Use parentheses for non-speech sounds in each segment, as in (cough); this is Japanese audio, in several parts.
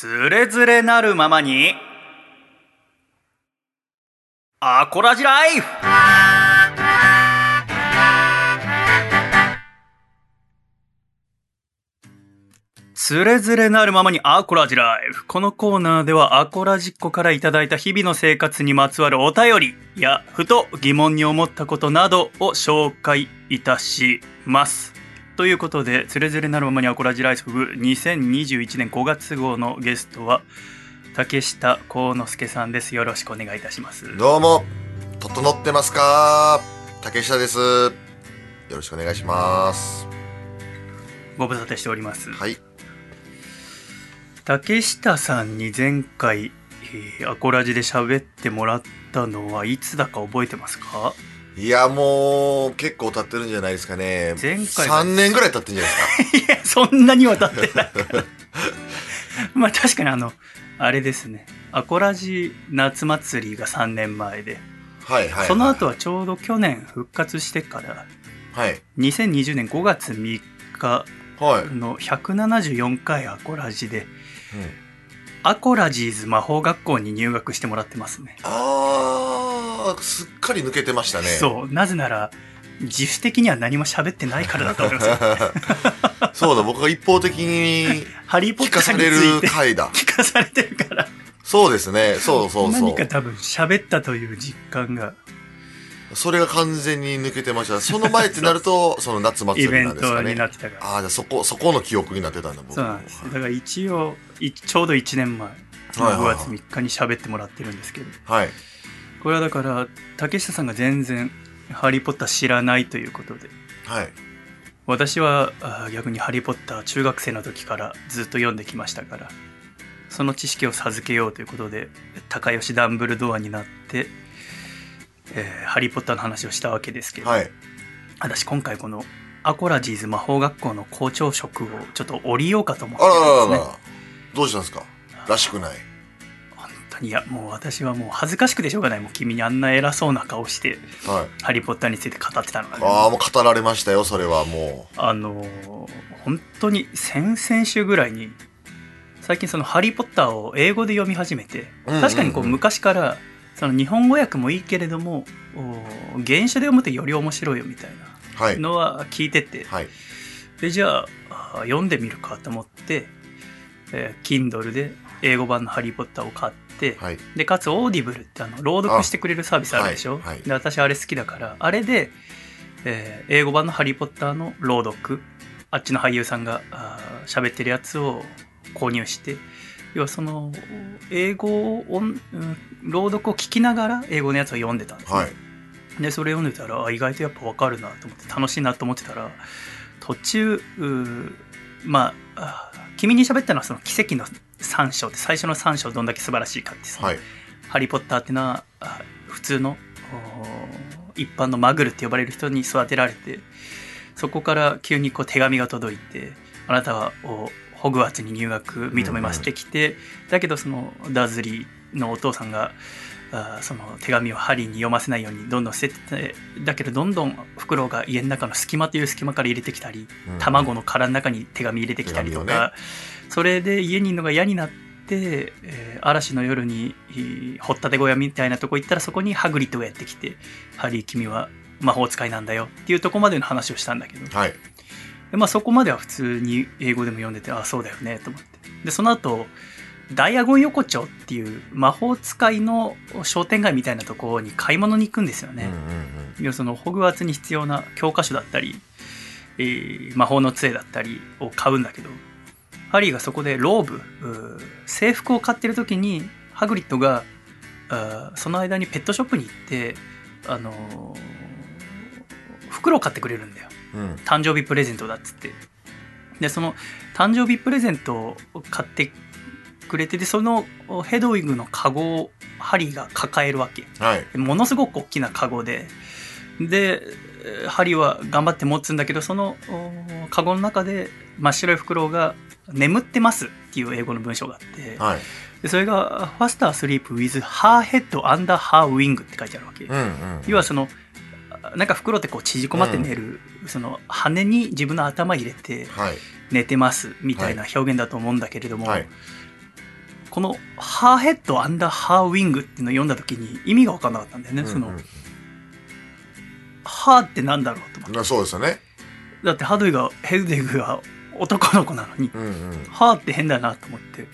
つれづれなるままにアコラジライフつれづれなるままにアコラジライフ。このコーナーではアコラジっ子からいただいた日々の生活にまつわるお便りやふと疑問に思ったことなどを紹介いたします。ということで、つれづれなるままにアコラジライフ2021年5月号のゲストは竹下幸之助さんです。よろしくお願いいたします。どうも、整ってますか？竹下です。よろしくお願いします。ご無沙汰しております。はい。竹下さんに前回、えーアコラジで喋ってもらったのはいつだか覚えてますか？いや、もう、結構経ってるんじゃないですかね。前回は3年ぐらい経ってるんじゃないですか。(laughs) いや、そんなには経ってないから。(laughs) まあ確かにあの、あれですね。アコラジ夏祭りが3年前で、はいはい、はい。その後はちょうど去年復活してから、はい。2020年5月3日はい。うん。の174回アコラジで、アコラジーズ魔法学校に入学してもらってますね。あー、すっかり抜けてましたね。そう。なぜなら、自主的には何も喋ってないからだと思いますよ。(laughs) そうだ、僕が一方的に (laughs) ハリー・ポッター聞かされる回だ。聞かされてるから。そうですね。そうそうそう何か。多分喋ったという実感がそれが完全に抜けてました。その前ってなると、その夏祭イりベントなんですかね。になってたから。ああ、じゃあそこ、そこの記憶になってたんだ、僕そうなんです。だから一応、いちょうど1年前、はいはい5はい月3日に喋ってもらってるんですけど、はい。これはだから、竹下さんが全然、ハリー・ポッター知らないということで、はい。私は逆にハリー・ポッター中学生の時からずっと読んできましたから、その知識を授けようということで、高吉ダンブルドアになって、えーハリー・ポッターの話をしたわけですけど、はい。私今回このアコラジーズ魔法学校の校長職をちょっと降りようかと思ってあららるんですね。らら。どうしたんですか？らしくない。本当にいやもう私はもう恥ずかしくてしょうがないもう君にあんな偉そうな顔してはい。ハリー・ポッターについて語ってたのがねああ、もう語られましたよ、それはもあのー本当に先々週ぐらいに最近その「ハリー・ポッター」を英語で読み始めて確かにこう昔からその日本語訳もいいけれどもお原書で読むとより面白いよみたい。ないのは聞いてて、はい。でじゃあ読んでみるかと思って、えー Kindle で英語版の「ハリー・ポッター」を買って、はい。でかつ Audible ってあの朗読してくれるサービスあるでしょ、あはいはいで私あれ好きだからあれで、えー英語版の「ハリー・ポッター」の朗読あっちの俳優さんが喋ってるやつを購入して要はその英語を、うん朗読を聞きながら英語のやつを読んでたんですね、はい。でそれ読んでたらあ意外とやっぱ分かるなと思って楽しいなと思ってたら途中まああ君に喋ったのはその奇跡の3章って最初の3章どんだけ素晴らしいかってはい。ハリー・ポッターってのはあ普通のお一般のマグルって呼ばれる人に育てられてそこから急にこう手紙が届いてあなたはおホグワーツに入学認めますってきて、だけどそのダーズリーのお父さんがあその手紙をハリーに読ませないようにどんどん捨ててだけどどんどんフクロウが家の中の隙間という隙間から入れてきたりうん。卵の殻の中に手紙入れてきたりとか、それで家にいるのが嫌になって、えー嵐の夜にえー掘ったて小屋みたいなとこ行ったらそこにハグリッドがやってきて「ハリー君は魔法使いなんだよ」っていうとこまでの話をしたんだけど。はい。で、まあ、そこまでは普通に英語でも読んでてあそうだよねと思ってでその後ダイアゴン横丁っていう魔法使いの商店街みたいなところに買い物に行くんですよね。うんうんそのホグワーツに必要な教科書だったり、えー魔法の杖だったりを買うんだけどハリーがそこでローブ制服を買ってる時にハグリッドがその間にペットショップに行ってあのー袋を買ってくれるんだよ。誕生日プレゼントだっつってでその誕生日プレゼントを買ってくれてでそのヘドウィグのカゴをハリーが抱えるわけはい。ものすごく大きなカゴででえーハリーは頑張って持つんだけどそのおカゴの中で真っ白いフクロウが「眠ってます」っていう英語の文章があってはい。でそれが「ファスタースリープ with her head under her wing」って書いてあるわけ、うんうん。要はそのなんかフクロウってこう縮こまって寝る、その羽に自分の頭入れてはい。寝てますみたいな表現だと思うんだけれども、はい。この「ハーヘッド・アンダー・ハー・ウィング」っていうのを読んだ時に意味が分かんなかったんだよね、そのうんうん「ハー」ってなんだろうと思ってうんそうですよね。だってハドウィがヘルディグが男の子なのにうんうん。「ハー」って変だなと思って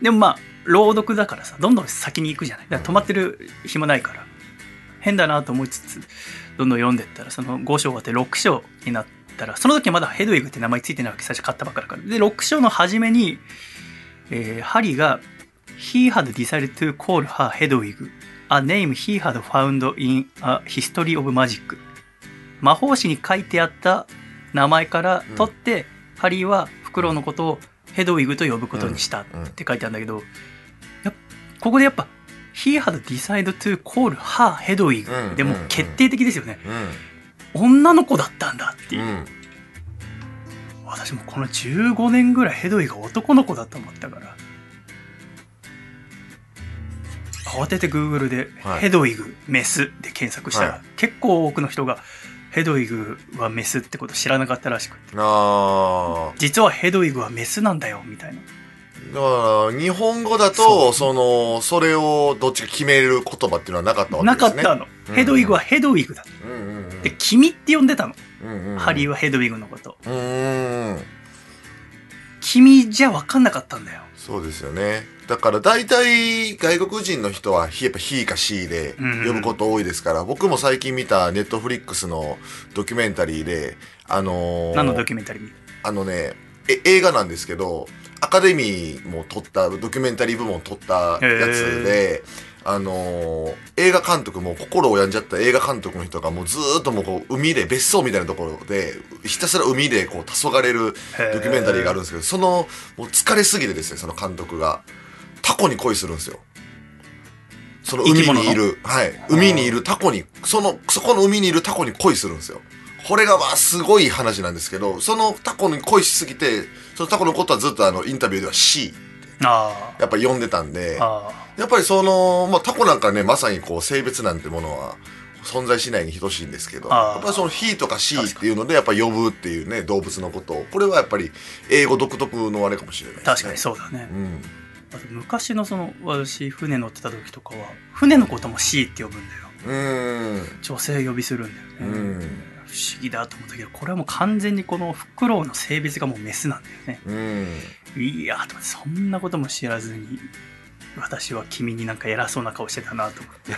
でもまあ朗読だからさどんどん先に行くじゃないだから止まってる暇ないから変だなと思いつつどんどん読んでったらその5章終わって6章になったらその時はまだヘドウィグって名前ついてないわけ最初買ったばっかだから。で6章の初めに、えーハリーが「He had decided to call her Hedwig a name he had found in a history of magic」魔法史に書いてあった名前から取って、ハリーはフクロウのことをヘドウィグと呼ぶことにしたって書いてあるんだけど、ここでやっぱ「He had decided to call her Hedwig」うんでも決定的ですよね、う女の子だったんだっていう。私もこの15年ぐらいヘドウィグが男の子だと思ったから。慌てて Google で「はい。ヘドウィグメス」で検索したら、はい。結構多くの人がヘドウィグはメスってこと知らなかったらしくて。実はヘドウィグはメスなんだよみたいなだから、日本語だそと、うその、それをどっちか決める言葉っていうのはなかったわなけですね。かったの、うんヘドウィグはヘドウィグだうんうんうん。で君って呼んでたの、うんうん、ハリーは。はヘドウィグのこと。君じゃ分かんなかったんだよそうですよね。だから大体外国人の人はやっぱ he か she で呼ぶこと多いですから、僕も最近見たネットフリックスのドキュメンタリーで、あのー何のドキュメンタリーあのね、え映画なんですけど、アカデミーも撮った、ドキュメンタリー部門撮ったやつで、あのー映画監督も心を病んじゃった映画監督の人がもうずーっともうこう海で別荘みたいなところでひたすら海でこう黄昏れるドキュメンタリーがあるんですけどそのもう疲れすぎてですねその監督がタコに恋するんですよ。その海にいるはい。海にいるタコにそのそこの海にいるタコに恋するんですよこれがまあすごい話なんですけどそのタコに恋しすぎてそのタコのことはずっとあのインタビューでは C あやっぱ呼んでたんでやっぱりその、まあ、タコなんかね、まさにこう、性別なんてものは存在しないに等しいんですけど、やっぱりその、ヒとかシーっていうので、やっぱ呼ぶっていうね、動物のことを、これはやっぱり、英語独特のあれかもしれないね。確かにそうだね。うん。昔のその私船乗ってた時とかは船のことも C って呼ぶんだよ。うーん。女性呼びするんだよね、うん不思議だと思ったけどこれはもう完全にこのフクロウの性別がもうメスなんだよねうん。いやーとそんなことも知らずに私は君になんか偉そうな顔してたなと思って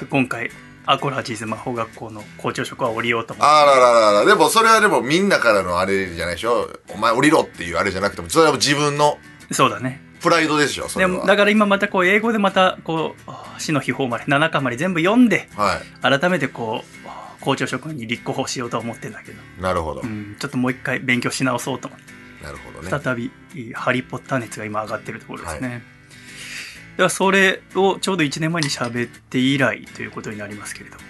で今回アコラジーズ魔法学校の校長職は降りようと思ってあらららら。でも、それはでも、みんなからのあれじゃないでしょ？お前降りろっていうあれじゃなくても、それは自分のそうだねプライドでしょ、それは。でもだから今またこう英語でまたこう死の秘宝まで7巻まで全部読んではい。改めてこう校長職に立候補しようとは思ってんだけど、なるほど。うん、ちょっともう一回勉強し直そうと思ってなるほどね。再び「ハリー・ポッター熱」が今上がってるところですね、ではそれをちょうど1年前に喋って以来ということになりますけれども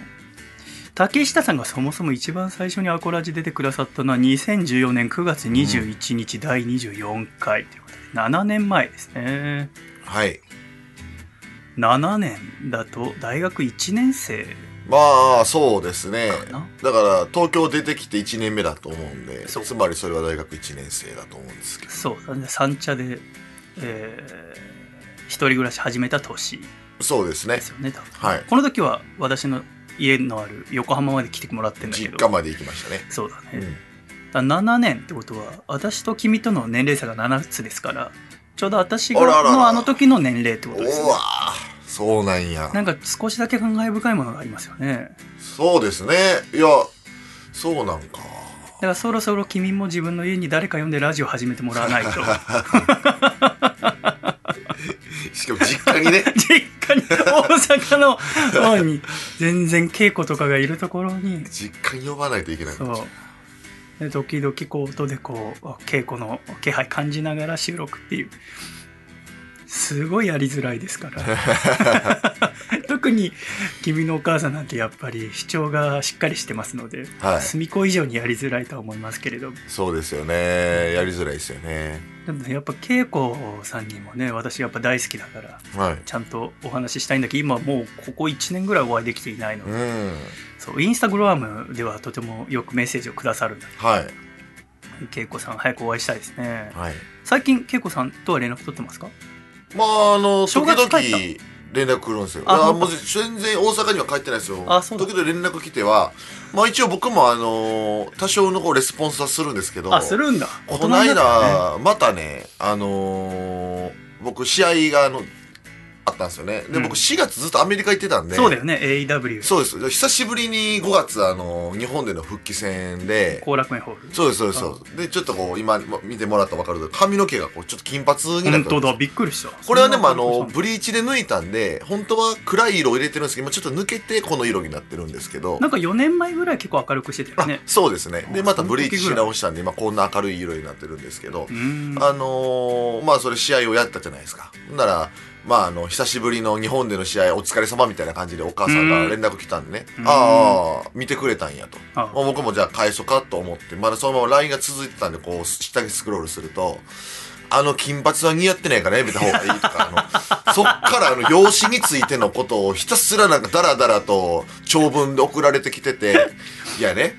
竹下さんがそもそも一番最初にアコラジ出てくださったのは2014年9月21日第24回ということで7年前ですねはい。7年だと大学1年生まあ、そうですね。だから東京出てきて1年目だと思うんでつまりそれは大学1年生だと思うんですけど。そう。三茶で、えー一人暮らし始めた年。そうですね。ですよね多分。はい。この時は私の家のある横浜まで来てもらってんだけど。実家まで行きましたね、そうだね、うん、だから7年ってことは私と君との年齢差が7つですからちょうど私がのあの時の年齢ってことですね。おわそうなんや。なんか少しだけ感慨深いものがありますよね。そうですね。いやそうなんか。だからそろそろ君も自分の家に誰か呼んでラジオ始めてもらわないと。(laughs) しかも実家にね。(laughs) 実家に。大阪の方に全然稽古とかがいるところに。実家に呼ばないといけない。そう。で時々こう音でこう稽古の気配感じながら収録っていうすごいやりづらいですから。(laughs) 特に君のお母さんなんてやっぱり主張がしっかりしてますので、はい。隅っこ以上にやりづらいとは思いますけれどそうですよね。やりづらいですよね。でもねやっぱ恵子さんにもね私やっぱ大好きだからはい。ちゃんとお話ししたいんだけど今もうここ1年ぐらいお会いできていないので、うん。そうインスタグラムではとてもよくメッセージをくださるんだはい。恵子さん早くお会いしたいですね。はい。最近恵子さんとは連絡取ってますか？まああの正時々月帰った連絡来るんですよ。あ本当いやもう全然大阪には帰ってないですよ。あそうだ。時々連絡来てはまあ一応僕もあの多少のこうレスポンスはするんですけどあするんだ。この間、大人になったね。またねあのー僕試合があのあったんですよね。で、うん。僕4月ずっとアメリカ行ってたんで。そうだよね AEW そうです。久しぶりに5月あの日本での復帰戦で。後楽園ホール。そうですそうですそうです。でちょっとこう今見てもらったら分かると髪の毛がこうちょっと金髪になって本る当だびっくりした。これはでもあのブリーチで抜いたんで本当は暗い色を入れてるんですけど今ちょっと抜けてこの色になってるんですけど。なんか4年前ぐらい結構明るくしてたよあねそうですね。であまたブリーチし直したんで今こんな明るい色になってるんですけど。あのーまあそれ試合をやったじゃないですか。ならまああの久しぶりの日本での試合お疲れ様みたいな感じでお母さんが連絡来たんでね。うん。ああ見てくれたんやと。僕もじゃあ返そうかと思ってまだそのまま LINE が続いてたんでこう下にスクロールするとあの金髪は似合ってないからやめた方がいいとかあの (laughs) そっからあの容姿についてのことをひたすらなんかダラダラと長文で送られてきてていやね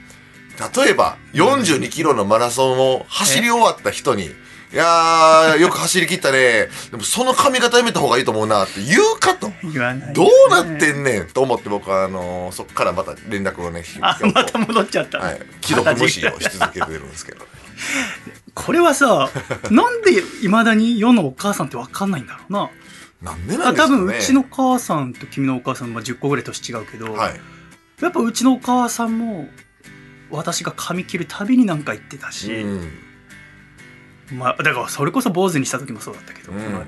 例えば42キロのマラソンを走り終わった人にいやーよく走り切ったね。でもその髪型やめた方がいいと思うなって言うかと。言わないどうなってんねんと思って僕はあのそっからまた連絡をねあまた戻っちゃった、はい、既読無視をし続けてるんですけど。これはさなんでいまだに世のお母さんって分かんないんだろうな。なんでなんですかね。分うちの母さんと君のお母さんは10個ぐらい年違うけど、はい。やっぱうちのお母さんも私が髪切るたびになんか言ってたし、うんまあ、だからそれこそ坊主にした時もそうだったけど、うん。まあ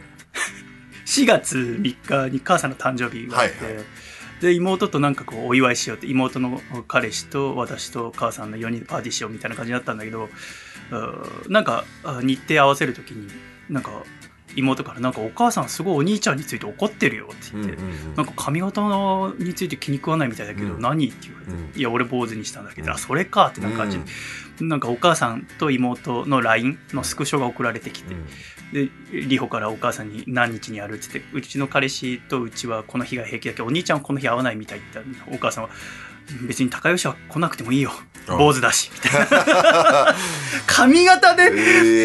4月3日に母さんの誕生日があって、はいはで妹となんかこうお祝いしようって妹の彼氏と私と母さんの4人でパーティーしようみたいな感じだったんだけどうんなんかあ日程合わせる時になんか妹からなんかお母さんすごいお兄ちゃんについて怒ってるよってうん言って。うんなんか髪型について気に食わないみたいだけど、うん。何って言われて、うん。いや俺坊主にしたんだけど、うん。あそれかってな感じで、なんかお母さんと妹の LINE のスクショが送られてきて、で里穂からお母さんに何日にやるって言ってうちの彼氏とうちはこの日が平気だけどお兄ちゃんはこの日会わないみたいってお母さんは別に高吉は来なくてもいいよ。うん坊主だし。みたいな。(laughs) 髪型で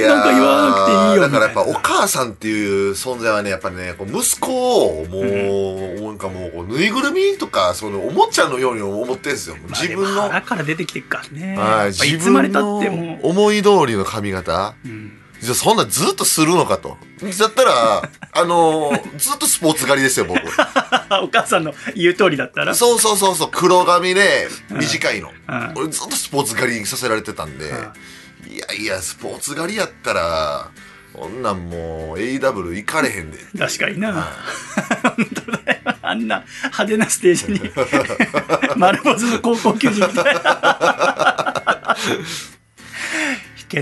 なんか言わなくていいよ。だからやっぱお母さんっていう存在はねやっぱね息子をもう、なんかもうぬいぐるみとかそのおもちゃのように思ってんですよ。自分の、腹から出てきてるからね。はいい自つまでたっても、思い通りの髪型。うんじゃあそんなずっとするのかと。だったらあのーずっとスポーツ狩りですよ僕。(laughs) お母さんの言う通りだったら？そうそうそうそう。黒髪で短いの、うん。俺ずっとスポーツ狩りさせられてたんで、うん。いやいやスポーツ狩りやったらこんなんもう AW 行かれへんで。確かにな、は (laughs) 本当だよ。あんな派手なステージに。(laughs) 丸坊主の高校球児みたいな。弾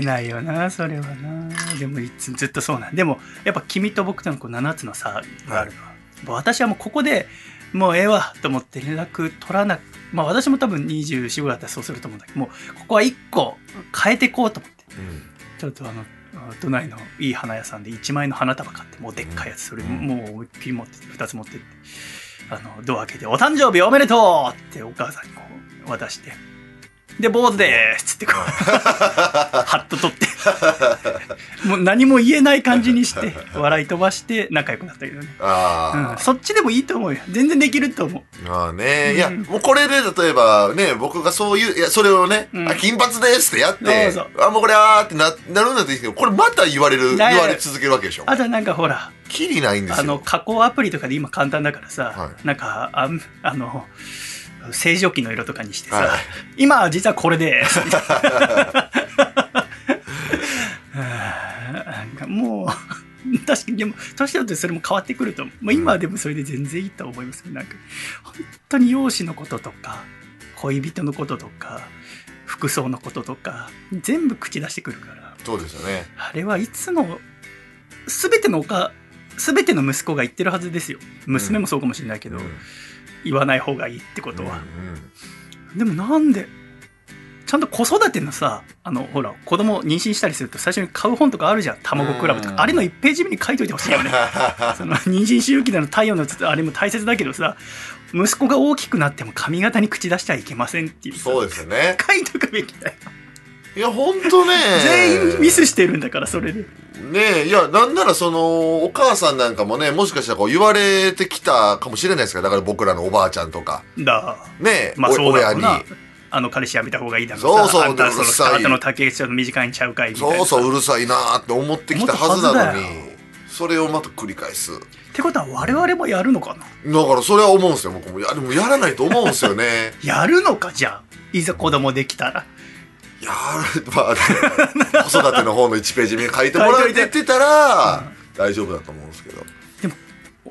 けないよなそれはな。でもいつずっとそうなん。でもやっぱ君と僕とのこう7つの差があるの。は、もう私はもうここでもうええわと思って連絡取らなまあ私も多分24、5だったらそうすると思うんだけどもうここは1個変えていこうと思って。うん。ちょっとあのあ都内のいい花屋さんで1万円の花束買ってもうでっかいやつそれうん。もう思いっきり持ってって2つ持ってってあのドア開けて「お誕生日おめでとう!」ってお母さんにこう渡してで坊主でーす。っつってこう (laughs) ハット取って。もう何も言えない感じにして笑い飛ばして仲良くなったけどね、うん、そっちでもいいと思うよ。全然できると思う。まあね、うん。いやもうこれで例えばね僕がそういういやそれをね、うん。あ金髪ですってやってそうあもうこれあーってななるんだっていいけどこれまた言われる言われ続けるわけでしょ。あとはなんかほらきりないんですよ。あの加工アプリとかで今簡単だからさ、はい。なんかあんあの正常期の色とかにしてさ、はい。今実はこれでも (laughs) う確かにでも年だとそれも変わってくると思う、まあ、今はでもそれで全然いいと思いますなんか本当に容姿のこととか恋人のこととか服装のこととか全部口出してくるから。そうですよね。あれはいつの全てのおか全ての息子が言ってるはずですよ。娘もそうかもしれないけど、うん言わない方がいいってことは、うんでもなんでちゃんと子育てのさあのほら子供妊娠したりすると最初に買う本とかあるじゃん。卵クラブとうん。かあれの1ページ目に書いといてほしいよね。(laughs) その妊娠周期での太陽のつあれも大切だけどさ息子が大きくなっても髪型に口出しちゃいけませんっていうさ。そうですよね。書いとくべきだよいやほんとね。全員ミスしてるんだからそれで。ねえいやなんならそのお母さんなんかもねもしかしたらこう言われてきたかもしれないですからだから僕らのおばあちゃんとか。だ。ねえ、まあおそうにあの彼氏やめた方がいいだろそうそうあんたそうのるさい。スカートの丈ちょっと短いんちゃうかいみたいなそうそううるさいなーって思ってきたはずなのに。それをまた繰り返す。ってことは我々もやるのかな？だからそれは思うんですよ僕も。いやでもやらないと思うんですよね。(laughs) やるのかじゃあ。いざ子供できたらやるまあ子育ての方の1ページ目書いてもら書いといてっててたら (laughs) 大丈夫だと思うんですけど。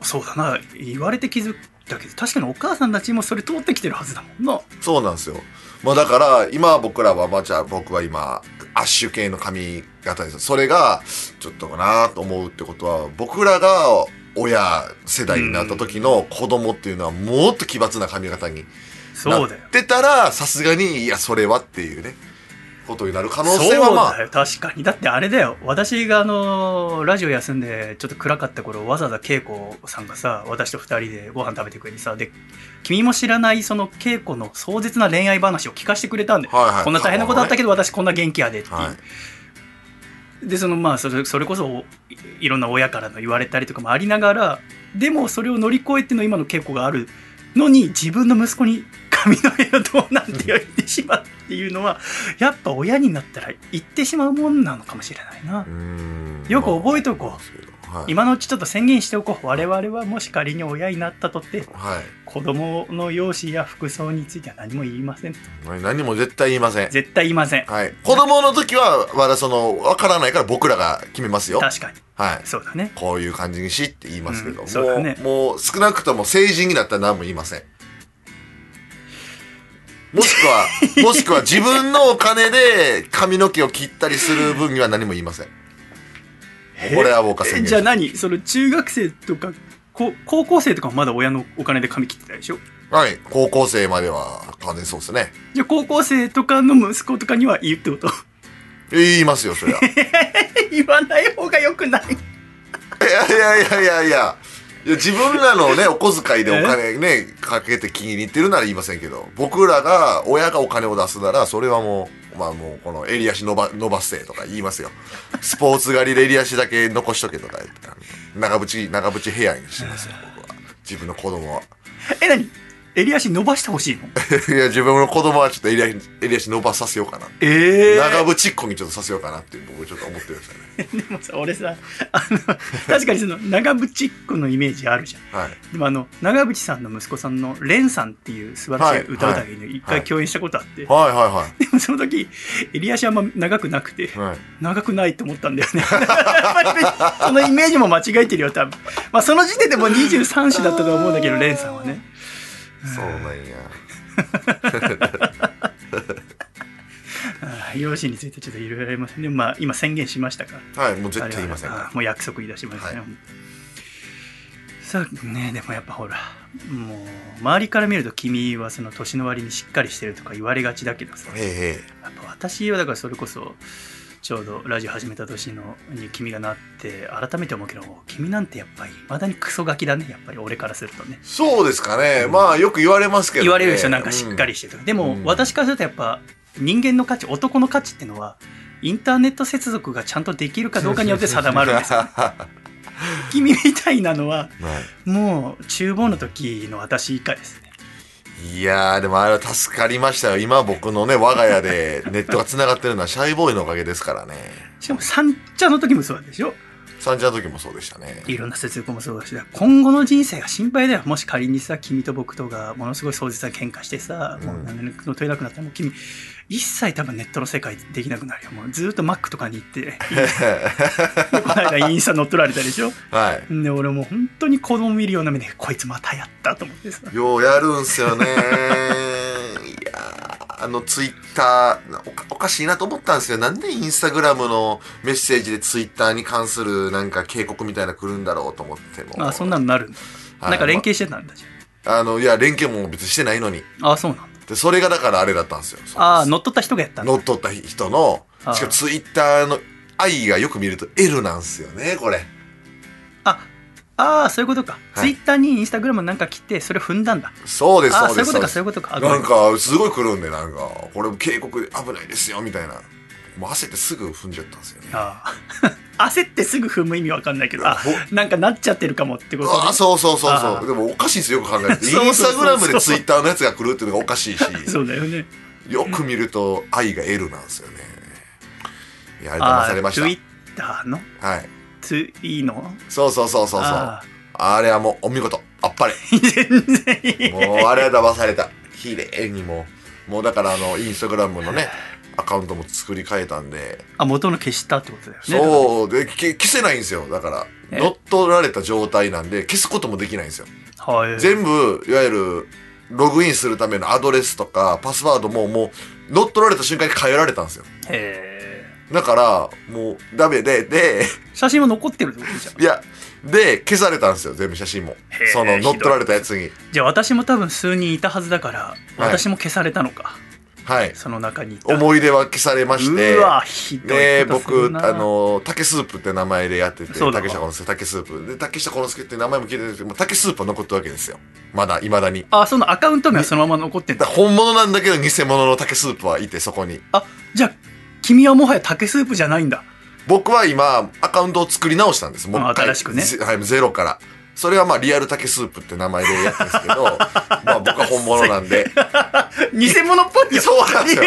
そうだな。言われて気づいたけど確かにお母さんたちもそれ通ってきてるはずだもんな。そうなんですよ。まあだから今僕らはまあじゃあ僕は今アッシュ系の髪型です。それがちょっとかなと思うってことは僕らが親世代になった時の子供っていうのはもっと奇抜な髪型になってたらさすがにいやそれはっていうねことになる可能性はまあ。確かに。だってあれだよ。私があのラジオ休んでちょっと暗かった頃わざわざ恵子さんがさ私と二人でご飯食べてくれてさで君も知らないその恵子の壮絶な恋愛話を聞かせてくれたんだよ、はいはい。こんな大変なことあったけど私こんな元気やでっていう、はい。でそのまあそれそれこそいいろんな親からの言われたりとかもありながらでもそれを乗り越えての今の稽古があるのに自分の息子に髪の毛をどうなんて言ってしまうっていうのはやっぱ親になったら言ってしまうもんなのかもしれないな。よく覚えとこう。まあはい、今のうちちょっと宣言しておこう。我々はもし仮に親になったとってはい。子供の容姿や服装については何も言いません何も絶対言いません。絶対言いません。はい。子供の時はまだその分からないから僕らが決めますよ。確かに。はい。そうだね。こういう感じにしって言いますけど、うん。そうだね。もうもう少なくとも成人になったら何も言いませんもしくは (laughs) もしくは自分のお金で髪の毛を切ったりする分には何も言いません。これは僕は宣言。えじゃあ何？その中学生とかこ高校生とかもまだ親のお金で髪切ってたでしょ？はい。高校生までは完全にそうですね。じゃあ高校生とかの息子とかには言うってこと？言いますよそりゃ。い (laughs) 言わない方がよくないやいやいやいやいやいや自分らのね (laughs) お小遣いでお金ねかけて気に入ってるなら言いませんけど僕らが親がお金を出すならそれはもうまあもうこの襟足伸ば伸ばせとか言いますよ。スポーツ狩りで襟足だけ残しとけとか言って長渕長渕ヘアにしてますよ僕は。自分の子供は。え何？襟足伸ばしてほしいの (laughs) いや自分の子供はちょっと襟足襟足伸ばさせようかなええ長渕っ子にちょっとさせようかなって僕ちょっと思ってるんですよね。(laughs) でもさ俺さあの (laughs) 確かにその長渕っ子のイメージあるじゃん。はい。でもあの長渕さんの息子さんの蓮さんっていう素晴らしい歌うたげに一回共演したことあって、はいはでもその時襟足あんま長くなくていはい。はい長くないと思ったんだよね。そのイメージも間違えてるよ多分。まあその時点でもう23歳だったと思うんだけど蓮さんはねそうなんや。(laughs) ああ容姿についてちょっといろいろありますね。まあ今宣言しましたか？らはいもう絶対言いませんもう約束いたしました。ね、はい。さあねでもやっぱほらもう周りから見ると君はその年の割にしっかりしてるとか言われがちだけどさ。へえへやっぱ私はだからそれこそちょうどラジオ始めた年のに君がなって改めて思うけど君なんてやっぱりまだにクソガキだねやっぱり俺からするとね。そうですかね、まあよく言われますけど、ね、言われるでしょなんかしっかりしてるとか、でも、うん。私からするとやっぱ人間の価値男の価値っていうのはインターネット接続がちゃんとできるかどうかによって定まるんですよ (laughs) 君みたいなのははい。もう厨房の時の私以下です。ねいやーでもあれは助かりましたよ。今僕のね我が家でネットがつながってるのはシャイボーイのおかげですからね。しかも三茶の時もそうでしょ？三茶の時もそうでしたね。いろんな接続もそうだし今後の人生が心配だよ。もし仮にさ君と僕とがものすごい壮絶な喧嘩してさ、もううん何年の取れなくなったらもう君一切多分ネットの世界できなくなるよ。もうずっとマックとかに行って。この間インスタ乗っ取られたでしょ？はい。で俺もう本当に子供見るような目でこいつまたやったと思ってさ。ようやるんすよね。いやーあのツイッターおかしいなと思ったんですよ。なんでインスタグラムのメッセージでツイッターに関するなんか警告みたいなの来るんだろうと思っても。あそんなのなるんだ、はい。なんか連携してたんだじあのいや連携も別にしてないのに。ゃんあそうなんだでそれがだからあれだったんですよ。ああ乗っ取った人がやった乗っ取った人のしかもツイッターの愛がよく見ると L なんですよねこれ。ああーそういうことか、はい。ツイッターにインスタグラムなんか来てそれ踏んだんだ。そうですああそういうことかそうですそういうことか。あなんかすごい来るんでなんか。これ警告で危ないですよみたいなもう焦ってすぐ踏んじゃったんですよね。ああ。(laughs) 焦ってすぐ踏む意味わかんないけどなんかなっちゃってるかもってことね。あそうそうそうそう。でもおかしいんですよよく考えてインスタグラムでツイッターのやつが来るっていうのがおかしいし。そうだよね。よく見ると愛が L なんですよね。いや騙されましツイッターの？たはい。ツイの？そうそうそうそうそう。ああ。れはもうお見事。あっぱれ。ー (laughs) 全然いい。もうあれは騙された。綺麗にも。うもうだからあのインスタグラムのねアカウントも作り変えたんで。あ元の消したってことだよね。そう。でけ消せないんですよ。だからえ？乗っ取られた状態なんで消すこともできないんですよ。はい。全部いわゆるログインするためのアドレスとかパスワードももう乗っ取られた瞬間に変えられたんですよ。へだからもうダメ。ででー写真は残ってるってことじゃんいやで消されたんですよ。全部写真も。その乗っ取られたやつに。じゃあ私も多分数人いたはずだから私も消されたのか、はいその中にいた。思い出は消されまして。うわひどいで僕あの竹スープって名前でやってて竹下幸之助竹スープ。で竹下幸之助って名前も聞いてるけど竹スープは残ってるわけですよ。まだいまだに。あそのアカウント名はそのまま残ってんだ本物なんだけど偽物の竹スープはいてそこに。あじゃあ君はもはや竹スープじゃないんだ。僕は今アカウントを作り直したんです。もう新しくね。ゼはい、ゼロからそれはまあリアル竹スープって名前でやってるんですけど (laughs) まあ僕は本物なんで。(laughs) 偽物っぽいよ。そうなんですよ。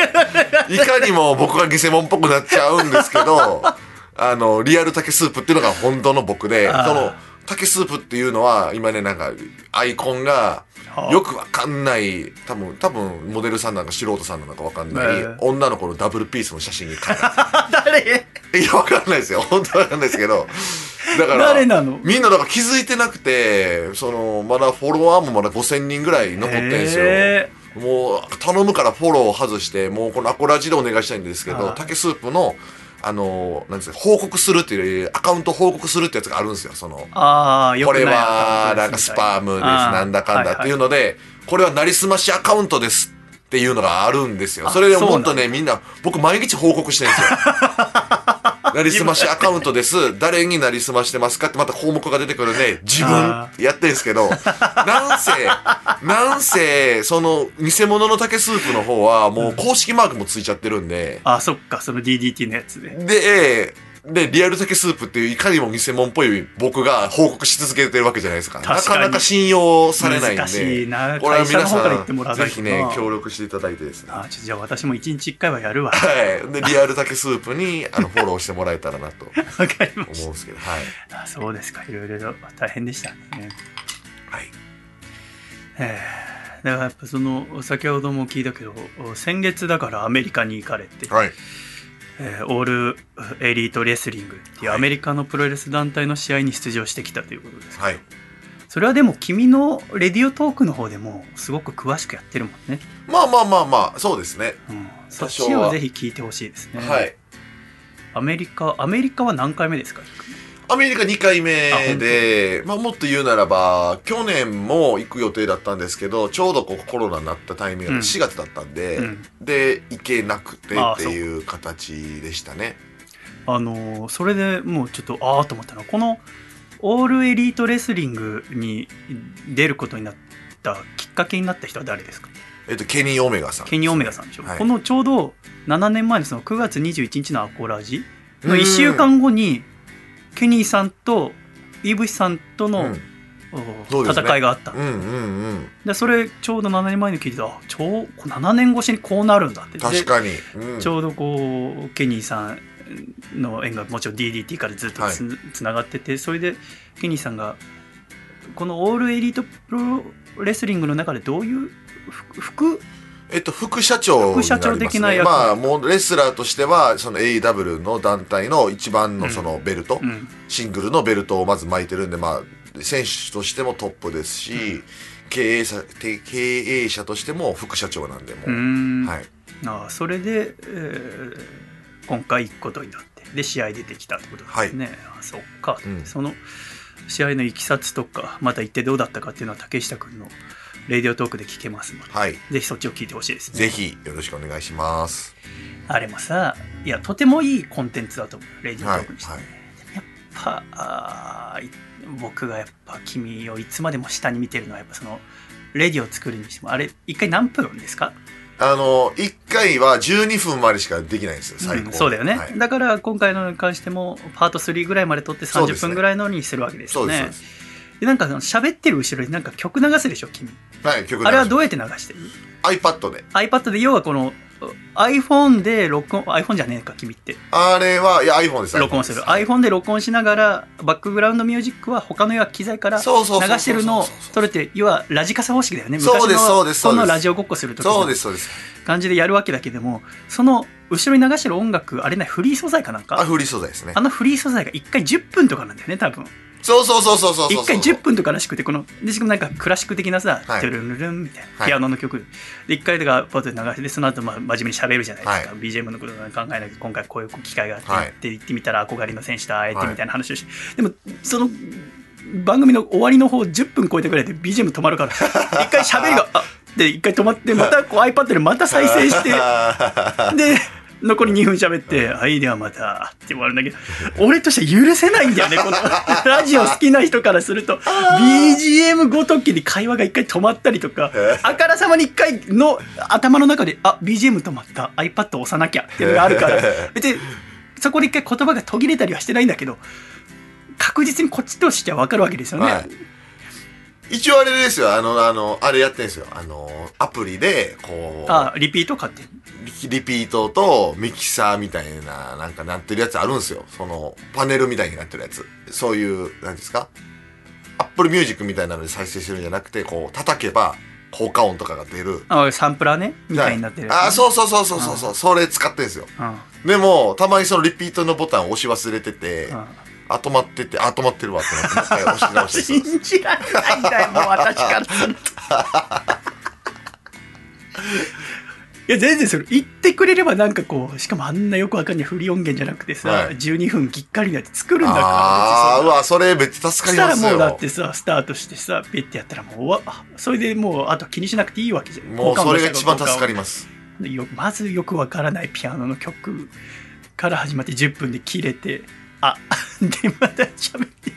いかにも僕が偽物っぽくなっちゃうんですけど (laughs) あのリアル竹スープっていうのが本当の僕でその竹スープっていうのは今ねなんかアイコンがはあよくわかんない。多分多分モデルさんなんか素人さんなのかわかんない、ええ。女の子のダブルピースの写真に (laughs) 誰？いやわかんないですよ。本当わかんないですけど。だから誰なの？みんなだから気づいてなくてそのまだフォロワーもまだ5000人ぐらい残ってんですよ。へもう頼むからフォローを外してもうこのアコラジでお願いしたいんですけど竹スープのあのなんですか報告するっていうアカウント報告するってやつがあるんですよその。ああよこれはなんかスパムですなんだかんだっていうのでこれはなりすましアカウントですっていうのがあるんですよ。あそれでもっとねみんな僕毎日報告してるんですよ (laughs) なりすましアカウントです。誰になりすましてますかってまた項目が出てくるんで自分。あやってんですけど。なんせなんせその偽物の竹スープの方はもう公式マークもついちゃってるんで。あそっか。その DDT のやつで。で、で、リアル竹スープっていういかにも偽物っぽい僕が報告し続けてるわけじゃないですか。かにかなか信用されないんで。難しいなこれは皆さん、ぜひね、協力していただいてですね。はあちょっとじゃあ私も一日一回はやるわい。で、リアル竹スープに、あの、フォローしてもらえたらなと (laughs) わかりまし思うんですけど、はい。たあそうですかいろいろと大変でしたねはい。えーだからやっぱその先ほども聞いたけど先月だからアメリカに行かれて、はい。えーオールエリートレスリングっていうはい。アメリカのプロレス団体の試合に出場してきたということです、はい。それはでも君のレディオトークの方でもすごく詳しくやってるもんね、まあまあまあまあ、そうですね。うん、そっちをぜひ聞いてほしいですね、はい。アメリカアメリカは何回目ですか？アメリカ2回目で、まあ、もっと言うならば、去年も行く予定だったんですけど、ちょうどこうコロナになったタイミングうん。が4月だったんで、うん。で、行けなくてああっていう形でしたね。あのーそれでもうちょっとああと思ったのはこのオールエリートレスリングに出ることになったきっかけになった人は誰ですか？えっと、ケニー・オメガさん。ケニー・オメガさんでしょ、はい。このちょうど7年前のその9月21日のアコラジの1週間後にケニーさんとイーブシさんとの、うん。おそうですね。戦いがあった、うんうんうん。でそれちょうど7年前に聞いてたあちょう7年越しにこうなるんだって。で確かに。うん。ちょうどこうケニーさんの縁がもちろん DDT からずっとつ,、つながっててそれでケニーさんがこのオールエリートプロレスリングの中でどういうふ副えっと、副社長ね、副社長的な役まあ、もうレスラーとしては、その AEW の団体の一番のそのベルト、うん。シングルのベルトをまず巻いてるんで、まあ、選手としてもトップですし、うん経営者て経営者としても副社長なんで、もう。う。ん。はい。ああそれで、えー今回行くことになってで試合出てきたってことですね、あそっか、うん。その試合のいきさつとかまた行ってどうだったかっていうのは竹下君のレディオトークで聞けますので、はい。ぜひそっちを聞いてほしいですねぜひ、よろしくお願いします。あれもさいやとてもいいコンテンツだと思うレディオはい。トークにして、はい。やっぱあ僕がやっぱ君をいつまでも下に見てるのはやっぱそのレディを作るにしてもあれ一回何分ですか？あの、1回は12分までしかできないんですよ、最高。うんそうだよね、はいだから今回のに関してもパート3ぐらいまで撮って30そうですね分ぐらいのにするわけですよそうです。そうねですでなんかその喋ってる後ろになんか曲流すでしょ君。はい、曲あれはうどうやって流してる？iPad で。iPad で要はこの iPhone で録音 iPhone じゃねえか君って。あれは、いや、iPhone です。録音する。iPhone で録音しながらバックグラウンドミュージックは他の機材から流してるのを撮るって要はラジカセ方式だよねそうですそうですそうです。このラジオごっこするときのそうです、そうです。感じでやるわけだけどもその後ろに流してる音楽あれねフリー素材かなんか？あ、フリー素材ですね。あ。のフリー素材が1回10分とかなんだよね多分そうそうそうそうそう。そう。1回10分とからしくてこのでしかもなんかクラシック的なさ、はい。トゥルンルルンみたいなはい。ピアノの曲で。1回とかパッと流してでその後まあ真面目に喋るじゃないですか、BGM のことを考えなきゃ今回こういう機会があって、はい。って言ってみたら憧れの選手と会えてみたいな話をして、でもその番組の終わりの方10分超えたぐらいで BGM 止まるから (laughs) 一回喋りがあで一回止まってまたこう iPad でまた再生して (laughs) で残り2分喋って「はい。ではまた」って終わるんだけど俺としては許せないんだよね (laughs) このラジオ好きな人からすると BGM ごときに会話が一回止まったりとかあからさまに一回の頭の中で「あ BGM 止まった。iPad 押さなきゃ」っていうのがあるから。別にそこで一回言葉が途切れたりはしてないんだけど確実にこっちとしては分かるわけですよね。はい一応あれですよ、あの、あの、あれやってんですよ。あの、アプリで、こう、あリピート買ってリリピートとミキサーみたいな、なんかなってるやつあるんですよ。その、パネルみたいになってるやつ。そういう、なんですか？ Apple Music みたいなので再生してるんじゃなくて、こう、叩けば、効果音とかが出る。あサンプラーね？みたいになってるね、あ、そうそうそうそうそうそう、それ使ってんですよ。うんでも、たまにそのリピートのボタンを押し忘れてて、うんあ、止まってて、あ、止まってるわってなって、もう一回押し直して信じられないんだよ、もう私からすると。(laughs) いや、全然それ言ってくれればなんかこう、しかもあんなよくわかんないフリー音源じゃなくてさ、はい12分きっかりなって作るんだから。ああー、うわ、それめっちゃ助かりますよ。そしたらもうだってさ、スタートしてさ、ピッてやったらもうそれでもうあと気にしなくていいわけじゃん。もうそれが一番助かりまます。まずよくわからないピアノの曲から始まって10分で切れて、あ、(laughs) で、また喋って。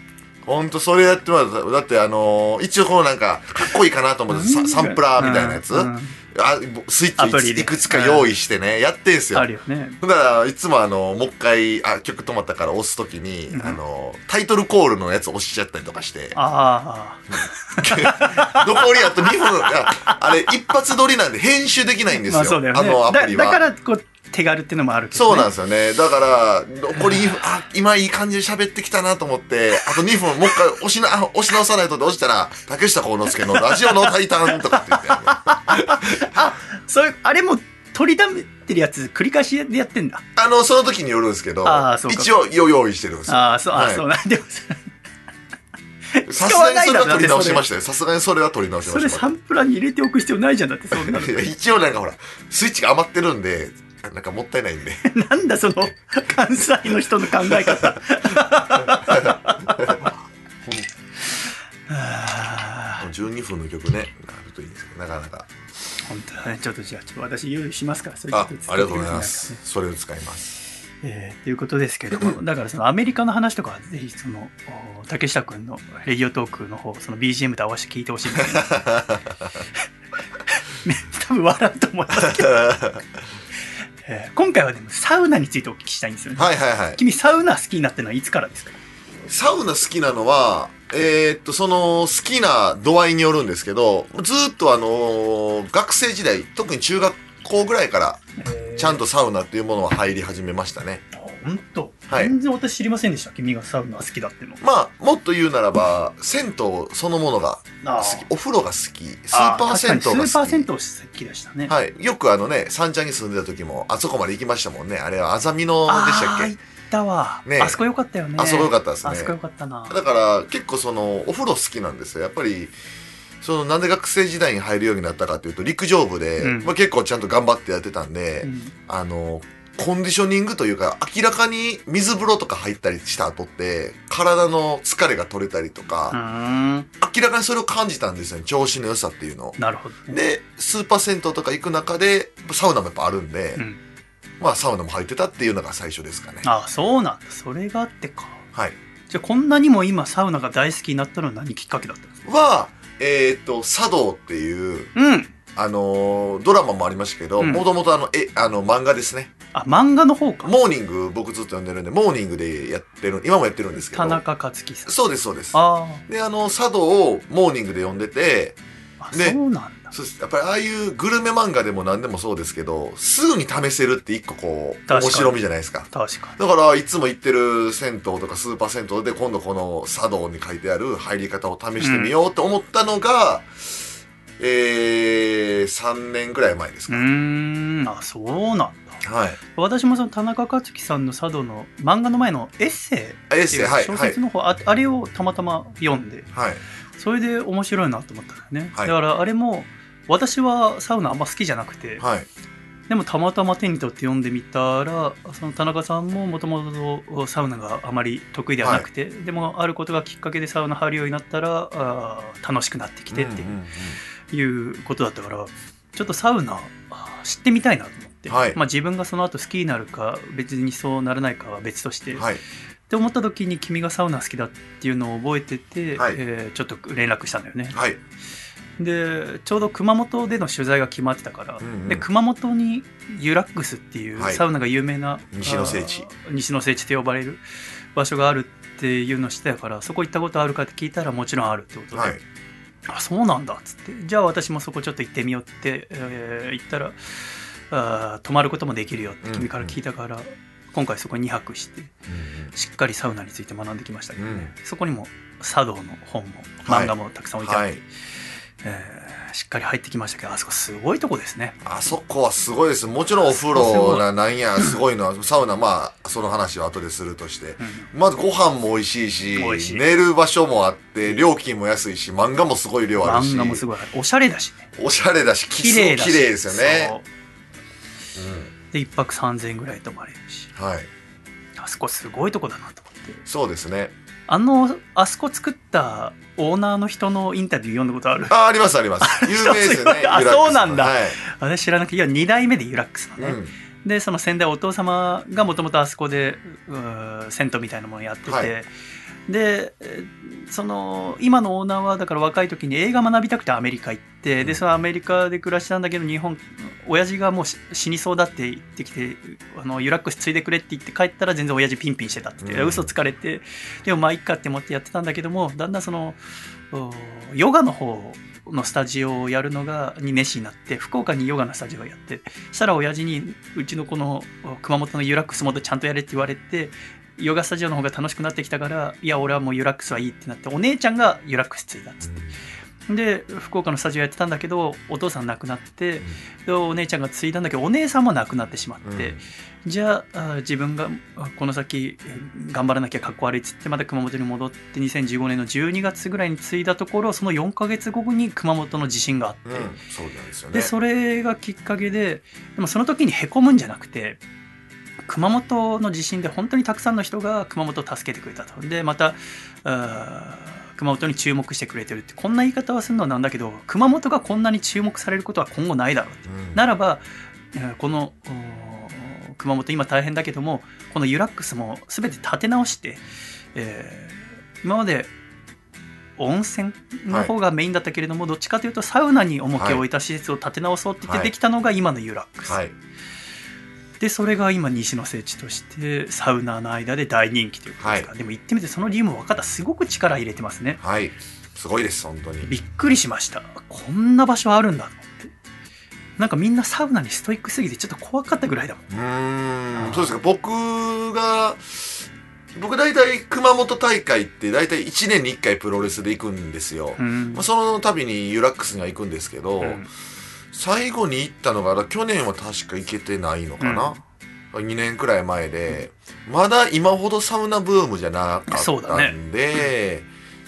ほんとそれやってもらっただってあのー一応このなんかかっこいいかなと思ってさサンプラーみたいなやつ、うん。うん。あスイアプリで。ッチいくつか用意してね、やってんすよ。あるよね。だからいつもあのもう一回あ曲止まったから押すときに、うん。あのタイトルコールのやつ押しちゃったりとかして。あ残りあと2分。いやあれ一発撮りなんで編集できないんあ、ですよ, (laughs) まあそうだよね。のアプリは。だだからこう手軽っていうのもあるけど、ね。そうなんですよね。だから、残り2分、あ、今いい感じで喋ってきたなと思って、あと2分、もう一回押しな、あ押し直さないとって押したら、竹下幸之助のラジオのタイタンとかって言って、(laughs) あそういう、あれも取りだめてるやつ繰り返しでやってんだ。の、その時によるんですけど一応よ用意してるんですよ。ああ、そう、あはいそうなんでもさすがにそれは取り直しまししたよ。さすがにそれは取り直しまそれした。サンプラーに入れておく必要ないじゃんだって、そんなの。一応なんかほら、スイッチが余ってるんで、なんかもったいないんで。(laughs) なんだその (laughs) 関西の人の考え方。(laughs) あー12分の曲ね、なるといいんですけど、なかなか。本当だね。ちょっとじゃあ、ちょっと私用意しますから、それあありがとうございます。それを使います。えー、ということですけども、だからそのアメリカの話とかはぜひその、お竹下くんのレディオトークの方、その BGM と合わせて聞いてほしいんですね。ね多分笑うと思いますけど、えー今回はでもサウナについてお聞きしたいんですよね。はいはいはい。君サウナ好きになってるのはいつからですか？サウナ好きなのは、えーっと、その、好きな度合いによるんですけど、ずーっとあのー学生時代、特に中学校ぐらいから、ちゃんと。とサウナっていうものは入り始めましたね。本当、はい全然私知りませんでした。君がサウナ好きだっての。まあ、もっと言うならば、銭湯そのものがあ好き、お風呂が好き、スーパー銭湯がスーパー銭湯好好きでしたね。き。はい。よくあのね、三茶に住んでた時も、あそこまで行きましたもんね。あれはあざみ野でしたっけ？ったわ、ねあそこよかったよね。あそこ良かったですねあそこよかったな。だから結構そのお風呂好きなんですよやっぱりそのなんで学生時代に入るようになったかというと陸上部で、うんまあ、結構ちゃんと頑張ってやってたんで、うんあのコンディショニングというか明らかに水風呂とか入ったりした後って体の疲れが取れたりとうか。明らかにそれを感じたんですよね調子の良さっていうのを。なるほど、ね。でスーパー銭湯とか行く中でサウナもやっぱあるんで、うん。まあサウナも入ってたっていうのが最初ですかね。あそうなんだ。それがあってか。はい、じゃあこんなにも今サウナが大好きになったのは何きっかけだったんですか？はえっ、と茶道っていううん。あのードラマもありましたけど、うんもともとあの、え、あの、漫画ですね。あ漫画の方かモーニング、僕ずっと読んでるんで、モーニングでやってる、今もやってるんですけど。田中克樹さんそうです、そうです。あで、あの、茶道をモーニングで読んでて、ーあねそうなんだそうです。やっぱりああいうグルメ漫画でも何でもそうですけど、すぐに試せるって一個こう、確かに面白みじゃないですか。確かだから、いつも行ってる銭湯とかスーパー銭湯で今度この茶道に書いてある入り方を試してみようと思ったのが、えー、3年ぐらい前ですか。にうーんあそうなんだはい。私もその田中克樹さんの佐渡の漫画の前のエッセイあエッセイ、はい、小はい説。の方、ああれをたまたま読んではい。それで面白いなと思ったんだよね、はいだからあれも私はサウナあんま好きじゃなくて、はい。でもたまたま手に取って読んでみたらその田中さんももともとサウナがあまり得意ではなくて、でもあることがきっかけでサウナ入るようになったらあー楽しくなってきてってうんうんうんいうことだったからちょっとサウナ知ってみたいなと思って、はいまあ、自分がその後好きになるか別にそうならないかは別として、はい。って思った時に君がサウナ好きだっていうのを覚えてて、はいえーちょっと連絡したんだよね。はい。でちょうど熊本での取材が決まってたから、うんうんで熊本にユラックスっていうはいサウナが有名な、西の聖地西の聖地と呼ばれる場所があるっていうのを知ってたからそこ行ったことあるかって聞いたらもちろんあるってことで、はい。あそうなんだっつって。じゃあ私もそこちょっと行ってみようって、えー言ったらあー泊まることもできるよって君から聞いたから、今回そこに2泊してしっかりサウナについて学んできましたけどね、そこにも茶道の本もはい。漫画もたくさん置いてあって、はい。えーしっかり入ってきましたけどあそこすごいとこですね。あそこはすごいです。もちろんお風呂な、なんや、すごいのは、サウナ、まあ、その話は後でするとして。うんまずご飯も美味しいし、しい。寝る場所もあって、料金も安いし、漫画もすごい量あるし、漫画もすごいおしゃれだしね。おしゃれだし、綺麗だし。綺麗ですよね。そう。で1泊3000円ぐらい泊まれるし。うんはい。あそこすごいとこだなと思って。そうですね。あのあそこ作ったオーナーの人のインタビュー読んだことある？あ、ありますあります。(laughs) 有名ですよね。あそうなんだはい。私知らなくていや2代目でユラックスのね、うん。でその先代お父様がもともとあそこでうー銭湯みたいなものやってて、はいでえーその今のオーナーはだから若い時に映画学びたくてアメリカ行って、うん。でそのアメリカで暮らしたんだけど日本親父がもうし死にそうだって言ってきてあのユラックス継いでくれって言って帰ったら全然親父ピンピンしてたって言って、うん。嘘つかれて。でもまあいっかって思ってやってたんだけどもだんだんそのおヨガの方のスタジオをやるのがに熱心になって福岡にヨガのスタジオをやってそしたら親父にうちのこのお熊本のユラックスもっとちゃんとやれって言われてヨガスタジオの方が楽しくなってきたからいや俺はもうユラックスはいいってなってお姉ちゃんがユラックス継いだっつって。で福岡のスタジオやってたんだけどお父さん亡くなってでお姉ちゃんが継いだんだけどお姉さんも亡くなってしまって、じゃああ自分があこの先え頑張らなきゃかっこ悪いっつってまた熊本に戻って2015年の12月ぐらいに継いだところその4ヶ月後に熊本の地震があって、うん、そでね。でそれがきっかけででもその時にへこむんじゃなくて熊本の地震で本当にたくさんの人が熊本を助けてくれたと。でまた熊本に注目してくれてるってこんな言い方はするのはなんだけど熊本がこんなに注目されることは今後ないだろうって。うん。ならばえーこの熊本今大変だけどもこのユラックスも全て立て直して、えー今まで温泉の方がメインだったけれども、どっちかというとサウナに重きを置いた施設を立て直そうって言ってできたのが今のユラックス、はい。でそれが今西の聖地としてサウナーの間で大人気ということですか、はでも行ってみてその理由も分かった。すごく力入れてますね。はい。すごいです、本当に。びっくりしました。こんな場所あるんだと思って。なんかみんなサウナにストイックすぎてちょっと怖かったぐらいだもん。うーん、そうですか。僕が、僕大体熊本大会って大体1年に1回プロレスで行くんですよ。うん。まあ、その度にユラックスには行くんですけど、うん最後に行ったのが去年は確か行けてないのかな、2年くらい前でまだ今ほどサウナブームじゃなかったんで、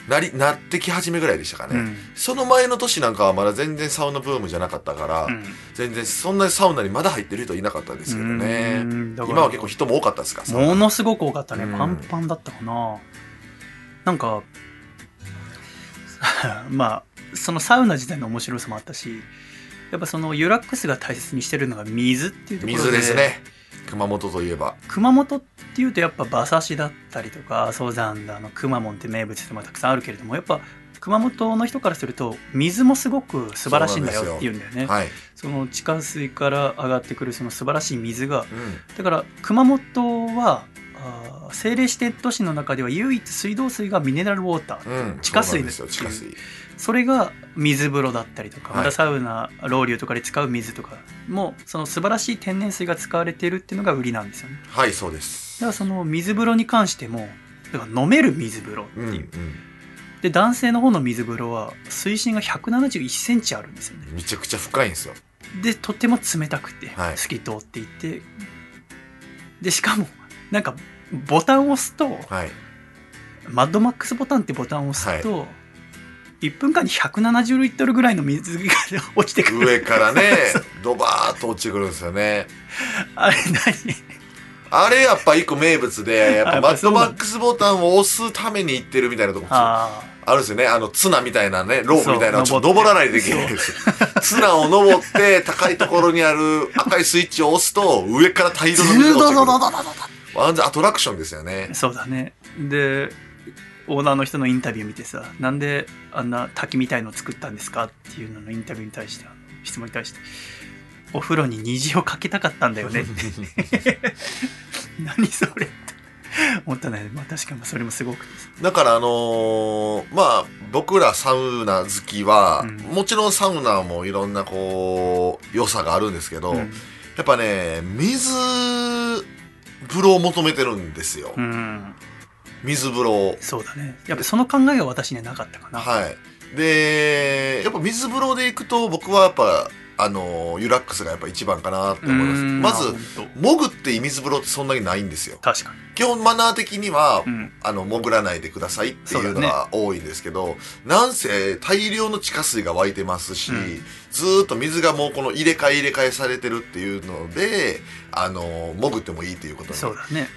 なりなってき始めぐらいでしたかね、うん。その前の年なんかはまだ全然サウナブームじゃなかったから、うん。全然そんなにサウナにまだ入ってる人いなかったですけどね。今は結構人も多かったですか？ものすごく多かったね、うん。パンパンだったかな。なんか (laughs) まあそのサウナ自体の面白さもあったしやっぱそのユラックスが大切にしてるのが水っていうところで水ですね熊本といえば熊本っていうとやっぱ馬刺しだったりとか阿蘇山だのくまモンって名物でもたくさんあるけれどもやっぱ熊本の人からすると水もすごく素晴らしいんだよっていうんだよねはい。その地下水から上がってくるその素晴らしい水がうん。だから熊本は政令指定都市の中では唯一水道水がミネラルウォーターうん。地下水ですよ、地下水。それが水風呂だったりとかはいまたサウナロウリュとかで使う水とかもその素晴らしい天然水が使われているっていうのが売りなんですよねはい、そうです。だからその水風呂に関してもだから飲める水風呂ってうん。ういう、ん。で男性の方の水風呂は水深が1 7 1センチあるんですよねめちゃくちゃ深いんですよ。でとても冷たくてはい透き通っていて、でしかもなんかボタンを押すとはい。マッドマックスボタンってボタンを押すと、1分間に170リットルぐらいの水が落ちてくる上からね、(laughs) ドバーっと落ちてくるんですよね。あれ何？あれやっぱ一個名物で、やっぱマッドマックスボタンを押すために行ってるみたいなとこああるんですよね。あの、ツナみたいなね、ロープみたいなのをちょっと登らないといけないんですよ。ツナを登って、高いところにある赤いスイッチを押すと、上から大あ量の水が落ちてくる。アトラクションですよね。そうだねでオーナーの人のインタビュー見てさなんであんな滝みたいの作ったんですかっていうののインタビューに対して質問に対して。お風呂に虹をかけたかったんだよね。(laughs) 何それって思ったね。まあ確かにそれもすごくてだからあのーまあ僕らサウナ好きは、うん。もちろんサウナもいろんなこう良さがあるんですけど、うん。やっぱね水風呂を求めてるんですよ、うん水風呂そうだね。やっぱその考えが私にはなかったかな、はい。でやっぱ水風呂で行くと僕はやっぱあのユラックスがやっぱ一番かなって思います。うん。まず潜って水風呂ってそんなにないんですよ。確か基本マナー的には、に、うん、あの潜らないでくださいっていうのが多いんですけど、なんせ大量の地下水が湧いてますし、うん。ずーっと水がもうこの入れ替え入れ替えされてるっていうのであの潜ってもいいということに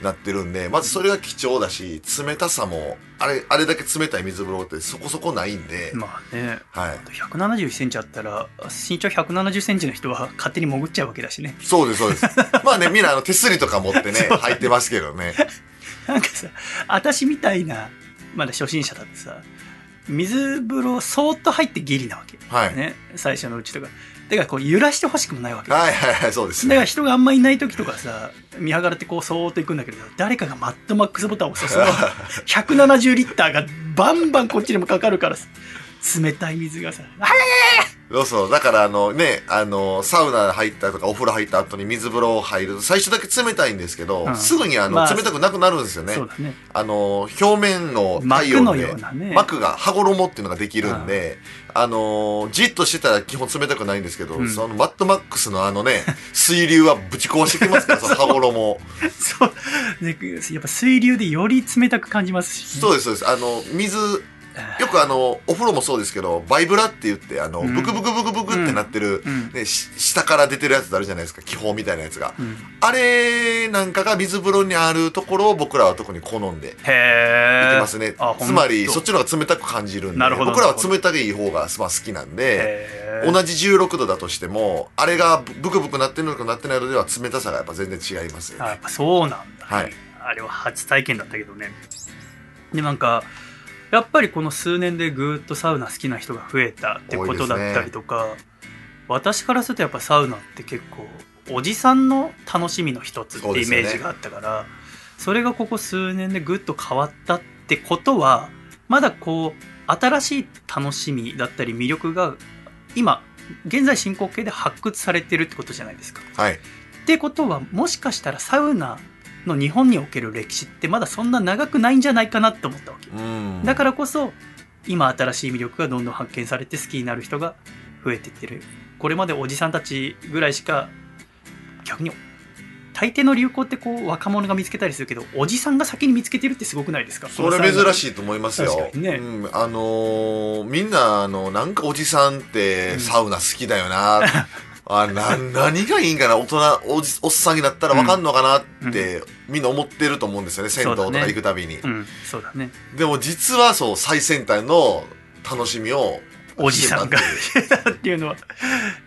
なってるんでまずそれが貴重だし冷たさもあれあれだけ冷たい水風呂ってそこそこないんで、まあね。はい。1 7 1センチあったら身長1 7 0センチの人は勝手に潜っちゃうわけだしね。そうですそうです。(laughs) まあねみんなあの手すりとか持ってね入ってますけどね。なんかさ私みたいなまだ初心者だってさ水風呂そーっと入ってギリなわけ、はい、ね最初のうちとかだからこう揺らしてほしくもないわけ。だはいはいはいそうですね。から人があんまいない時とかさ見計らってこうそーっと行くんだけど誰かがマッドマックスボタンを押すとその170 (laughs) リッターがバンバンこっちにもかかるからさ冷たい水がさ「あれそうそう。だから、あのね、あの、サウナ入ったとかお風呂入った後に水風呂入ると、最初だけ冷たいんですけど、うんすぐにあの、まあ冷たくなくなるんですよね。そうだねあの、表面の体膜の温で、ようなね膜が、羽衣っていうのができるんで、あの、じっとしてたら基本冷たくないんですけど、うんそのマットマックスのあのね、(laughs) 水流はぶち壊してきますから、その羽衣。(laughs) そうでやっぱ水流でより冷たく感じますし、そうです、そうです。あの、水、よくあの、お風呂もそうですけど、バイブラって言って、あの、うん。ブクブクブクブクってなってる、うん。ね、し下から出てるやつあるじゃないですか、気泡みたいなやつが。うん。あれなんかが水風呂にあるところを僕らは特に好んでへいえてますね。あつまり、そっちの方が冷たく感じるんで、僕らは冷たい方がまあ好きなんで、同じ16度だとしても、あれがブクブクなってるのかなってないのでは冷たさがやっぱ全然違いますよね。あやっぱそうなんだ、はい。あれは初体験だったけどね。でなんかやっぱりこの数年でぐーっとサウナ好きな人が増えたってことだったりとか、私からするとやっぱサウナって結構おじさんの楽しみの一つってイメージがあったからそ,、れがここ数年でぐっと変わったってことはまだこう新しい楽しみだったり魅力が今現在進行形で発掘されてるってことじゃないですか。はい。ってことはもしかしたらサウナの日本における歴史ってまだそんな長くないんじゃないかなって思ったわけうん。だからこそ今新しい魅力がどんどん発見されて好きになる人が増えてってるこれまでおじさんたちぐらいしか逆に大抵の流行ってこう若者が見つけたりするけどおじさんが先に見つけてるってすごくないですか？それ珍いしいと思いますよ。確かにねうん、あのーみんな、あの、なんかおじさんってサウナ好きだよな。(laughs) あな何がいいんかな？大人おじおっさんになったらわかんのかなって、みんな思ってると思うんですよね銭湯とか行くたびに、うんそうだね。でも実はそう最先端の楽しみをおじさんがっていう。のは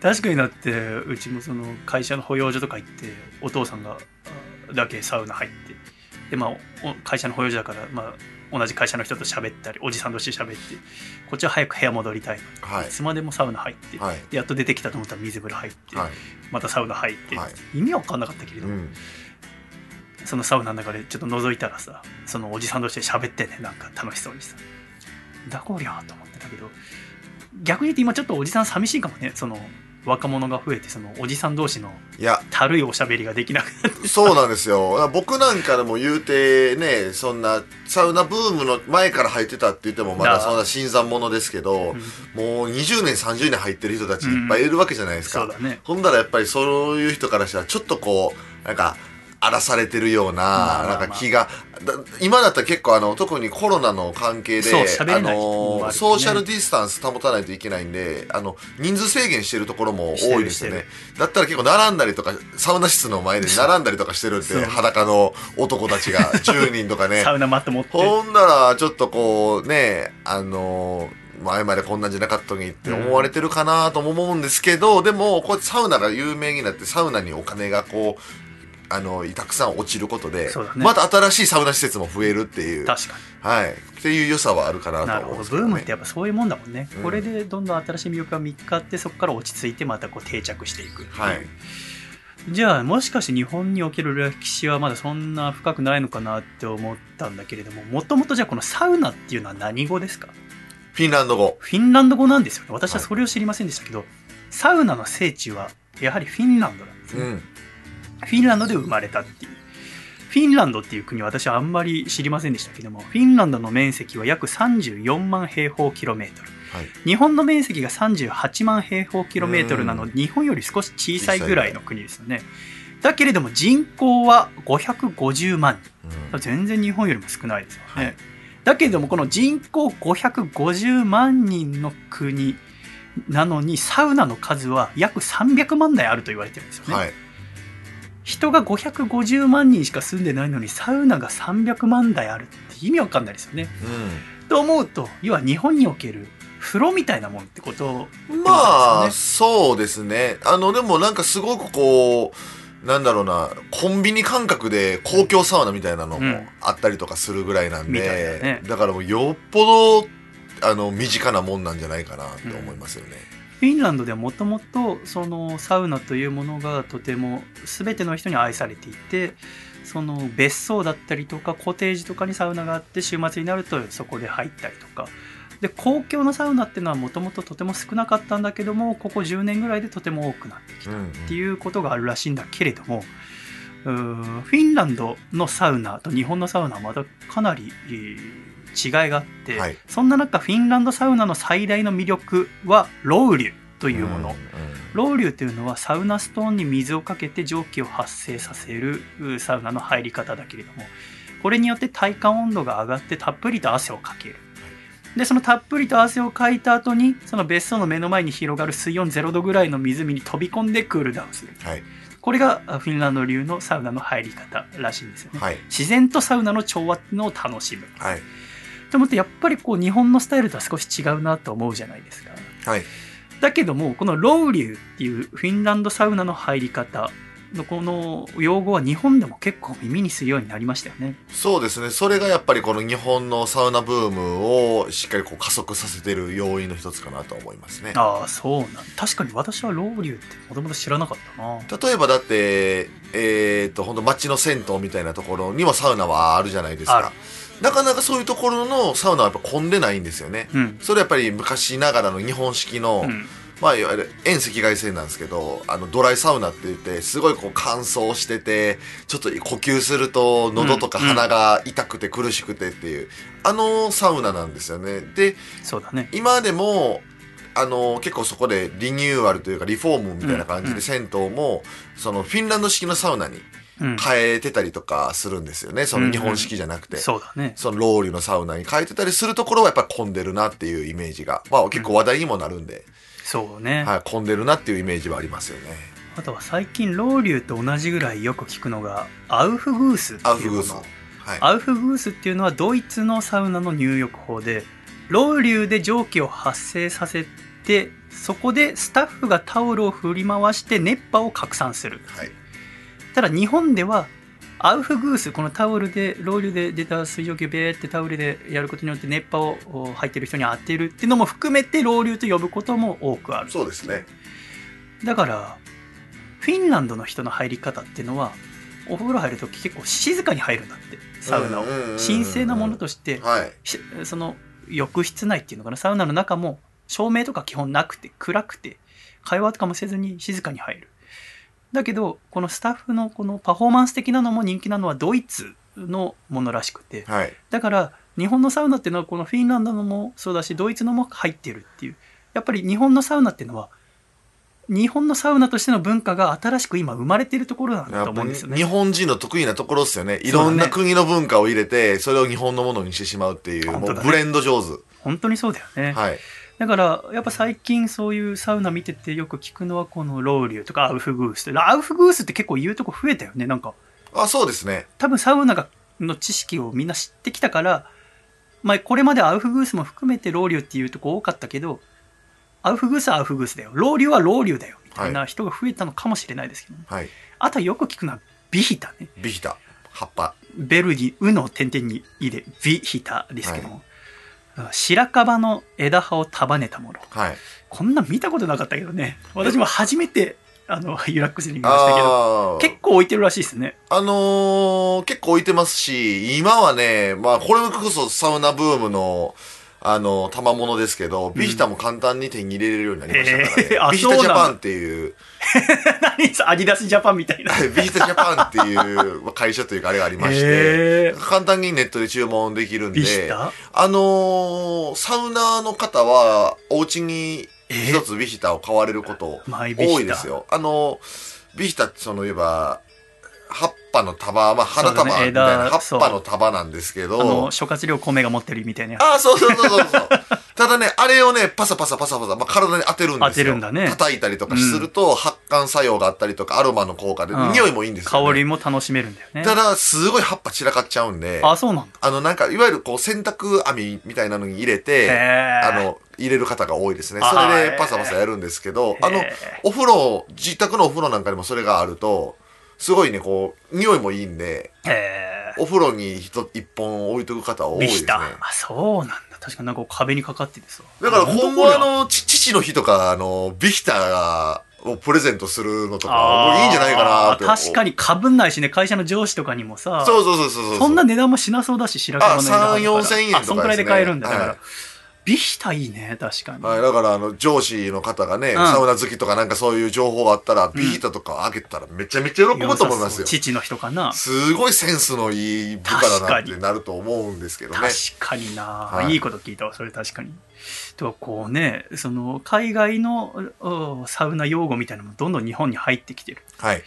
確かになってうちもその会社の保養所とか行ってお父さんがあだけサウナ入って。でまあお会社の保養所だから、まあ、同じ会社の人と喋ったりおじさん同士で喋ってこっちは早く部屋戻りたいはい。いつまでもサウナ入って、はい。でやっと出てきたと思ったら水風呂入って、はい。またサウナ入って、はい。意味わかんなかったけれど、うん。そのサウナの中でちょっと覗いたらさそのおじさん同士で喋ってんねなんか楽しそうにさだこりゃと思ってたけど逆に言って今ちょっとおじさん寂しいかもねその若者が増えてそのおじさん同士のいや。たるいおしゃべりができなくなってそうなんですよ。僕なんかでも言うてねそんなサウナブームの前から入ってたって言ってもまだそんな新参者ですけど、うん。もう20年30年入ってる人たちいっぱいいるわけじゃないですか、そうだね。ほんだらやっぱりそういう人からしたらちょっとこうなんか荒らされてるような,、なんか気がだ今だったら結構あの特にコロナの関係でそう喋れないあのソーシャルディスタンス保たないといけないんであの人数制限してるところも多いですよね。だったら結構並んだりとかサウナ室の前で並んだりとかしてるんそう。で裸の男たちが (laughs) 10人とかね。サウナマット持って。ほんならちょっとこうねあの前までこんなんじゃなかったのにって思われてるかなとも思うんですけど、でもこうやってサウナが有名になってサウナにお金がこうあのたくさん落ちることで、ね。また新しいサウナ施設も増えるっていう確かはい。っていう良さはあるかなになるほどブと思うんですけど、ね、ームってやっぱそういうもんだもんね、うん。これでどんどん新しい魅力が見つかってそこから落ち着いてまたこう定着していくはい。じゃあもしかして日本における歴史はまだそんな深くないのかなって思ったんだけれどももともとじゃあこのサウナっていうのは何語ですか？フィンランド語。フィンランド語なんですよね。私はそれを知りませんでしたけど、サウナの聖地はやはりフィンランドなんですね、うんフィンランドで生まれたっていう。フィンランドっていう国は私はあんまり知りませんでした。けどもフィンランドの面積は約34万平方キロメートル。はい。日本の面積が38万平方キロメートルなのうん。で日本より少し小さいぐらいの国ですよね。だけれども人口は550万うん。人全然日本よりも少ないですよね、はい。だけれどもこの人口550万人の国なのにサウナの数は約300万台あると言われてるんですよね、はい人が550万人しか住んでないのにサウナが300万台あるって意味わかんないですよね。うと思うと要は日本における風呂みたいなもんってことん、まあそうですね。あのでもなんかすごくこうなんだろうなコンビニ感覚で公共サウナみたいなのもうん。あったりとかするぐらいなんみたいで、だね。だからもうよっぽどあの身近なもんなんじゃないかなって思いますよね。フィンランドではもともとそのサウナというものがとても全ての人に愛されていてその別荘だったりとかコテージとかにサウナがあって週末になるとそこで入ったりとか。で公共のサウナっていうのはもともととても少なかったんだけどもここ10年ぐらいでとても多くなってきたっていうことがあるらしいんだけれどもうーんフィンランドのサウナと日本のサウナはまたかなり違いがあって、はい。そんな中フィンランドサウナの最大の魅力はロウリュというもの、んん。ロウリュというのはサウナストーンに水をかけて蒸気を発生させるうサウナの入り方だけれどもこれによって体感温度が上がってたっぷりと汗をかける。でそのたっぷりと汗をかいた後にその別荘の目の前に広がる水温0度ぐらいの湖に飛び込んでクールダウンする。はい。これがあフィンランド流のサウナの入り方らしいんですよね、はい。自然とサウナの調和のを楽しむ。はいと思ってやっぱりこう日本のスタイルとは少し違うなと思うじゃないですか。はい。だけどもこのロウリュっていうフィンランドサウナの入り方のこの用語は日本でも結構耳にするようになりましたよね。そうですね。それがやっぱりこの日本のサウナブームをしっかりこう加速させてる要因の一つかなと思いますね。ああそうなん。確かに私はロウリュってもともと知らなかったな。例えばだってえーっと本当街の銭湯みたいなところにもサウナはあるじゃないですある。かなかなかそういうところのサウナはやっぱ混んでないんですよね。うん。それやっぱり昔ながらの日本式の、うん。まあいわゆる遠赤外線なんですけどあのドライサウナって言ってすごいこう乾燥しててちょっと呼吸すると喉とか鼻が痛くて苦しくてっていう、あのサウナなんですよね。でそうだね。今でもあの結構そこでリニューアルというかリフォームみたいな感じうんで銭湯もそのフィンランド式のサウナにうん変えてたりとかするんですよねその日本式じゃなくて。そうだねそのロウリュのサウナに変えてたりするところはやっぱり混んでるなっていうイメージが、まあ結構話題にもなるんで、そうね、はい、混んでるなっていうイメージはありますよね。あとは最近ロウリュと同じぐらいよく聞くのがアウフグースってアウいうものフグース。はい。アウフグースっていうのはドイツのサウナの入浴法でロウリュで蒸気を発生させてそこでスタッフがタオルを振り回して熱波を拡散するはい。ただ日本ではアウフグースこのタオルでロウリュで出た水蒸気をベーってタオルでやることによって熱波をお入ってる人に当てるっていうのも含めてロウリュと呼ぶことも多くあるそうですね。だからフィンランドの人の入り方っていうのはお風呂入るとき結構静かに入るんだってサウナを神聖なものとしてはい。しその浴室内っていうのかなサウナの中も照明とか基本なくて暗くて会話とかもせずに静かに入るだけどこのスタッフのこのパフォーマンス的なのも人気なのはドイツのものらしくてはい。だから日本のサウナっていうのはこのフィンランドのもそうだしドイツのも入ってるっていうやっぱり日本のサウナっていうのは日本のサウナとしての文化が新しく今生まれてるところなんだと思うんですよね日本人の得意なところですよね。いろんな国の文化を入れて、それを日本のものにしてしまうっていう、本当だねもうブレンド上手。本当にそうだよね、はい。だから、やっぱ最近そういうサウナ見ててよく聞くのはこのロウリュとかアウフグースって。アウフグースって結構言うとこ増えたよね。なんか、あ、そうですね。多分サウナがの知識をみんな知ってきたから、まあこれまでアウフグースも含めてロウリュっていうとこ多かったけど、アウフグースはアウフグースだよ。ロウリュはロウリュだよ。みたいな人が増えたのかもしれないですけど、ねはい。あとはよく聞くのはビヒタね。ビヒタ。葉っぱ。ベルに、ウの点々にいで、ビヒタですけども。白樺の枝葉を束ねたもの。はい。こんなん見たことなかったけどね。私も初めて、あの、ユラックスに見ましたけど、結構置いてるらしいですね。あのー結構置いてますし、今はね、まあ、これこそサウナブームの、あの、賜物ですけど、ビヒタも簡単に手に入れれるようになりましたからね。えーあビヒタジャパンっていう、(laughs) 何さ、アディダスジャパンみたいな。(laughs) ビヒタジャパンっていうまあ会社というかあれがありまして、へー簡単にネットで注文できるんで、タ？あのーサウナーの方は、お家にえ？ー一つビヒタを買われること多いですよ。あのービヒタってその言えば、葉っぱの束、まあ花束みたいな葉っぱの束なんですけど、諸葛亮米が持ってるみたいなやつ。ああ、そう (laughs) そうそうそうそう。ただね、あれをね、パサパサパサパサ、まあ、体に当てるんですよ。当てるんだね叩いたりとかすると、発汗作用があったりとか、アロマの効果で、うん匂いもいいんですよ、ね。香りも楽しめるんだよね。ただ、すごい葉っぱ散らかっちゃうんで、あ、そうなんだ。あの、なんか、いわゆるこう、洗濯網みたいなのに入れて、あの、入れる方が多いですね。あそれでパサパサやるんですけど、あのお風呂、自宅のお風呂なんかにもそれがあると、すごいね、こう、匂いもいいんで、へお風呂に一一本置いとく方多いですね。ービヒタ。あ、そうなんだ。確かになんか壁にかかっててさ。だから今後あの、ち父の日とか、あの、ビヒタが、をプレゼントするのとれか、いいんじゃないかなって。確かにかぶんないしね、会社の上司とかにもさ。そうそうそうそうそう。そんな値段もしなそうだし、白樺の値段あ3 4千円とかあ、そんくらいで買えるんだ。だからはい、ビヒタいいね、確かに。はい、だからあの上司の方がね、うんサウナ好きとかなんかそういう情報があったら、ビヒタとかあげたらめちゃめちゃ喜ぶと思いますよ。父の人かな。すごいセンスのいい部下だなってなると思うんですけどね。確かにな、はいい、いこと聞いたわ、それ確かに。とこうね、その海外のおサウナ用語みたいなのもどんどん日本に入ってきてる。はい。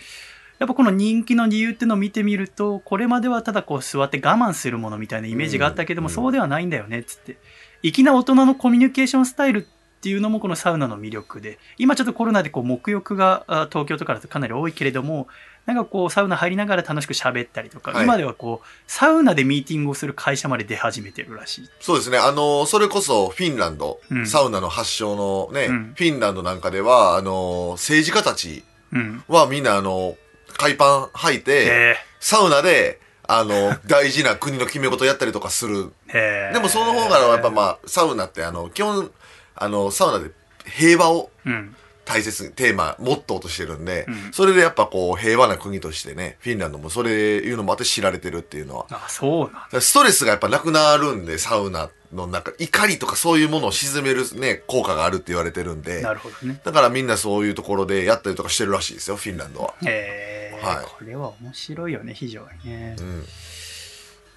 やっぱこの人気の理由ってのを見てみると、これまではただこう座って我慢するものみたいなイメージがあったけども、うんそうではないんだよねっつって。粋な大人のコミュニケーションスタイルっていうのもこのサウナの魅力で、今ちょっとコロナでこう沐浴があ東京とかだとかなり多いけれども、なんかこうサウナ入りながら楽しく喋ったりとか、はい今ではこうサウナでミーティングをする会社まで出始めてるらしい。そうですね。あの、それこそフィンランド、うんサウナの発祥のね、うんフィンランドなんかでは、あの、政治家たちうん。はみんなあの、海パン履いて、へサウナで、あの、大事な国の決め事やったりとかする。でもその方がやっぱまあ、サウナってあの、基本、あの、サウナで平和をうん。大切に、テーマ、モットーとしてるんで、うんそれでやっぱこう、平和な国としてね、フィンランドもそれいうのもあって知られてるっていうのは。あ、そうなんストレスがやっぱなくなるんで、サウナの中、怒りとかそういうものを鎮めるね、効果があるって言われてるんで、なるほどね。だからみんなそういうところでやったりとかしてるらしいですよ、フィンランドは。へえ、はいこれは面白いよね、非常にねう。ん。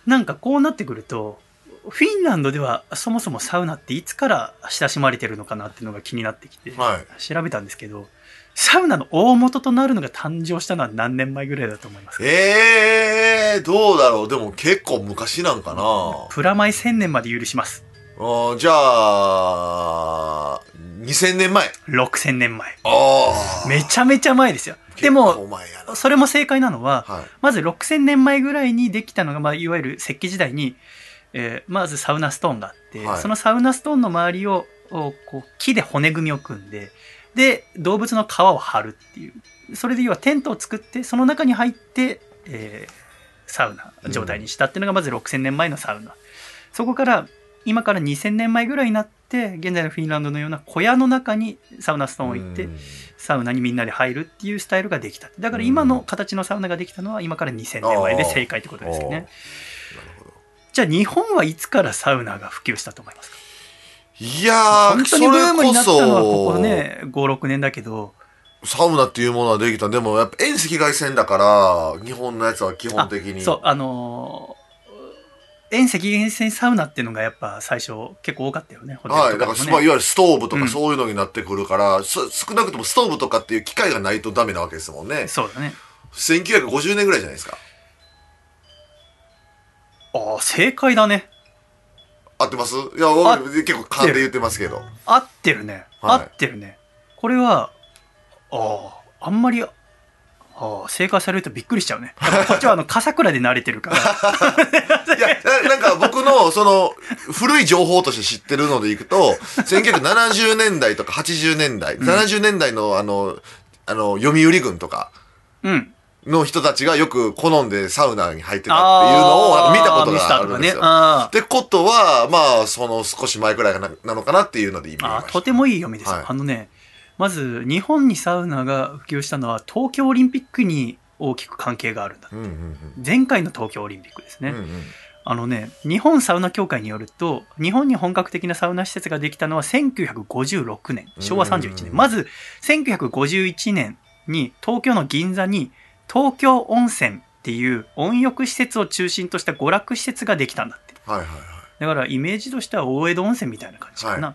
なんかこうなってくると、フィンランドではそもそもサウナっていつから親しまれてるのかなっていうのが気になってきて、はい。調べたんですけど、サウナの大元となるのが誕生したのは何年前ぐらいだと思いますか？ええー、どうだろうでも結構昔なんかなプラマイ1000年まで許します。あーじゃあ、2000年前。6000年前。ああ。めちゃめちゃ前ですよ。でも。それも正解なのは、はい。まず6000年前ぐらいにできたのが、まあ、いわゆる石器時代に、えーまずサウナストーンがあって、はいそのサウナストーンの周りををこう木で骨組みを組んでで動物の皮を張るっていうそれで要はテントを作ってその中に入って、えーサウナ状態にしたっていうのがまず6000年前のサウナ。そこから今から2000年前ぐらいになって現在のフィンランドのような小屋の中にサウナストーンを置いてうん。サウナにみんなで入るっていうスタイルができただから今の形のサウナができたのは今から2000年前で正解ってことですよねじゃあ日本はいつからサウナが普及したと思いますか？いやー、本当にブームになったのはここね56年だけど。サウナっていうものはできた。でもやっぱ遠赤外線だから、日本のやつは基本的に。そうあのー遠赤外線サウナっていうのがやっぱ最初結構多かったよねホテルはい。だから、いわゆるストーブとうん。かそういうのになってくるから、そ少なくともストーブとかっていう機械がないとダメなわけですもんね。そうだね。1950年ぐらいじゃないですか。ああ正解だね。合ってます？いや、僕結構勘で言ってますけど。合ってるね、はい。合ってるね。これはあああんまりああ正解されるとびっくりしちゃうね。こっちはあの笠倉で慣れてるから。(laughs) いや、ななんか僕の、その、古い情報として知ってるのでいくと、1970年代とか80年代、70年代のあの、あの、読売軍とかうん。の人たちがよく好んでサウナに入ってたっていうのを見たことがあるんですよ。あってことは、まあ、その少し前くらいななのかなっていうので今まとてもいい読みですよ、はい。あのねまず日本にサウナが普及したのは東京オリンピックに大きく関係があるんだ。うんうん前回の東京オリンピックですうん。ね、うんうん。あのね日本サウナ協会によると日本に本格的なサウナ施設ができたのは1956年。昭和31うん年。まず1951年に東京の銀座に東京温泉っていう温浴施設を中心とした娯楽施設ができたんだって。はいはいはい。だからイメージとしては大江戸温泉みたいな感じかな、は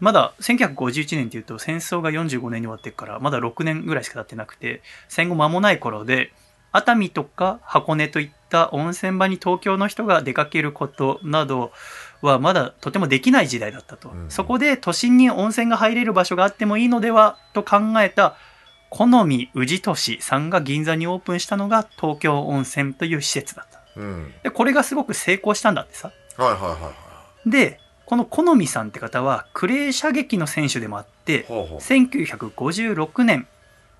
まだ1951年っていうと戦争が45年に終わってるからまだ6年ぐらいしか経ってなくて戦後間もない頃で熱海とか箱根といった温泉場に東京の人が出かけることなどはまだとてもできない時代だったと、うんそこで都心に温泉が入れる場所があってもいいのではと考えた好み宇治都市さんが銀座にオープンしたのが東京温泉という施設だったうん。でこれがすごく成功したんだってさはいはいはいはい。でこの好みさんって方はクレー射撃の選手でもあってほうほう。1956年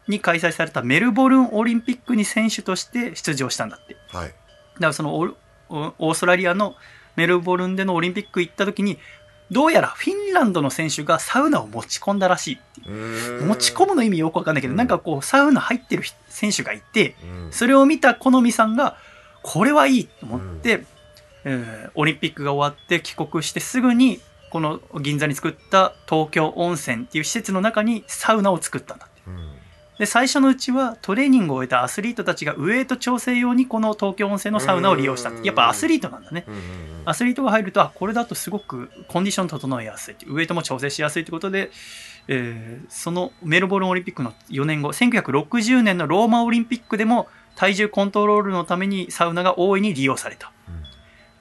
に開催されたメルボルンオリンピックに選手として出場したんだってだはい。からそのオルオオーストラリアのメルボルンでのオリンピック行った時にどうやらフィンランドの選手がサウナを持ち込んだらしいっていう持ち込む。むの意味よくわかんないけど、うんなんかこうサウナ入ってる選手がいてうんそれを見た好みさんがこれはいいと思って、えーオリンピックが終わって帰国してすぐにこの銀座に作った東京温泉っていう施設の中にサウナを作ったんだ。ってうん。で最初のうちはトレーニングを終えたアスリートたちがウエイト調整用にこの東京温泉のサウナを利用したうん。やっぱアスリートなんだね。アスリートが入るとあこれだとすごくコンディション整えやすいウエイトも調整しやすいということで、えーそのメルボルンオリンピックの4年後1960年のローマオリンピックでも体重コントロールのためにサウナが大いに利用された。うん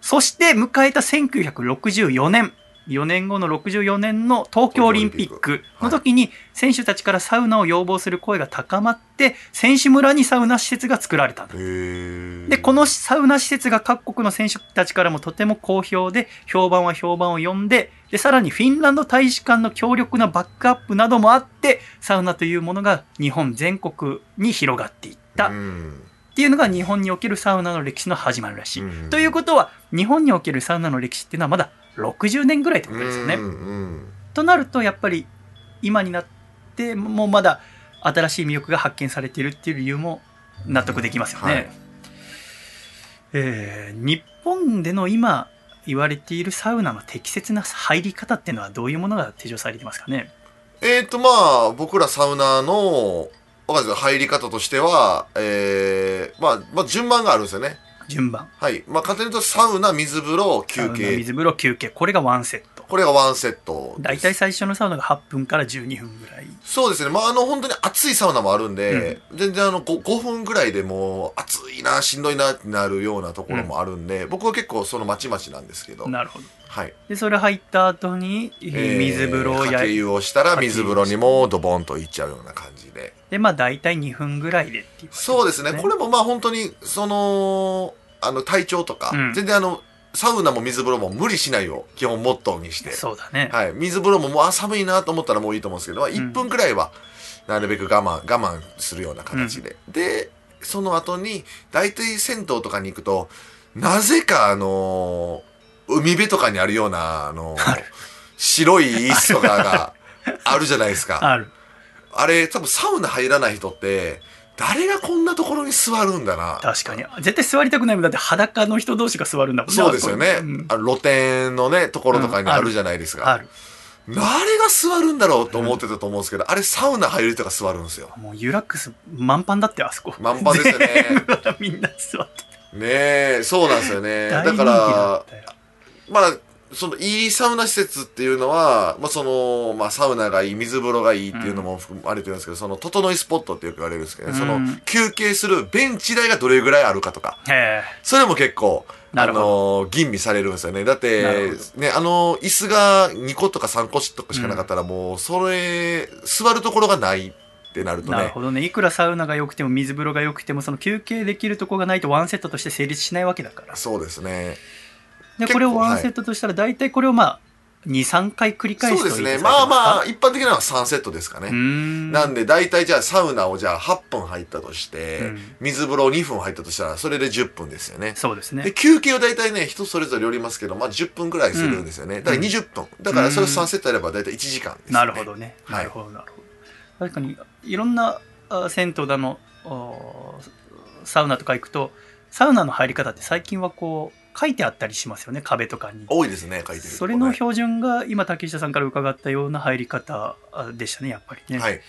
そして迎えた1964年。4年後の64年の東京オリンピック。の時に選手たちからサウナを要望する声が高まって選手村にサウナ施設が作られたでこのサウナ施設が各国の選手たちからもとても好評で評判は評判を呼んででさらにフィンランド大使館の強力なバックアップなどもあってサウナというものが日本全国に広がっていったっうんていうのが日本におけるサウナの歴史の始まりらしい。うんということは日本におけるサウナの歴史っていうのはまだ60年ぐらいってことですよね。うんうんとなるとやっぱり今になってもうまだ新しい魅力が発見されているっていう理由も納得できますよね。はいえー日本での今言われているサウナの適切な入り方っていうのはどういうものが提唱されてますかね？えっとまあ僕らサウナーのわかんないですけど入り方としては、えーまあ、まあ順番があるんですよね。順番。はい。まあ簡単に言うとサウナ水風呂休サウナ憩水風呂休憩。これがワンセット。これがワンセット大体最初のサウナが8分から12分ぐらい。そうですね。まああの本当に暑いサウナもあるんで、全然あの 5, 5分ぐらいでもう暑いなしんどいなってなるようなところもあるんで、僕は結構そのまちまちなんですけど。なるほど。はい。でそれ入った後にえー水風呂をやかけ湯をしたら水風呂にもドボンといっちゃうような感じででまあ大体2分ぐらいでっていうそうですね。これもまあ本当にそのあの体調とか、うん。全然あのサウナも水風呂も無理しないを基本モットーにして。そうだね、はい、水風呂ももうあ寒いなと思ったらもういいと思うんですけど、まあ、1分くらいはなるべく我慢我慢するような形で、でその後に、大体銭湯とかに行くと、なぜかあのー海辺とかにあるような、あの (laughs) ー白い椅子とかがあるじゃないですか。(laughs) ある。あれ、多分サウナ入らない人って、誰がこんなところに座るんだな。確かに。絶対座りたくないもんだって裸の人同士が座るんだもんね。そうですよね。うんあの露店のね、ところとかにあるじゃないですか。ある。誰が座るんだろうと思ってたと思うんですけど、あれサウナ入る人が座るんですよ。もうユラックス満帆だってあそこ。満帆ですよねみんな座ってねえ、そうなんですよね。だから。まあ、そのいいサウナ施設っていうのは、まあその、まあサウナがいい、水風呂がいいっていうのも含まれてるんですけど、その、整いスポットってよく言われるんですけどね、そのうん、休憩するベンチ台がどれぐらいあるかとか。それも結構、あの、吟味されるんですよね。だっなてね、あの、椅子が2個とか3個とかしかなかったら、もう、それ、座るところがないってなるとね、なるほどね。いくらサウナが良くても水風呂が良くても、その休憩できるとこがないとワンセットとして成立しないわけだから。そうですね。で、これをワンセットとしたら、大体これをまあ、2、3回繰り返そうですね。まあまあ、あ。一般的なのは3セットですかね。なんで、大体じゃあサウナをじゃあ8分入ったとして、うん水風呂2分入ったとしたら、それで10分ですよね。で、そうですね。休憩は大体ね、人それぞれよりますけど、まあ10分ぐらいするんですよね。だから20分。だからそれ3セットやれば大体1時間です、ね。なるほどね。はいなるほど、なるほど。確かに、いろんなあ銭湯だの、おサウナとか行くと、サウナの入り方って最近はこう、書いてあったりしますよね、壁とかに。多いですね、書いてるとこそれの標準が今竹下さんから伺ったような入り方あでしたねやっぱりね、はい。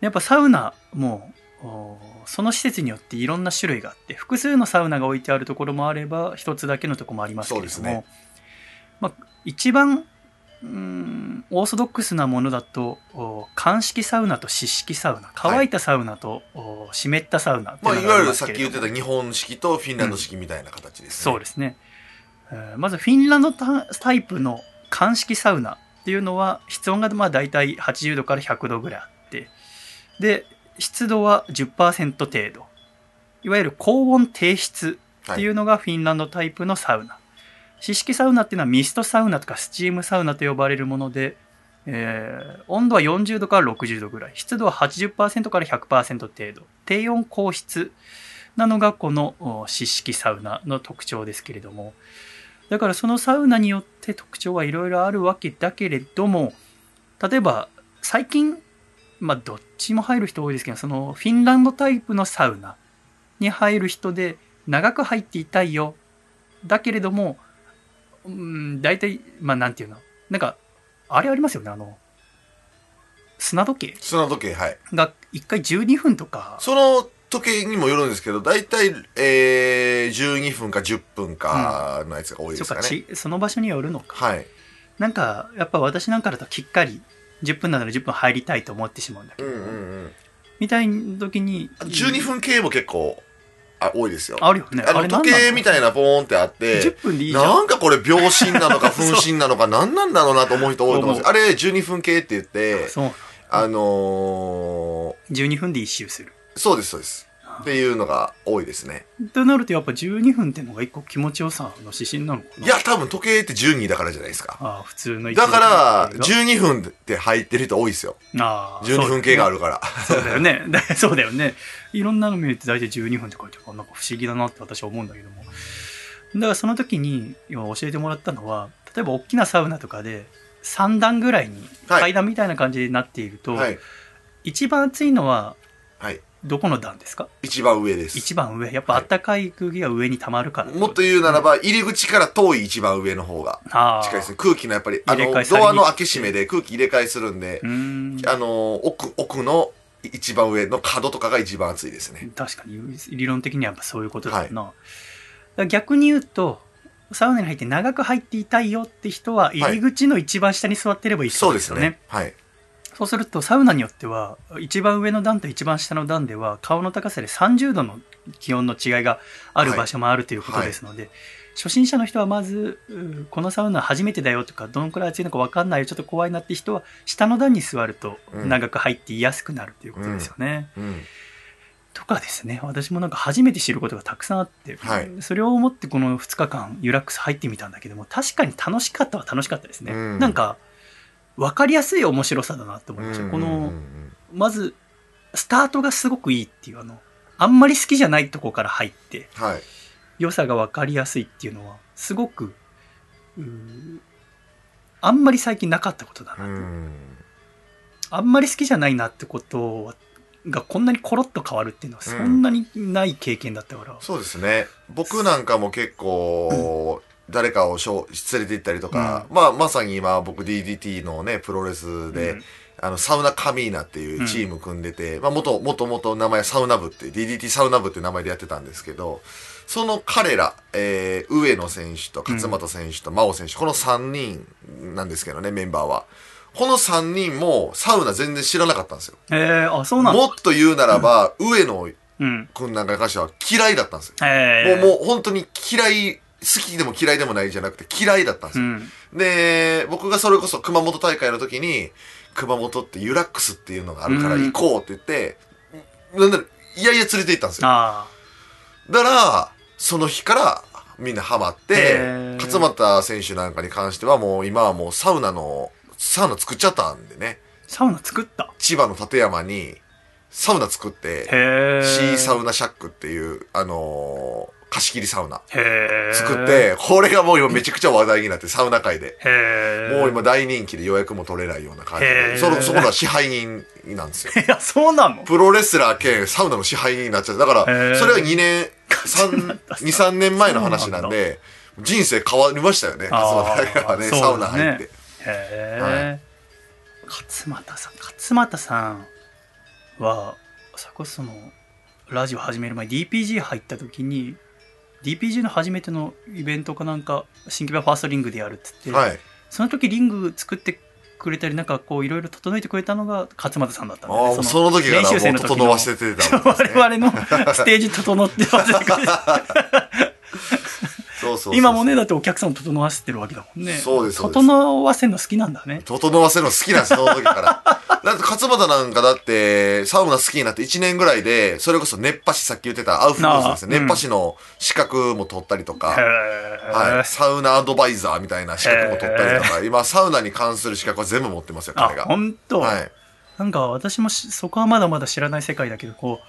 やっぱサウナもおその施設によっていろんな種類があって複数のサウナが置いてあるところもあれば一つだけのところもありますけれども、そうですねまあ、一番うーん。オーソドックスなものだとお乾式サウナと湿式サウナ乾いたサウナと、お湿ったサウナまあ、いわゆるさっき言ってた日本式とフィンランド式みたいな形ですね。そうですね。えーまずフィンランドタタイプの乾式サウナっていうのは室温がまあ大体80度から100度ぐらいあってで湿度は10%程度。いわゆる高温低湿っていうのがフィンランドタイプのサウナ、湿式サウナっていうのはミストサウナとかスチームサウナと呼ばれるもので、えー温度は40度から60度ぐらい湿度は80%から100%程度。低温高湿なのがこのお湿式サウナの特徴ですけれども。だからそのサウナによって特徴はいろいろあるわけだけれども例えば最近まあどっちも入る人多いですけどそのフィンランドタイプのサウナに入る人で長く入っていたいよ。だけれどもうん大体まあなんていうの？なんかあれありますよねあの砂時計？砂時計、はい。が1回12分とかその時計にもよるんですけど、大体、えー、12分か10分かのやつが多いですかね。ちその場所によるのかはい。なんかやっぱ私なんかだときっかり10分なので10分入りたいと思ってしまうんだけど、うんうんうん。みたいな時に12分系も結構、あ、多いですよ。あるよね。あの、時計みたいななポーンってあって、10分でいいじゃん。なんかこれ秒針なのか分針なのか (laughs) 何なんだろうなと思う人多いと思うんですあれ12分系って言って、あの12分で一周する。ー、そうですそうです。っていうのが多いですね。となるとやっぱ12分ってのが一個気持ちよさの指針なのかな？いや、多分時計って12だからじゃないですか。ああ普通のだから、10 12分って入ってる人多いですよ。ああ12分系があるるから。そうだよね (laughs) だそうだよねいろんなの見ると大体12分って書いてあるなんか不思議だなって私は思うんだけどもだからその時に今教えてもらったのは例えば大きなサウナとかで3段ぐらいにはい階段みたいな感じになっていると、はい。一番暑いのははい。どこの段ですか？一番上です。一番上。やっぱ暖かい空気が上に溜まるから、もっと言うならば、入り口から遠い一番上の方がああ近いですね。空気のやっぱり、あの、ドアの開け閉めで空気入れ替えするんであの、奥、奥の一番上の角とかが一番暑いですね。確かに。理論的にはやっぱそういうことだよな、だから逆に言うとサウナに入って長く入っていたいよって人は入り口の一番下に座ってればいいそうですよね,、すね。はい。そうするとサウナによっては一番上の段と一番下の段では顔の高さで30度の気温の違いがある場所もあるということですので、初心者の人はまずうこのサウナ初めてだよとかどのくらい暑いのか分かんないよちょっと怖いなって人は下の段に座るとうん。長く入っていやすくなるということですよね。うん。とかですね。私もなんか初めて知ることがたくさんあって、はい。それを思ってこの2日間ユラックス入ってみたんだけども確かに楽しかったは楽しかったですね、うん。なんか分かりやすい面白さだなって思いました、このうんうんうんまずスタートがすごくいいっていうあのあんまり好きじゃないとこから入ってはい。良さが分かりやすいっていうのはすごくあんまり最近なかったことだな、うん。あんまり好きじゃないなってことがこんなにコロッと変わるっていうのはそんなにない経験だったから、そうですね。僕なんかも結構、誰かをしょ連れて行ったりとか、まあ、まさに今僕 DDT のね、プロレスで、うん。あの、サウナカミーナっていうチーム組んでて、まあ、もと、もともと名前サウナ部って、DDT サウナ部って名前でやってたんですけど、その彼ら、えー、上野選手と勝俣選手と真央選手、この3人なんですけどね、メンバーは。この3人もサウナ全然知らなかったんですよ。えー、あそうなんだ。もっと言うならば、上野うん。くんなんかに関しては嫌いだったんですよ。えー、もう、もう本当に嫌い、好きでも嫌いでもないじゃなくて嫌いだったんですよ。うん。で、僕がそれこそ熊本大会の時に、熊本ってユラックスっていうのがあるから行こうって言って、なんだろいやいや連れて行ったんですよ。あだから、その日からみんなハマって勝俣選手なんかに関してはもう今はもうサウナの、サウナ作っちゃったんでね、ーサウナ作った？千葉の館山にサウナ作って、シーサウナシャックっていう、あのー貸し切りサウナ作って、これがもう今めちゃくちゃ話題になって、サウナ界で。もう今大人気で予約も取れないような感じへで。ーその、そこら支配人なんですよ。(laughs) いやそうなの？プロレスラー兼サウナの支配人になっちゃって。だから、それは2年、3、(laughs) 2、3年前の話なんで、人生変わりましたよね。勝俣はね、そうだねサウナ入って。へえ、勝俣さん勝俣さんはそれこそそのラジオ始める前 DPG 入った時に DPG の初めてのイベントかなんか新規版ファーストリングでやるっつって、はい。その時リング作ってくれたりなんかこういろいろ整えてくれたのが勝俣さんだったんあだねあ、その時からもう整わせてたね。(laughs) 我々のステージ整ってわせてくれてそうそう今もねだってお客さんを整わせてるわけだもんね。そうですそうです。整わせるの好きなんだね。整わせるの好きなんです、その時から。(laughs) だって、勝俣なんかだって、サウナ好きになって1年ぐらいで、それこそ熱波師さっき言ってたアウフグースですね。熱波師の資格も取ったりとか、へはい、サウナアドバイザーみたいな資格も取ったりとか、今、サウナに関する資格は全部持ってますよ、あ彼が。本当、はい。なんか私もしそこはまだまだ知らない世界だけどこう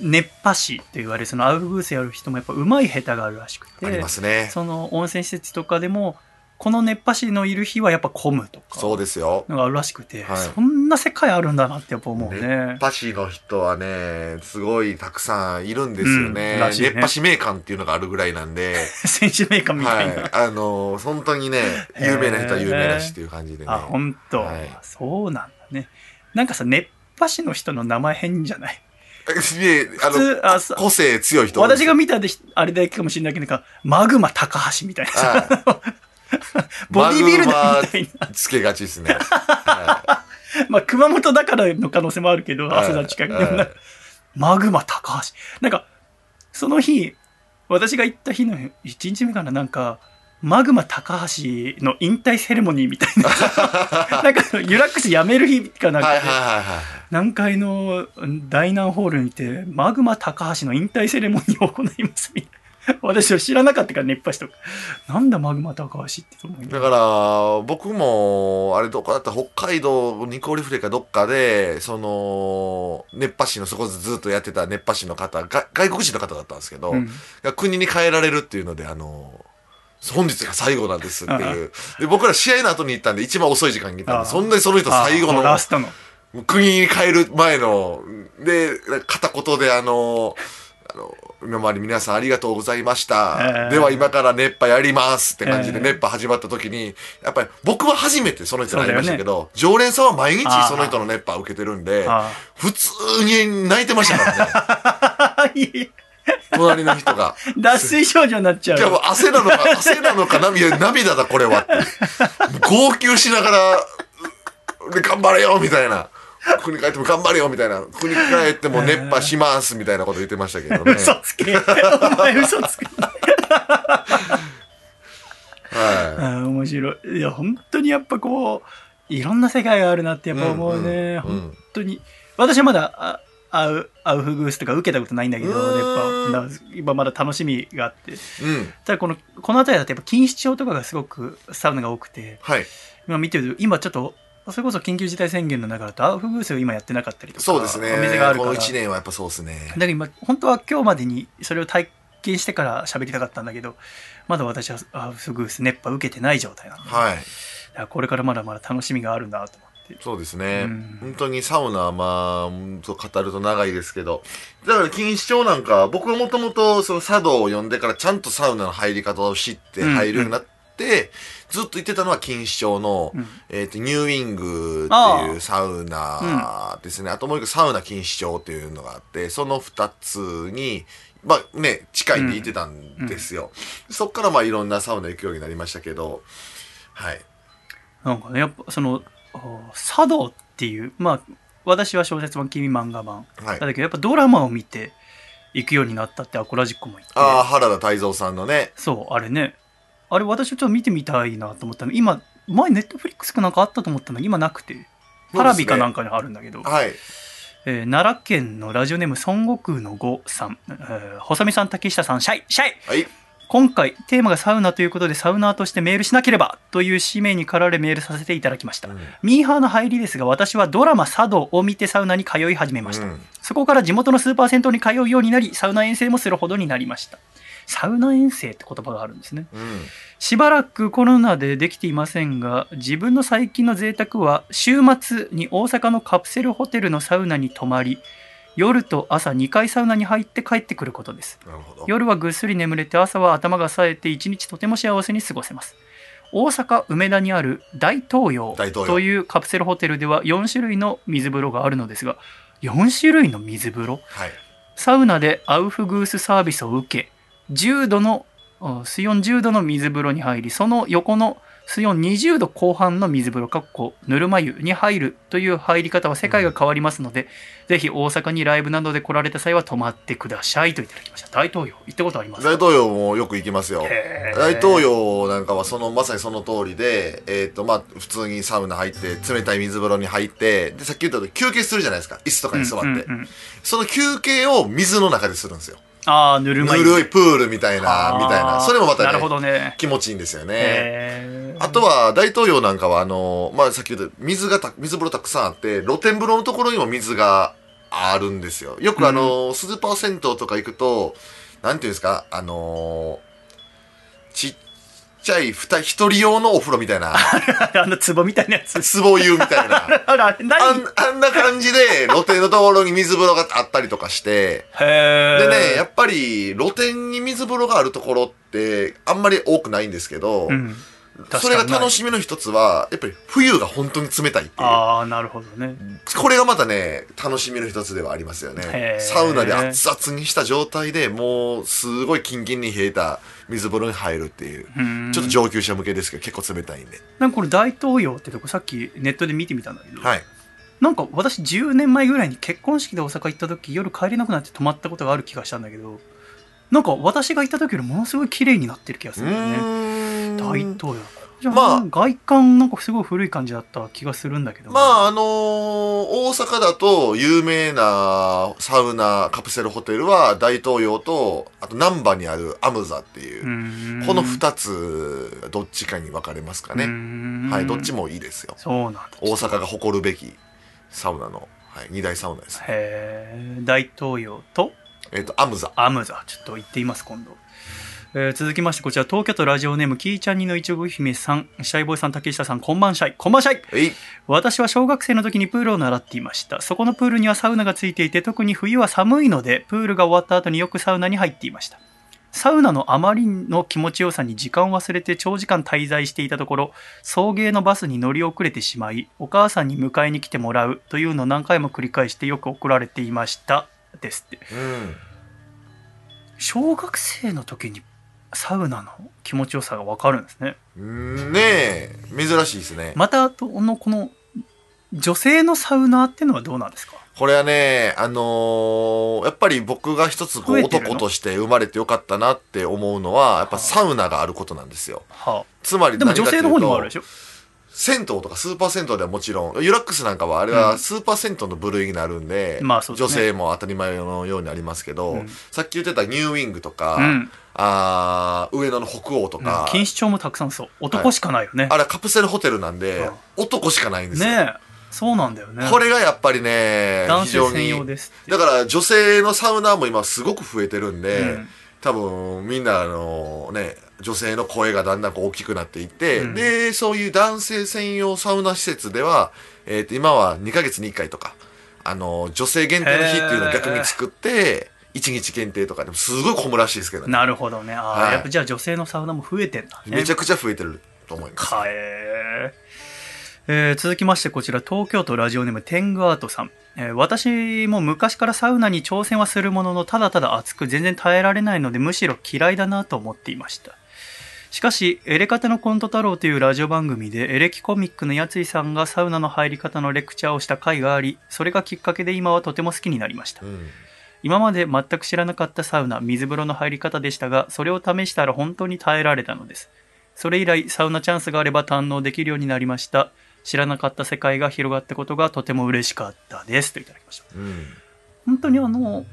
熱波師って言われるそのアウフグースやる人もやっぱ上手い下手があるらしくてありますね。その温泉施設とかでもこの熱波師のいる日はやっぱ混むとかそうですよ。のがあるらしくて、はいそんな世界あるんだなってやっぱ思うね熱波師の人はね、すごいたくさんいるんですよね。うんね熱波師名館っていうのがあるぐらいなんで、選手メーカーみたはいいな、。あのー本当にね、有名な人は有名だしっていう感じでね。あ本当、はいそうなんだねなんかさ熱波師の人の名前変じゃない？で、あの、さ個性強い人。私が見たであれだけかもしれないけどなんかマグマ高橋みたいな。さはい。(laughs) ボディビルダーみたいな。つけがちですね。は (laughs) まあ、熊本だからの可能性もあるけど、はい。朝田近くはいでもなマグマ高橋。なんか、その日、私が行った日の1日目からなんか、マグマ高橋の引退セレモニーみたいな。(laughs) なんか、ユラックス辞める日かなんい、かで。南海の大南ホールにて、マグマ高橋の引退セレモニーを行いますみたいな。私は知らなかったから熱波師とか。なんだマグマ高橋って思いだから、僕も、あれどこだった？北海道、ニコリフレかどっかで、その、熱波師のそこでずっとやってた熱波師の方が、外国人の方だったんですけど、うんが国に帰られるっていうので、あの、本日が最後なんですっていう。で、僕ら試合の後に行ったんで、一番遅い時間に行ったんで、そんなにその人最後のうラストの。国に帰る前の、で、片言であの、あの、今まで皆さんありがとうございました。えーでは今から熱波やりますって感じでえー熱波始まった時に、やっぱり僕は初めてその人に会いましたけそど、常連さんは毎日その人の熱波を受けてるんで、あ普通に泣いてましたからね。(laughs) 隣の人が。脱水症状になっちゃういやもう汗なのか、(laughs) 汗なのか涙、涙だこれはって。号泣しながら、で、頑張れよみたいな。国帰っても頑張れよみたいな。国帰っても熱波しますみたいなこと言ってましたけどね。嘘つけ。お前嘘つけ。はあー面白い。いや、本当にやっぱこう、いろんな世界があるなってやっぱ思うね。うんうんうん本当に。私はまだ、あアウ、アウフグースとか受けたことないんだけど、やっぱ、今まだ楽しみがあって。い。うん。ただこの、この辺りだとやっぱ錦糸町とかがすごくサウナが多くて、はい。今見てると、今ちょっと、それこそ緊急事態宣言の中だとアウフグースを今やってなかったりとかそうですね。お店があるからこの1年はやっぱそうですねだ。から今本当は今日までにそれを体験してから喋りたかったんだけどまだ私はアウフグース熱波受けてない状態なんで、はい。これからまだまだ楽しみがあるんだと思そうですね。うん本当にサウナはまあ、うんと語ると長いですけど。だから錦糸町なんか、僕はもともとその茶道を読んでからちゃんとサウナの入り方を知って入るようになって、ずっと言ってたのは錦糸町の、うんえっ、と、ニューウィングっていうサウナですね。あともう一個サウナ錦糸町っていうのがあって、その二つに、まあね、近いんで行ってたんですよ。そっからまあいろんなサウナ行くようになりましたけど、はい。なんかねやっぱそのあ茶道っていうまあ私は小説版君漫画版。はい。だ。けどやっぱドラマを見て行くようになったってアコラジックも言って。ああ、原田泰造さんのね、そうあれね。あれ私ちょっと見てみたいなと思ったの。今前ネットフリックスかなんかあったと思ったの。に今なくて。パラビかなんかにあるんだけど、はい。えー奈良県のラジオネーム孫悟空の呉さん、えー細見さん竹下さんシャイシャイ。はい。今回テーマがサウナということでサウナーとしてメールしなければという使命に駆られメールさせていただきました、うん。ミーハーの入りですが私はドラマ「茶道」を見てサウナに通い始めました、うん。そこから地元のスーパー銭湯に通うようになりサウナ遠征もするほどになりました。サウナ遠征って言葉があるんですね。うん。しばらくコロナでできていませんが自分の最近の贅沢は週末に大阪のカプセルホテルのサウナに泊まり夜と朝2回サウナに入って帰ってくることです。夜はぐっすり眠れて朝は頭が冴えて一日とても幸せに過ごせます大阪梅田にある大東洋というカプセルホテルでは4種類の水風呂があるのですが4種類の水風呂？はい。サウナでアウフグースサービスを受け10度のあ水温10度の水風呂に入りその横の水温20度後半の水風呂かっこぬるま湯に入るという入り方は世界が変わりますので、ぜひ大阪にライブなどで来られた際は泊まってくださいといただきました大東洋行ったことあります。大東洋もよく行きますよ。大東洋なんかはそのまさにその通りで、えっ、とまあ普通にサウナ入って冷たい水風呂に入ってでさっき言ったと休憩するじゃないですか。椅子とかに座って、うんうんうん。その休憩を水の中でするんですよああぬるま湯。ぬるいプールみたいなみたいな。それもまたなるほねどね。気持ちいいんですよね。あとは大東洋なんかはあのまあさっき言った水がた水風呂たくさんあって露天風呂のところにも水があるんですよ。よくあの、スーパー銭湯とか行くとなんていうんですかあのちっちゃいふた一人用のお風呂みたいな。(laughs) あの壺みたいなやつ。壺湯みたいな。(laughs) あれあれあ何んあんな感じで露天のところに水風呂があったりとかして。へでねやっっぱり露天に水風呂があるところってあんまり多くないんですけど、うんそれが楽しみの一つはやっぱり冬が本当に冷たいっていう。ああなるほどね。これがまたね楽しみの一つではありますよへねー。サウナで熱々にした状態でもうすごいキンキンに冷えた水風呂に入るっていう。うん。ちょっと上級者向けですけど結構冷たいんで。なんかこれ大東洋ってとこさっきネットで見てみたんだけど、はい。なんか私10年前ぐらいに結婚式で大阪行った時夜帰れなくなって泊まったことがある気がしたんだけど。なんか私が行った時よりものすごい綺麗になってる気がすうるんだよねーん大東洋じゃあ、まあ。外観なんかすごい古い感じだった気がするんだけど。まああのー大阪だと有名なサウナカプセルホテルは大東洋とあと難波にあるアムザっていう、この2つどっちかに分かれますかね、ねはいどっちもいいですよ。そうなんだ大阪が誇るべきサウナの、はい、二大サウナです。へえ大東洋とえっ、とアムザ。アムザ。ちょっと行ってみます今度、えー続きましてこちら東京都ラジオネームキーちゃんにのいちご姫さん。シャイボーイさん竹下さんこんばんシャイ。こんばんシャい。私は小学生の時にプールを習っていました。そこのプールにはサウナがついていて特に冬は寒いのでプールが終わった後によくサウナに入っていました。サウナのあまりの気持ちよさに時間を忘れて長時間滞在していたところ送迎のバスに乗り遅れてしまいお母さんに迎えに来てもらうというのを何回も繰り返してよく怒られていました。ですって。うん。小学生の時にサウナの気持ちよさが分かるんですね。うんねえ珍しいですね。またこのこの女性のサウナーっていうのはどうなんですか？これはねあのーやっぱり僕が一つこう男として生まれてよかったなって思うのはやっぱサウナがあることなんですよ。はつまりあ、でも女性の方にもあるでししょ？銭湯とかスーパー銭湯ではもちろんユラックスなんかはあれはスーパー銭湯の部類になるんで,、まあそうですね女性も当たり前のようにありますけど、うんさっき言ってたニューウィングとか、うんあー上野の北欧とか、錦糸町もたくさんそう。男しかないよね。あれはカプセルホテルなんで、うん男しかないんですよ、ねえ。そうなんだよね。これがやっぱりね男非常性専用にです。だから女性のサウナーも今すごく増えてるんで、うん多分みんなあのね女性の声がだんだんこう大きくなっていって、うん。でそういう男性専用サウナ施設では、えーと今は2ヶ月に1回とかあの女性限定の日っていうのを逆に作って1日限定とかでもすごい混むらしいですけどね。なるほどね。ああ、はい。やっぱじゃあ女性のサウナも増えてんだね。めちゃくちゃ増えてると思います、かえーえー続きましてこちら東京都ラジオネームテングアートさん、えー私も昔からサウナに挑戦はするもののただただ暑く全然耐えられないのでむしろ嫌いだなと思っていましたしかしエレカタのコント太郎というラジオ番組でエレキコミックのやついさんがサウナの入り方のレクチャーをした回がありそれがきっかけで今はとても好きになりましたうん今まで全く知らなかったサウナ、水風呂の入り方でしたが、それを試したら本当に耐えられたのです。それ以来、サウナチャンスがあれば堪能できるようになりました。知らなかった世界が広がったことがとても嬉しかったです。といただきました。うん本当にあの、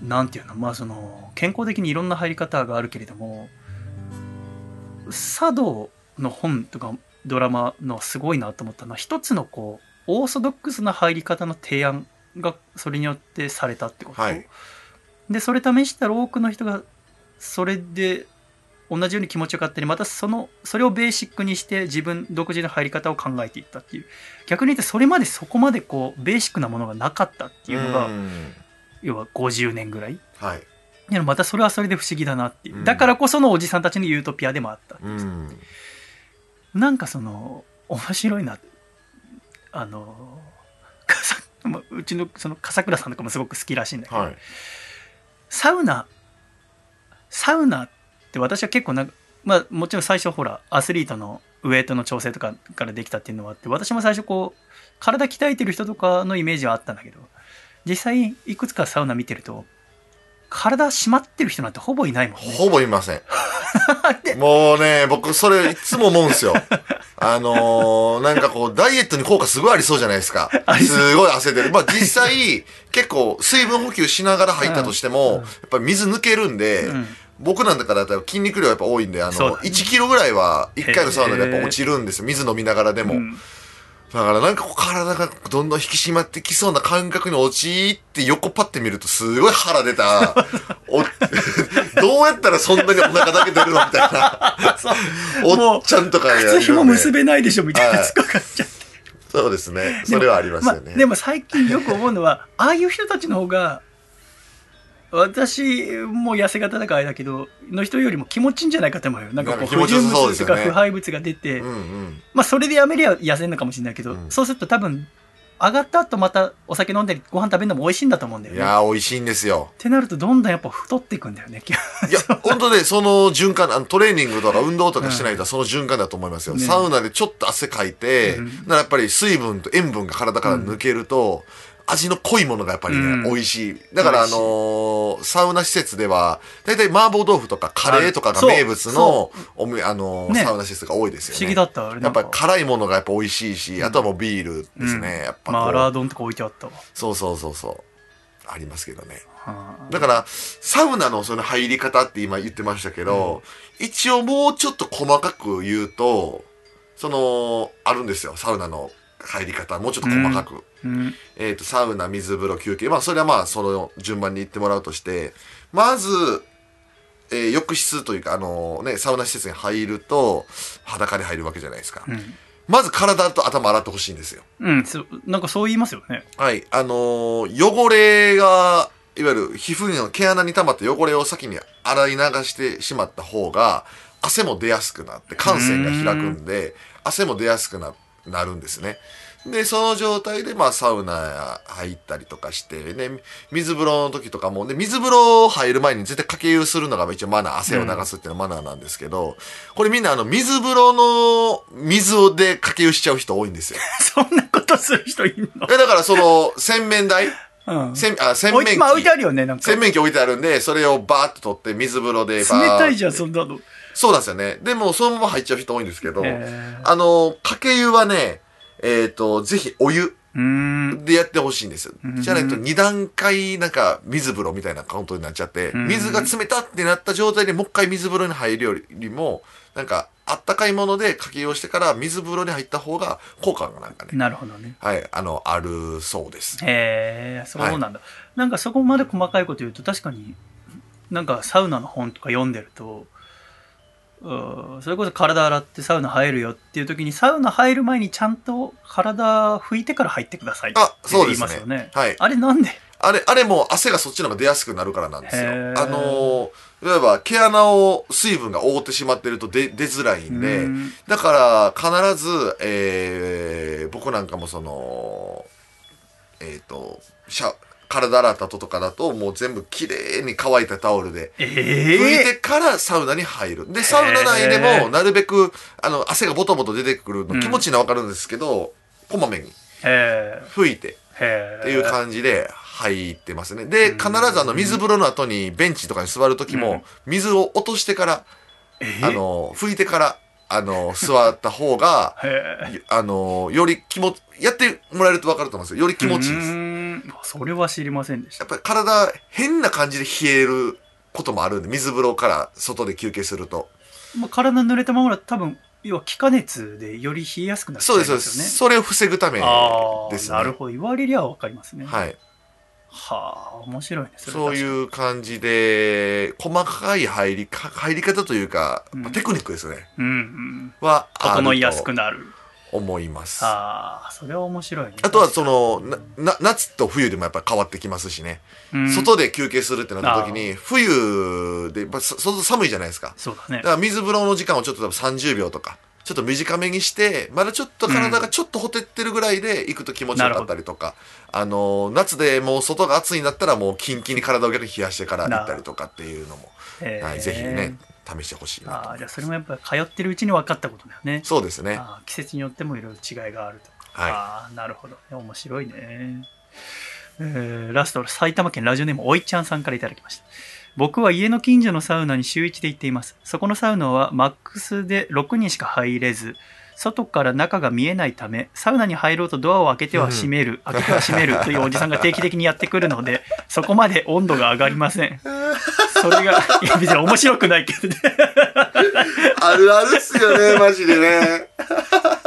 なんていうの、まあその、健康的にいろんな入り方があるけれども、茶道の本とかドラマのすごいなと思ったのは、一つのこう、オーソドックスな入り方の提案がそれによってされたってこと。はいで、それ試したら多くの人が、それで同じように気持ちよかったり、またその、それをベーシックにして自分独自の入り方を考えていったっていう。逆に言ってそれまでそこまでこう、ベーシックなものがなかったっていうのが、うん要は50年ぐらい。はいいやまたそれはそれで不思議だなっていう。うんだからこそのおじさんたちのユートピアでもあった。うんなんかその、面白いな。あの、うちのその笠倉さんとかもすごく好きらしいんだけど、はいサウナ、サウナって私は結構なまあもちろん最初ほら、アスリートのウエイトの調整とかからできたっていうのはあって、私も最初こう、体鍛えてる人とかのイメージはあったんだけど、実際いくつかサウナ見てると、体締まってる人なんてほぼいないもんね。ほぼいません (laughs) でもうね、僕それいつも思うんですよ。あのー、なんかこう、ダイエットに効果すごいありそうじゃないですかすごい汗出る。まあ実際、結構水分補給しながら入ったとしても、うんやっぱり水抜けるんで、うん僕なんだから筋肉量やっぱ多いんで、あの、そうだね1キロぐらいは1回のサウナでやっぱ落ちるんですよ。水飲みながらでも。うんだからなんかこう体がどんどん引き締まってきそうな感覚に陥って横パッて見るとすごい腹出た。お (laughs) どうやったらそんなにお腹だけ出るのみたいな。(laughs) おっちゃんとかがいるので靴紐結べないでしょみたいなはいつっかかっちゃって。そうですね。それはありますよね。あ、でも最近よく思うのは、ああいう人たちの方が、私も痩せ型だからあれだけど、の人よりも気持ちいいんじゃないかと思うよ。なんかこう、不純物とか腐敗物が出て、うんうん。まあそれでやめりゃ痩せるのかもしれないけど、うんそうすると多分、上がった後またお酒飲んだりご飯食べるのも美味しいんだと思うんだよね。っいやー、美味しいんですよ。てなるとどんどんやっぱ太っていくんだよね。いや、(laughs) 本当ね、その循環、あのトレーニングとか運動とかしてないとその循環だと思いますよ。ねサウナでちょっと汗かいて、うんだからやっぱり水分と塩分が体から抜けると、味の濃いものがやっぱりね、うん美味しい。だからあのーサウナ施設では、だいたい麻婆豆腐とかカレーとかが名物の、おみあのーねサウナ施設が多いですよね。不思議だった。あれやっぱり辛いものがやっぱ美味しいし、あとはもうビールですね。うんやっぱマーラー丼とか置いてあったわ。そうそうそうそう。ありますけどね。はあだから、サウナのその入り方って今言ってましたけど、一応もうちょっと細かく言うと、その、あるんですよ。サウナの入り方。もうちょっと細かく。うんえっ、と、サウナ、水風呂、休憩。まあ、それはまあ、その順番に言ってもらうとして、まず、えー浴室というか、あのね、サウナ施設に入ると、裸で入るわけじゃないですか。うんまず体と頭洗ってほしいんですよ。うん、なんかそう言いますよね。はい。あのー汚れが、いわゆる皮膚の毛穴に溜まった汚れを先に洗い流してしまった方が、汗も出やすくなって、汗腺が開くんで、汗も出やすくななるんですね。で、その状態で、まあ、サウナ入ったりとかして、ね、水風呂の時とかも、ね、水風呂入る前に絶対掛け湯するのが一応マナー、汗を流すっていうのはマナーなんですけど、これみんなあの、水風呂の水をで掛け湯しちゃう人多いんですよ。(laughs) そんなことする人いんの？え、だからその、洗面台？うん。洗あ洗面器まあ置いてあるよね、なんか。洗面器置いてあるんで、それをバーッと取って水風呂でバーッ冷たいじゃん、そんなの。そうなんですよね。でも、そのまま入っちゃう人多いんですけど、あの、かけ湯はね、えっ、と、ぜひお湯。でやってほしいんです。じゃないと2段階なんか水風呂みたいなカウントになっちゃって、うん水が冷たってなった状態でもう一回水風呂に入るよりも、なんかあったかいものでかけ湯をしてから水風呂に入った方が効果がなんかね、なるほどね。はい、あの、あるそうです。へえ、そうなんだ。なんかそこまで細かいこと言うと、確かに、なんかサウナの本とか読んでると、それこそ体洗ってサウナ入るよっていう時に、サウナ入る前にちゃんと体拭いてから入ってくださいって言いですね。ますよね。はい。あれなんで？あれ、あれも汗がそっちの方が出やすくなるからなんですよ。あのー、例えば毛穴を水分が覆ってしまってると出出づらいんで、うんだから必ず、えー僕なんかもその、えっ、と、シャ体洗った後とかだともう全部きれいに乾いたタオルでえ拭いえてからサウナに入る。で、サウナ内でもなるべくあの汗がボトボト出てくるの気持ちいいのはわかるんですけど、こまめにへ拭いて。っていう感じで入ってますね。で、必ずあの水風呂の後にベンチとかに座る時うん。も、水を落としてから、えあの、拭いてから、あの、座った方が。あの、より気持ち、やってもらえると分かると思うんですよ。より気持ちいいです。それは知りませんでした。やっぱり体、変な感じで冷えることもあるんで、水風呂から外で休憩すると。まあ、体濡れたままだと多分、要は気化熱でより冷えやすくなっちゃそうです、いますよね。そうです。それを防ぐためですね。なるほど。言われりゃわかりますね。はい。はあ、面白いね。れそうう。いう感じで、細かい入りか、入り方というか、うんまあテクニックですね。うんうん。は、整いやすくなる。思います。あああ、それは面白いね。とは、その、な、な夏と冬でもやっぱり変わってきますしね。うん、外で休憩するってなった時に、冬で、やっぱそ外寒いじゃないですか。そうだねだか。ら水風呂の時間をちょっと多分30秒とか、ちょっと短めにして、まだちょっと体がちょっとほてってるぐらいで行くと気持ちよかったりとか、あの、夏でもう外が暑いんだったらもうキンキンに体を逆に冷やしてから行ったりとかっていうのも、えーはい、ぜひね、試してほしいなとああ、じゃあそれもやっぱり通ってるうちに分かったことだよね。そうですね。季節によってもいろいろ違いがあると。はい。ああ、なるほど、ね。面白いね。えーラスト、埼玉県ラジオネームおいちゃんさんからいただきました。僕は家の近所のサウナに週1で行っています。そこのサウナはマックスで6人しか入れず、外から中が見えないため、サウナに入ろうとドアを開けては閉める、開けては閉めるというおじさんが定期的にやってくるので、そこまで温度が上がりません。それが、いや別に面白くないけどね。あるあるっすよね、マジでね。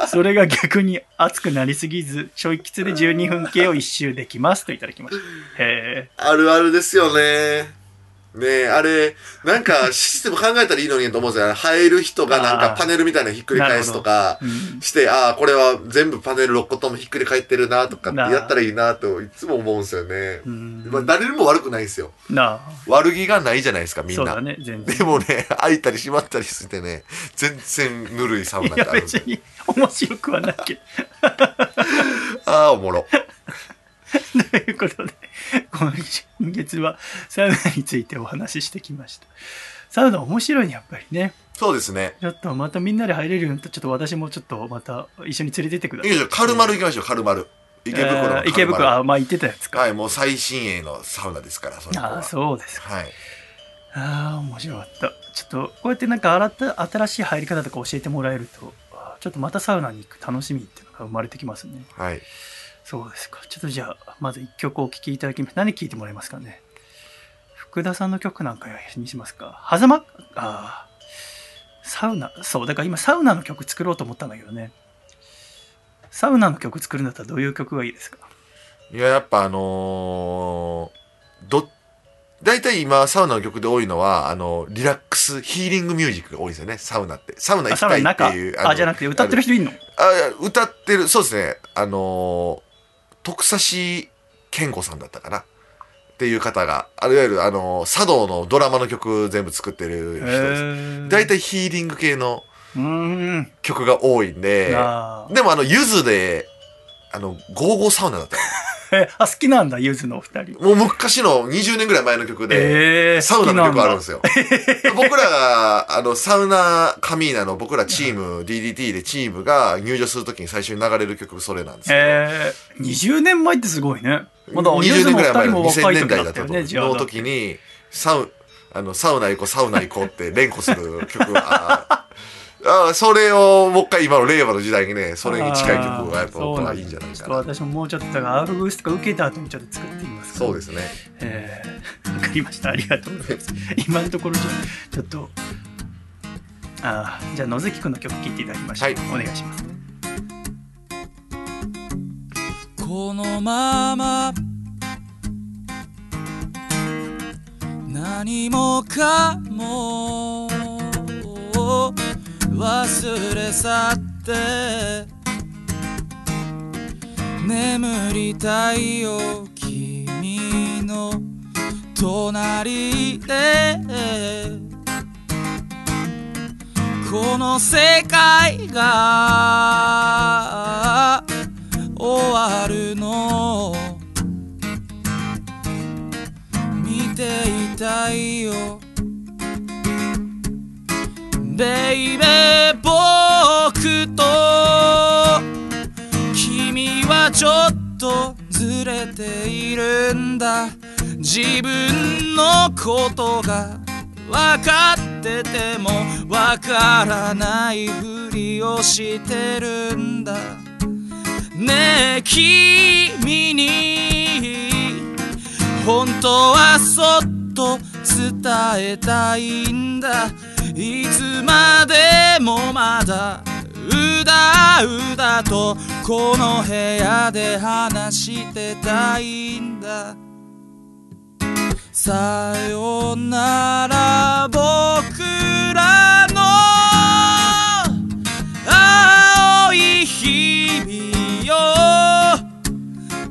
それが逆に熱くなりすぎず、ちょいきつで12分計を一周できますといただきました。へあるあるですよね。ねえ、あれ、なんかシステム考えたらいいのにと思うんですよ。入る人がなんかパネルみたいなのひっくり返すとかして、ああ、これは全部パネル6個ともひっくり返ってるなとかってやったらいいなといつも思うんですよね。うんまあ、誰にも悪くないんですよ。な悪気がないじゃないですか、あ、みんな。ね。でもね、開いたり閉まったりしてね、全然ぬるいサウナってあるんで。面白くはないけど。(laughs) ああ、おもろ。(laughs) ということで、(laughs) 今月はサウナについてお話ししてきました。サウナ面白いね、やっぱりね。そうですね。ちょっとまたみんなで入れるようになったらちょっと私もちょっとまた一緒に連れてってください。いいカルマル行きましょう、カルマル。池袋のカルマル。えー池袋、あ、まあ言ってたやつか。はい、もう最新鋭のサウナですから、それああ、そうですか。はい。ああ、面白かった。ちょっと、こうやってなんか新た新しい入り方とか教えてもらえると、ちょっとまたサウナに行く楽しみっていうのが生まれてきますね。はい。そうですか。ちょっとじゃあ、まず一曲お聴きいただきます。何聴いてもらえますかね。福田さんの曲なんかにしますか。狭間、ああ、サウナ、そう、だから今サウナの曲作ろうと思ったんだけどね。サウナの曲作るんだったらどういう曲がいいですか？いや、やっぱあのー、ど、大体今、サウナの曲で多いのは、あの、リラックス、ヒーリングミュージックが多いですよね、サウナって。サウナ行あきたいっていう。あじゃなくて歌ってる人いんの？あ歌ってる、そうですね、あのー、徳差健吾さんだったかな？っていう方が、あいわゆる、あのー、茶道のドラマの曲全部作ってる人です。大体ヒーリング系の。曲が多いんで、でもあの、ゆずで、あの、ゴーゴーサウナだった (laughs) あ、好きなんだ、ゆずのお二人。もう昔の20年ぐらい前の曲で、えー、サウナの曲あるんで好すよ。僕らが、あの、サウナカミーナの僕らチーム、DDT でチームが入場するときに最初に流れる曲それなんですきなんだよ。えー、20年前ってすごいね。まだゆ20ずのお二年ぐらい前の2000人も若い年代だったたとじゃあ。の時に、サウ、あの、サウナ行こう、サウナ行こうって連呼する曲ああそれをもう一回今の令和の時代にね、それに近い曲がやっぱ僕はいいんじゃないかな。私ももうちょっとだからアウフグースとか受けた後にちょっと作ってみますそうですね。えー、わかりました。ありがとうございます。今のところじゃあちょっと、あーじゃあ野月くんの曲聴いていただきましょう。はいお願いします。このまま何もかも忘れ去って眠りたいよ君の隣で。この世界が終わるの。見ていたいよ。ベイベー僕と。君はちょっとずれているんだ。自分のことが分かってても分からないふりをしてるんだ。ねえ君に。本当はそっと伝えたいんだ。いつまでもまだうだうだとこの部屋で話してたいんだ。さよなら僕らの青い日々よ。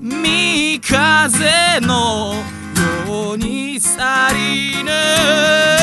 三風のように去りぬ。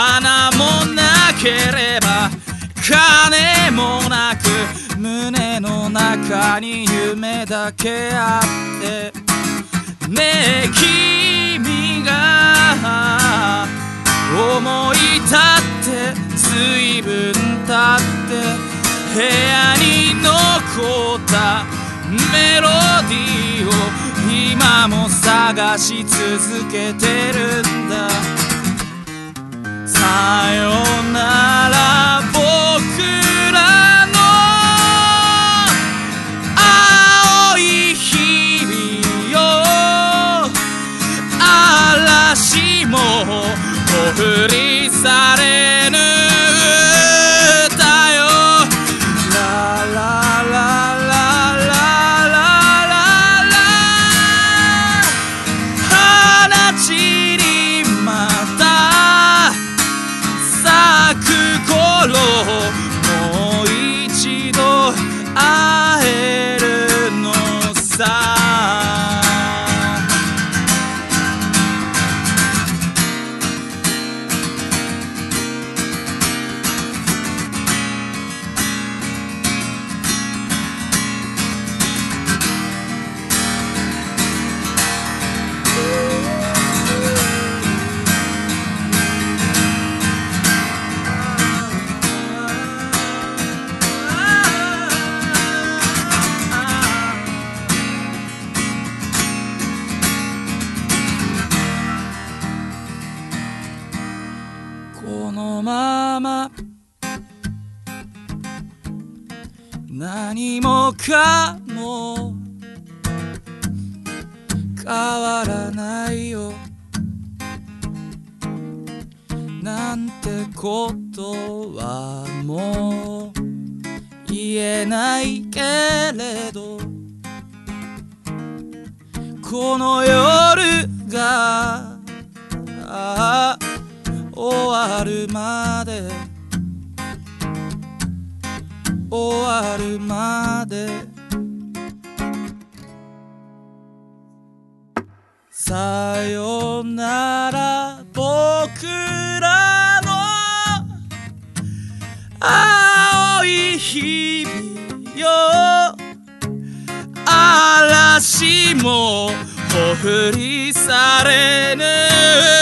花もなければ金もなく胸の中に夢だけあって。ねえ君が思い立って随分経って部屋に残ったメロディーを今も探し続けてるんだ。さよなら僕らの青い日々よ。嵐もお振りされ。かも変わらないよ。なんてことはもう言えないけれど。この夜が終わるまで。終わるまで。さよなら僕らの青い日々よ。嵐もほふりされぬ。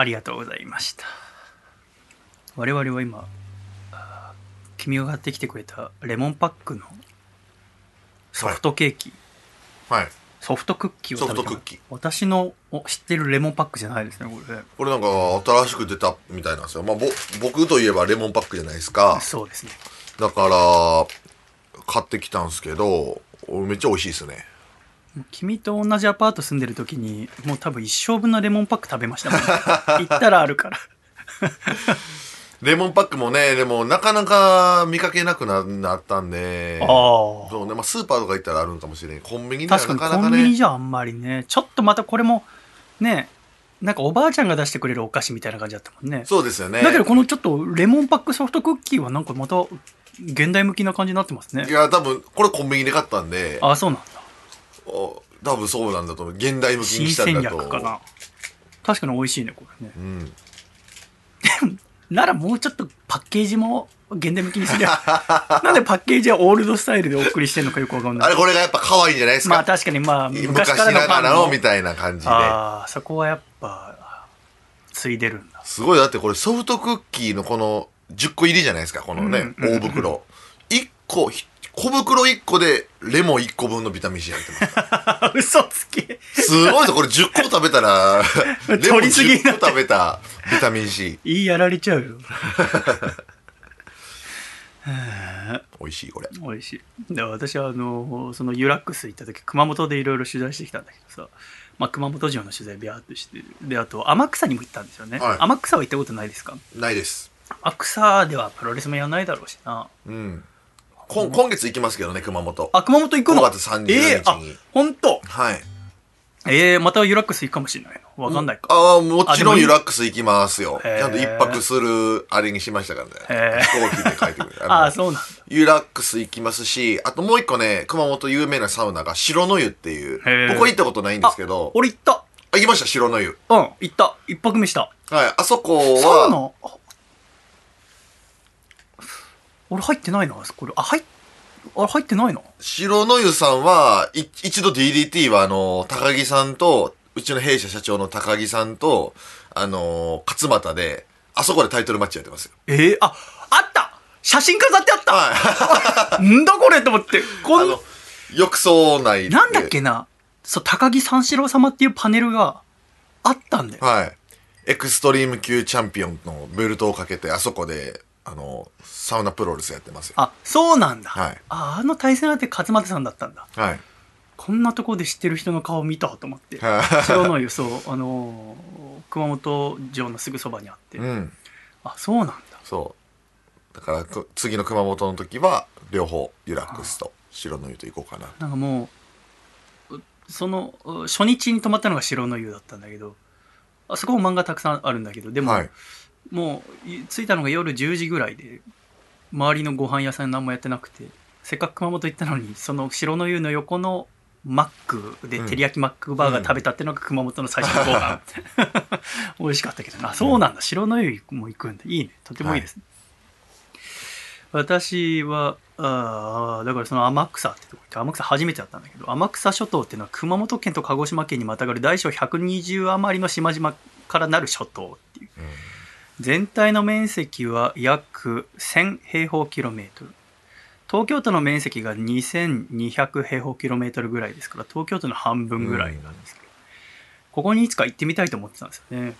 ありがとうございました我々は今君が買ってきてくれたレモンパックのソフトケーキ、はい。ソフトクッキーを食べてソフトクッキー私のお知ってるレモンパックじゃないですねこれこれなんか新しく出たみたいなんですよ。まあ、ぼ、僕といえばレモンパックじゃないですか。そうですねだから、買ってきたんですけど、めっちゃ美味しいですね。君と同じアパート住んでる時にもう多分一生分のレモンパック食べましたもん。(laughs) 行ったらあるから。(laughs) レモンパックもね、でもなかなか見かけなくななったんで、ああそうね、まあスーパーとか行ったらあるんかもしれん。コンビニでは確かになかなかね。コンビニじゃあんまりね。ちょっとまたこれもねなんかおばあちゃんが出してくれるお菓子みたいな感じだったもんね。そうですよね。だけどこのちょっとレモンパックソフトクッキーはなんかまた現代向きな感じになってますね。いや、多分、これコンビニで買ったんで、あそうなんだ。お多分そうなんだと思う。現代向きに新したん戦だと。略かな確かに美味しいねこれねうん。(laughs) ならもうちょっとパッケージも現代向きにすりゃ (laughs) なんでパッケージはオールドスタイルでお送りしてんのかよくわかんないあれ、これがやっぱ可愛いんじゃないですか？まあ確かにまあ昔ながらののみたいな感じで。ああそこはやっぱついでるんだすごい、だってこれソフトクッキーのこの10個入りじゃないですか、このね、大袋。1個、ひ小袋1個でレモン1個分のビタミン C 入ってます。嘘つけすごいぞ、これ10個食べたら、(laughs) レモン取りすぎになっ10て個食べたビタミン C。言いやられちゃうよ美味しい、これ。美味しいで私はあのそのユラックス行った時熊本でいろいろ取材してきたんだけどさ、まあ、熊本城の取材ビャーっとしてであと天草にも行ったんですよね、はい天草は行ったことないですか？ないです。天草ではプロレスもやらないだろうしなうん。こん今月行きますけどね、熊本。あ熊本行くの？5月30日に。えー、あ本当？はい。えー、またユラックス行くかもしれないの？わかんないか、ああ、もちろんユラックス行きますよ。へー。ちゃんと一泊するあれにしましたからね。へー。飛行機で帰ってくる。(laughs) あのあそうなんだ。ユラックス行きますし、あともう一個ね、熊本有名なサウナが白の湯っていうへー、僕は行ったことないんですけど、俺行った。あ行きました、白の湯。うん行った。一泊目した。はい、あそこサウは、ナ？あ俺入ってないなこあ入っあれ入ってないの？白の湯さんは、い一度 DDT はあの、高木さんと、うちの弊社社長の高木さんと、あのー勝俣で、あそこでタイトルマッチやってますよ。えー、ああった写真飾ってあった、はい。(laughs) んだこれと思ってこの、浴槽内で。なんだっけな？そう高木三四郎様っていうパネルがあったんだよはい。エクストリーム級チャンピオンのベルトをかけて、あそこで、あの、サウナプロレスやってますよ。あそうなんだ、はいああの対戦相手勝俣さんだったんだはい。こんなところで知ってる人の顔見たと思っては白の湯そうあのー熊本城のすぐそばにあって、い。うん。あそうなんだそう。だから、く次の熊本の時は、両方、ユラックスと白の湯と行こうかな。なんかもううそのう初日に泊まったのが白の湯だったんだけどあそこも漫画たくさんあるんだけどでも、はい。もうい着いたのが夜10時ぐらいで周りのご飯屋さん何もやってなくてせっかく熊本行ったのにその白の湯の横のマックでうん。照り焼きマックバーガー食べたっていうのが熊本の最初のご飯。(laughs) 美味しかったけど。なそうなんだ。白の湯も行くんだいいね。とてもいいです、私はあーだからその天草ってとこ行って天草初めてだったんだけど天草諸島っていうのは熊本県と鹿児島県にまたがる大小120余りの島々からなる諸島っていう全体の面積は約1000平方キロメートル。東京都の面積が2200平方キロメートルぐらいですから東京都の半分ぐらいなんですけど、ここにいつか行ってみたいと思ってたんですよね。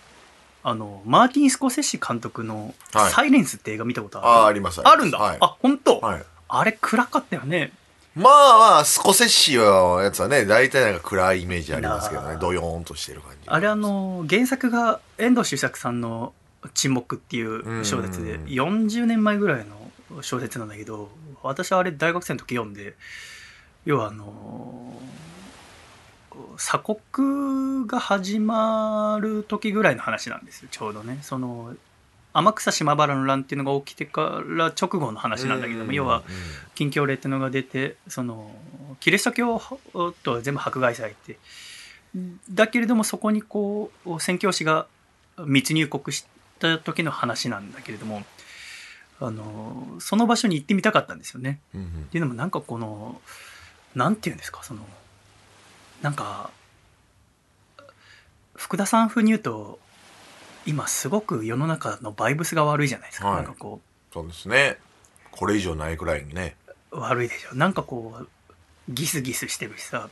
あのマーティン・スコセッシ監督の「はい。サイレンス」って映画見たことある、ああ、あります。あるんだ、はい。あ本当、はい。あれ暗かったよね。まあまあ、スコセッシのやつはね、大体なんか暗いイメージありますけどね、ドヨーンとしてる感じ。あれあの原作が遠藤周作さんの「沈黙」っていう小説でうん。40年前ぐらいの小説なんだけど私はあれ大学生の時読んで要はあの鎖国が始まる時ぐらいの話なんですよちょうどね。その天草島原の乱っていうのが起きてから直後の話なんだけども要は、禁教令っていうのが出てそのキリスト教とは全部迫害されてだけれどもそこにこう宣教師が密入国した時の話なんだけれどもあのその場所に行ってみたかったんですよね。うんうんっていうのもなんかこのなんていうんですかそのなんか福田さん風に言うと今すごく世の中のバイブスが悪いじゃないですか、はいなんかこそうですね。これ以上ないくらいにね。う悪いでしょなんかこうギスギスしてるしさ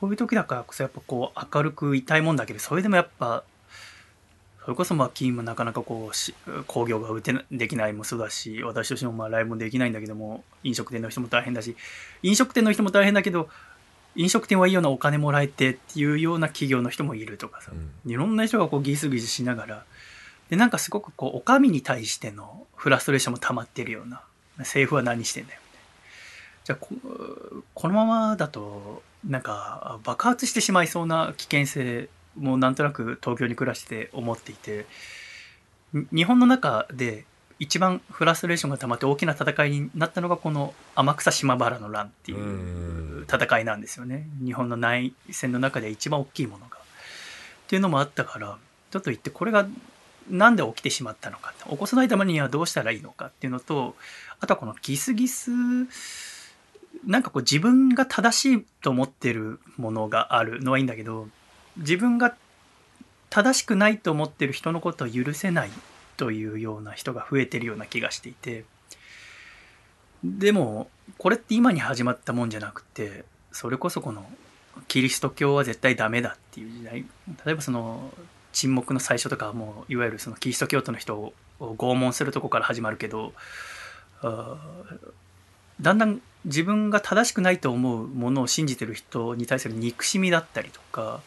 こういう時だからこそやっぱこう明るくいたいもんだけどそれでもやっぱそれこそまあ金もなかなかこうし興行が打てなできないもそうだし私としてもまあライブもできないんだけども飲食店の人も大変だし飲食店の人も大変だけど飲食店はいいようなお金もらえてっていうような企業の人もいるとかさ、いろんな人がこうギスギスしながらでなんかすごくこうお上に対してのフラストレーションも溜まってるような政府は何してんだよじゃあここのままだとなんか爆発してしまいそうな危険性もなんとなく東京に暮らして思っていてに日本の中で一番フラストレーションが溜まって大きな戦いになったのがこの天草島原の乱っていう戦いなんですよね。日本の内戦の中で一番大きいものが。っていうのもあったからちょっと言ってこれがなんで起きてしまったのか起こさないためにはどうしたらいいのかっていうのとあとはこのギスギスなんかこう自分が正しいと思ってるものがあるのはいいんだけど自分が正しくないと思ってる人のことを許せないというような人が増えてるような気がしていて。でもこれって今に始まったもんじゃなくてそれこそこのキリスト教は絶対ダメだっていう時代。例えばその沈黙の最初とかもういわゆるそのキリスト教徒の人を拷問するとこから始まるけどだんだん自分が正しくないと思うものを信じてる人に対する憎しみだったりとか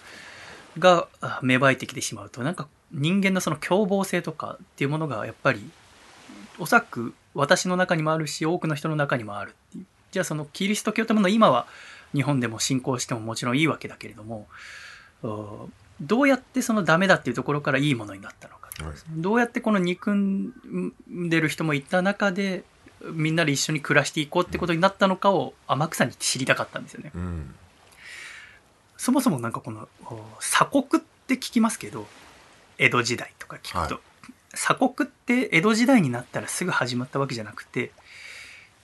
があ芽生えてきてしまうとなんか人間のその凶暴性とかっていうものがやっぱりおそらく私の中にもあるし多くの人の中にもあるっていうじゃあそのキリスト教ってものは今は日本でも信仰してももちろんいいわけだけれどもあどうやってそのダメだっていうところからいいものになったのかはいどうやってこの憎んでる人もいた中でみんなで一緒に暮らしていこうってことになったのかを天草に知りたかったんですよね。うん。そもそもなんかこのお鎖国って聞きますけど江戸時代とか聞くと、は鎖国って江戸時代になったらすぐ始まったわけじゃなくて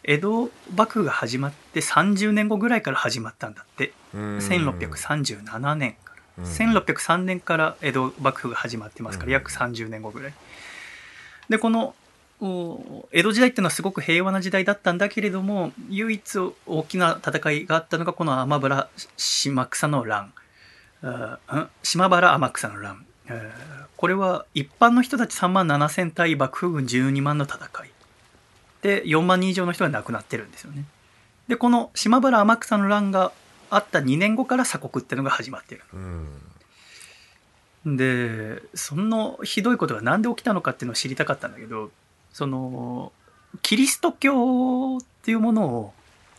江戸幕府が始まって30年後ぐらいから始まったんだって。うん。1637年から。うん。1603年から江戸幕府が始まってますから、うん。約30年後ぐらい。でこのお江戸時代っていうのはすごく平和な時代だったんだけれども唯一大きな戦いがあったのがこの天原島草の乱。島原天草の乱、えーこれは一般の人たち3万7千対幕府軍12万の戦い。で4万人以上の人が亡くなってるんですよね。でこの島原天草の乱があった2年後から鎖国っていうのが始まってる。うん。でそのひどいことが何で起きたのかっていうのを知りたかったんだけどそのキリスト教っていうものを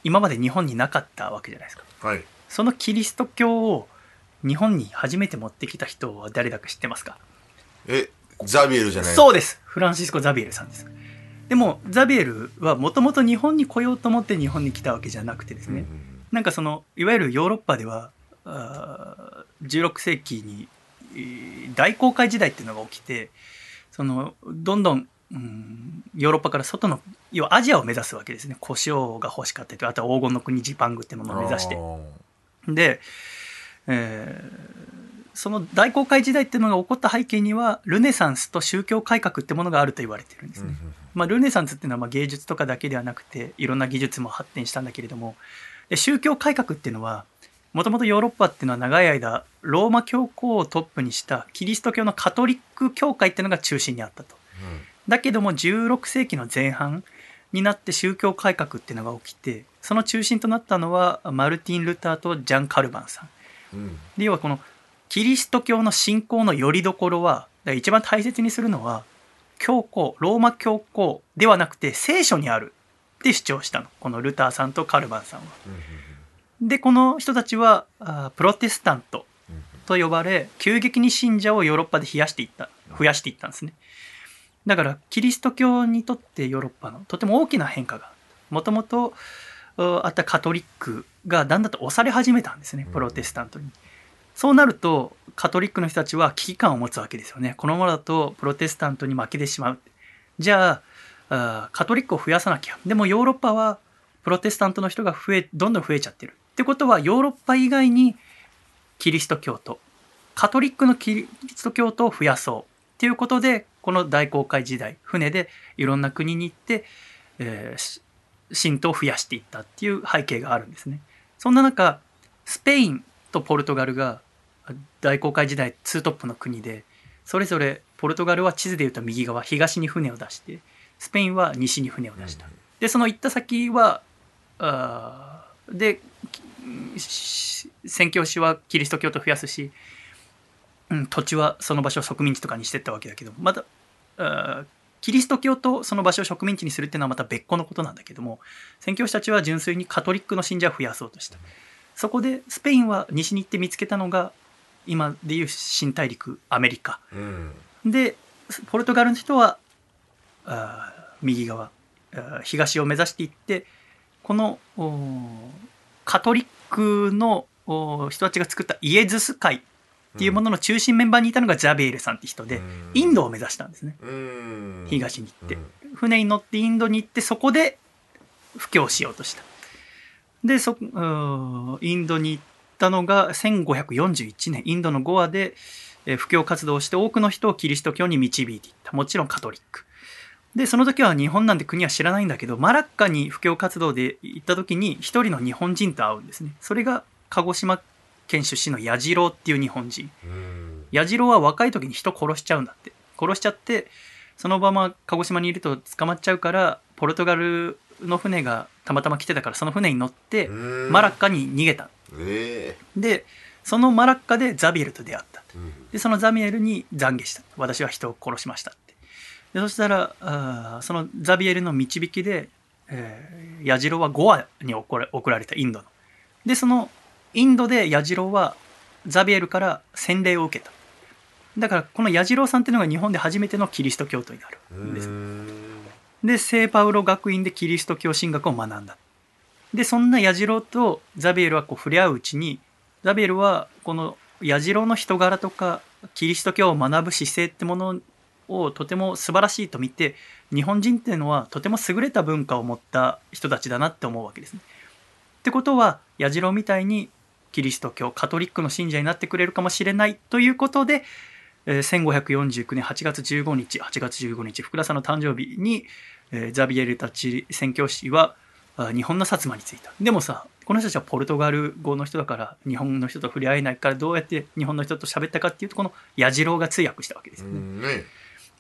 今まで日本になかったわけじゃないですか。はい。そのキリスト教を日本に初めて持ってきた人は誰だか知ってますか？えザビエルじゃないそうです。フランシスコ・ザビエルさんです。でもザビエルはもともと日本に来ようと思って日本に来たわけじゃなくてですね、うんなんかそのいわゆるヨーロッパではあー16世紀にえー大航海時代っていうのが起きてそのどんどん、うん、ヨーロッパから外の要はアジアを目指すわけですね。胡椒が欲しかったりあとは黄金の国ジパングってものを目指して。あで、えーその大航海時代っていうのが起こった背景にはルネサンスと宗教改革ってものがあると言われてるんですーね。まあ、ルネサンスっていうのはまあ芸術とかだけではなくていろんな技術も発展したんだけれども。で宗教改革っていうのはもともとヨーロッパっていうのは長い間ローマ教皇をトップにしたキリスト教のカトリック教会っていうのが中心にあったと。だけども16世紀の前半になって宗教改革っていうのが起きてその中心となったのはマルティン・ルターとジャン・カルバンさん。うん。うんで要はこのキリスト教の信仰の拠り所はだから一番大切にするのは教皇ローマ教皇ではなくて聖書にある。って主張したの。このルターさんとカルバンさんは。でこの人たちはプロテスタントうんと呼ばれ急激に信者をヨーロッパで増やしていった。増やしていったんですねだからキリスト教にとってヨーロッパのとても大きな変化がもともとあったカトリックがだんだんと押され始めたんですねプロテスタントに、そうなるとカトリックの人たちは危機感を持つわけですよね。このままだとプロテスタントに負けてしまう。じゃあカトリックを増やさなきゃ。でもヨーロッパはプロテスタントの人が増えどんどん増えちゃってる。ってことはヨーロッパ以外にキリスト教徒カトリックのキリスト教徒を増やそう。っていうことでこの大航海時代船でいろんな国に行って、えーし信徒を増やしていったっていう背景があるんですね。そんな中スペインとポルトガルが大航海時代ツートップの国でそれぞれポルトガルは地図でいうと右側東に船を出してスペインは西に船を出した。でその行った先はあーで宣教師はキリスト教徒を増やすし、うん、土地はその場所を植民地とかにしてったわけだけどまたキリスト教とその場所を植民地にするっていうのはまた別個のことなんだけども宣教師たちは純粋にカトリックの信者を増やそうとした。そこでスペインは西に行って見つけたのが今でいう新大陸アメリカ。うん。でポルトガルの人は右側東を目指していってこのカトリックの人たちが作ったイエズス会っていうものの中心メンバーにいたのがザビエルさんって人で、インドを目指したんですね。うん。東に行って。うん。船に乗ってインドに行ってそこで布教しようとした。でそうんインドに行ったのが1541年。インドのゴアでえー布教活動をして多くの人をキリスト教に導いていった。もちろんカトリック。でその時は日本なんて国は知らないんだけどマラッカに布教活動で行った時に一人の日本人と会うんですね。それが鹿児島県出身の矢次郎っていう日本人。うん。矢次郎は若い時に人殺しちゃうんだって。殺しちゃってそのまま鹿児島にいると捕まっちゃうからポルトガルの船がたまたま来てたからその船に乗ってうん。マラッカに逃げた。えでそのマラッカでザビエルと出会った。えうん。でそのザビエルに懺悔した。私は人を殺しましたって。でそしたらあーそのザビエルの導きで、えー、矢次郎はゴアに送ら送られたインドの。でそのインドで矢次郎はザビエルから洗礼を受けた。だからこの矢次郎さんっていうのが日本で初めてのキリスト教徒になるんです。うんで聖パウロ学院でキリスト教神学を学んだ。でそんな矢次郎とザビエルはこう触れ合ううちにザビエルはこの矢次郎の人柄とかキリスト教を学ぶ姿勢ってものをとても素晴らしいと見て日本人っていうのはとても優れた文化を持った人たちだなって思うわけですね。ってことは矢次郎みたいにキリスト教カトリックの信者になってくれるかもしれないということで、えー1549年8月15日8月15日福田さんの誕生日に、えーザビエルたち宣教師はあ日本の薩摩に着いたでもさこの人たちはポルトガル語の人だから日本の人と触れ合えないからどうやって日本の人と喋ったかっていうとこの矢次郎が通訳したわけですよね。うんね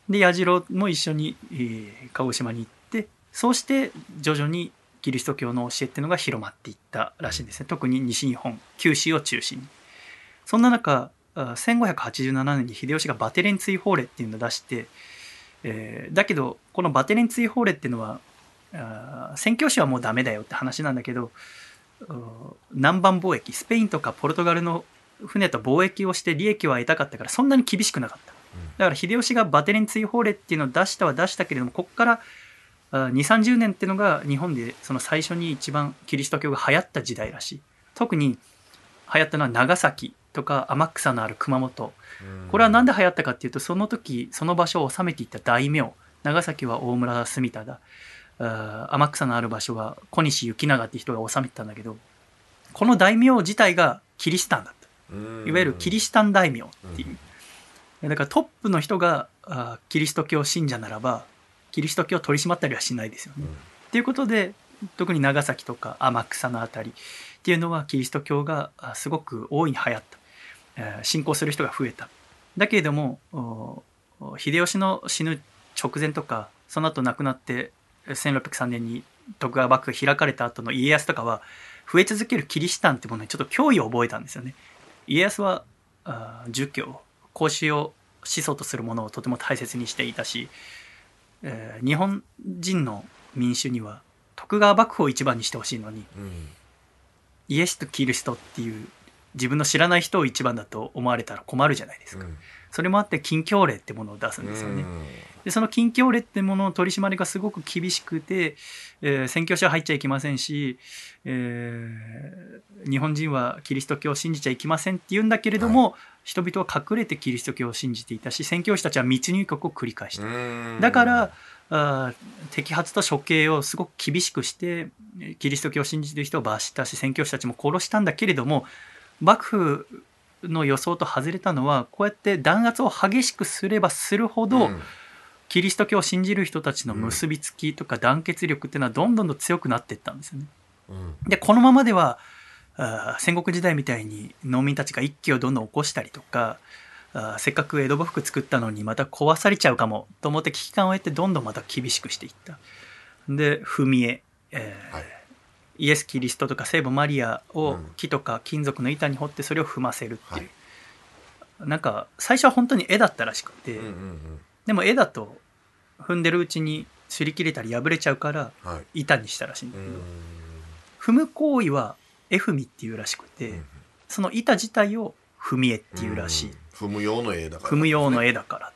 で矢次郎も一緒に、えー鹿児島に行ってそうして徐々にキリスト教の教えっていうのが広まっていったらしいんですね。特に西日本九州を中心に。そんな中あ1587年に秀吉がバテレン追放令っていうのを出して、えーだけどこのバテレン追放令っていうのは宣教師はもうダメだよって話なんだけど南蛮貿易スペインとかポルトガルの船と貿易をして利益を得たかったからそんなに厳しくなかった。だから秀吉がバテレン追放令っていうのを出したは出したけれどもここから2 3 0年っていうのが日本でその最初に一番キリスト教が流行った時代らしい。特に流行ったのは長崎とか天草のある熊本。これは何で流行ったかっていうとその時その場所を治めていった大名。長崎は大村住忠あー天草のある場所は小西行長っていう人が治めてたんだけどこの大名自体がキリシタンだった。うん。いわゆるキリシタン大名っていう、だからトップの人があキリスト教信者ならばキリスト教を取り締まったりはしないですよね。っていうことで特に長崎とか天草のあたりっていうのはキリスト教があすごく大いに流行った、えー信仰する人が増えた。だけれども秀吉の死ぬ直前とかその後亡くなって1603年に徳川幕府が開かれた後の家康とかは増え続けるキリシタンってものにちょっと脅威を覚えたんですよね。家康は儒教孔子を始祖とするものをとても大切にしていたし、えー日本人の民衆には徳川幕府を一番にしてほしいのにうんイエスとキリストっていう自分の知らない人を一番だと思われたら困るじゃないですか。うんそれもあって禁教令ってものを出すんですよね。でその禁教令ってものの取り締まりがすごく厳しくて、えー宣教師は入っちゃいけませんし、えー日本人はキリスト教を信じちゃいけませんって言うんだけれども、人々は隠れてキリスト教を信じていたし宣教師たちは密入国を繰り返した。うんだから、あー摘発と処刑をすごく厳しくしてキリスト教を信じている人を罰したし宣教師たちも殺したんだけれども幕府の予想と外れたのはこうやって弾圧を激しくすればするほど、うん。キリスト教を信じる人たちの結びつきとか団結力っていうのはどんどんどん強くなっていったんですよね。うん。でこのままではあー戦国時代みたいに農民たちが一揆をどんどん起こしたりとかあーせっかく江戸幕府作ったのにまた壊されちゃうかもと思って危機感を得てどんどんまた厳しくしていった。で踏み絵、えーはいイエス・キリストとか聖母マリアをうん。木とか金属の板に彫ってそれを踏ませるっていう、なんか最初は本当に絵だったらしくて、うんうんでも絵だと踏んでるうちに擦り切れたり破れちゃうからうんはい。板にしたらしいんだけど、うん。踏む行為は絵踏みっていうらしくて、うんその板自体を踏み絵っていうらしい、うん。踏む用の絵だから。踏む用の絵だから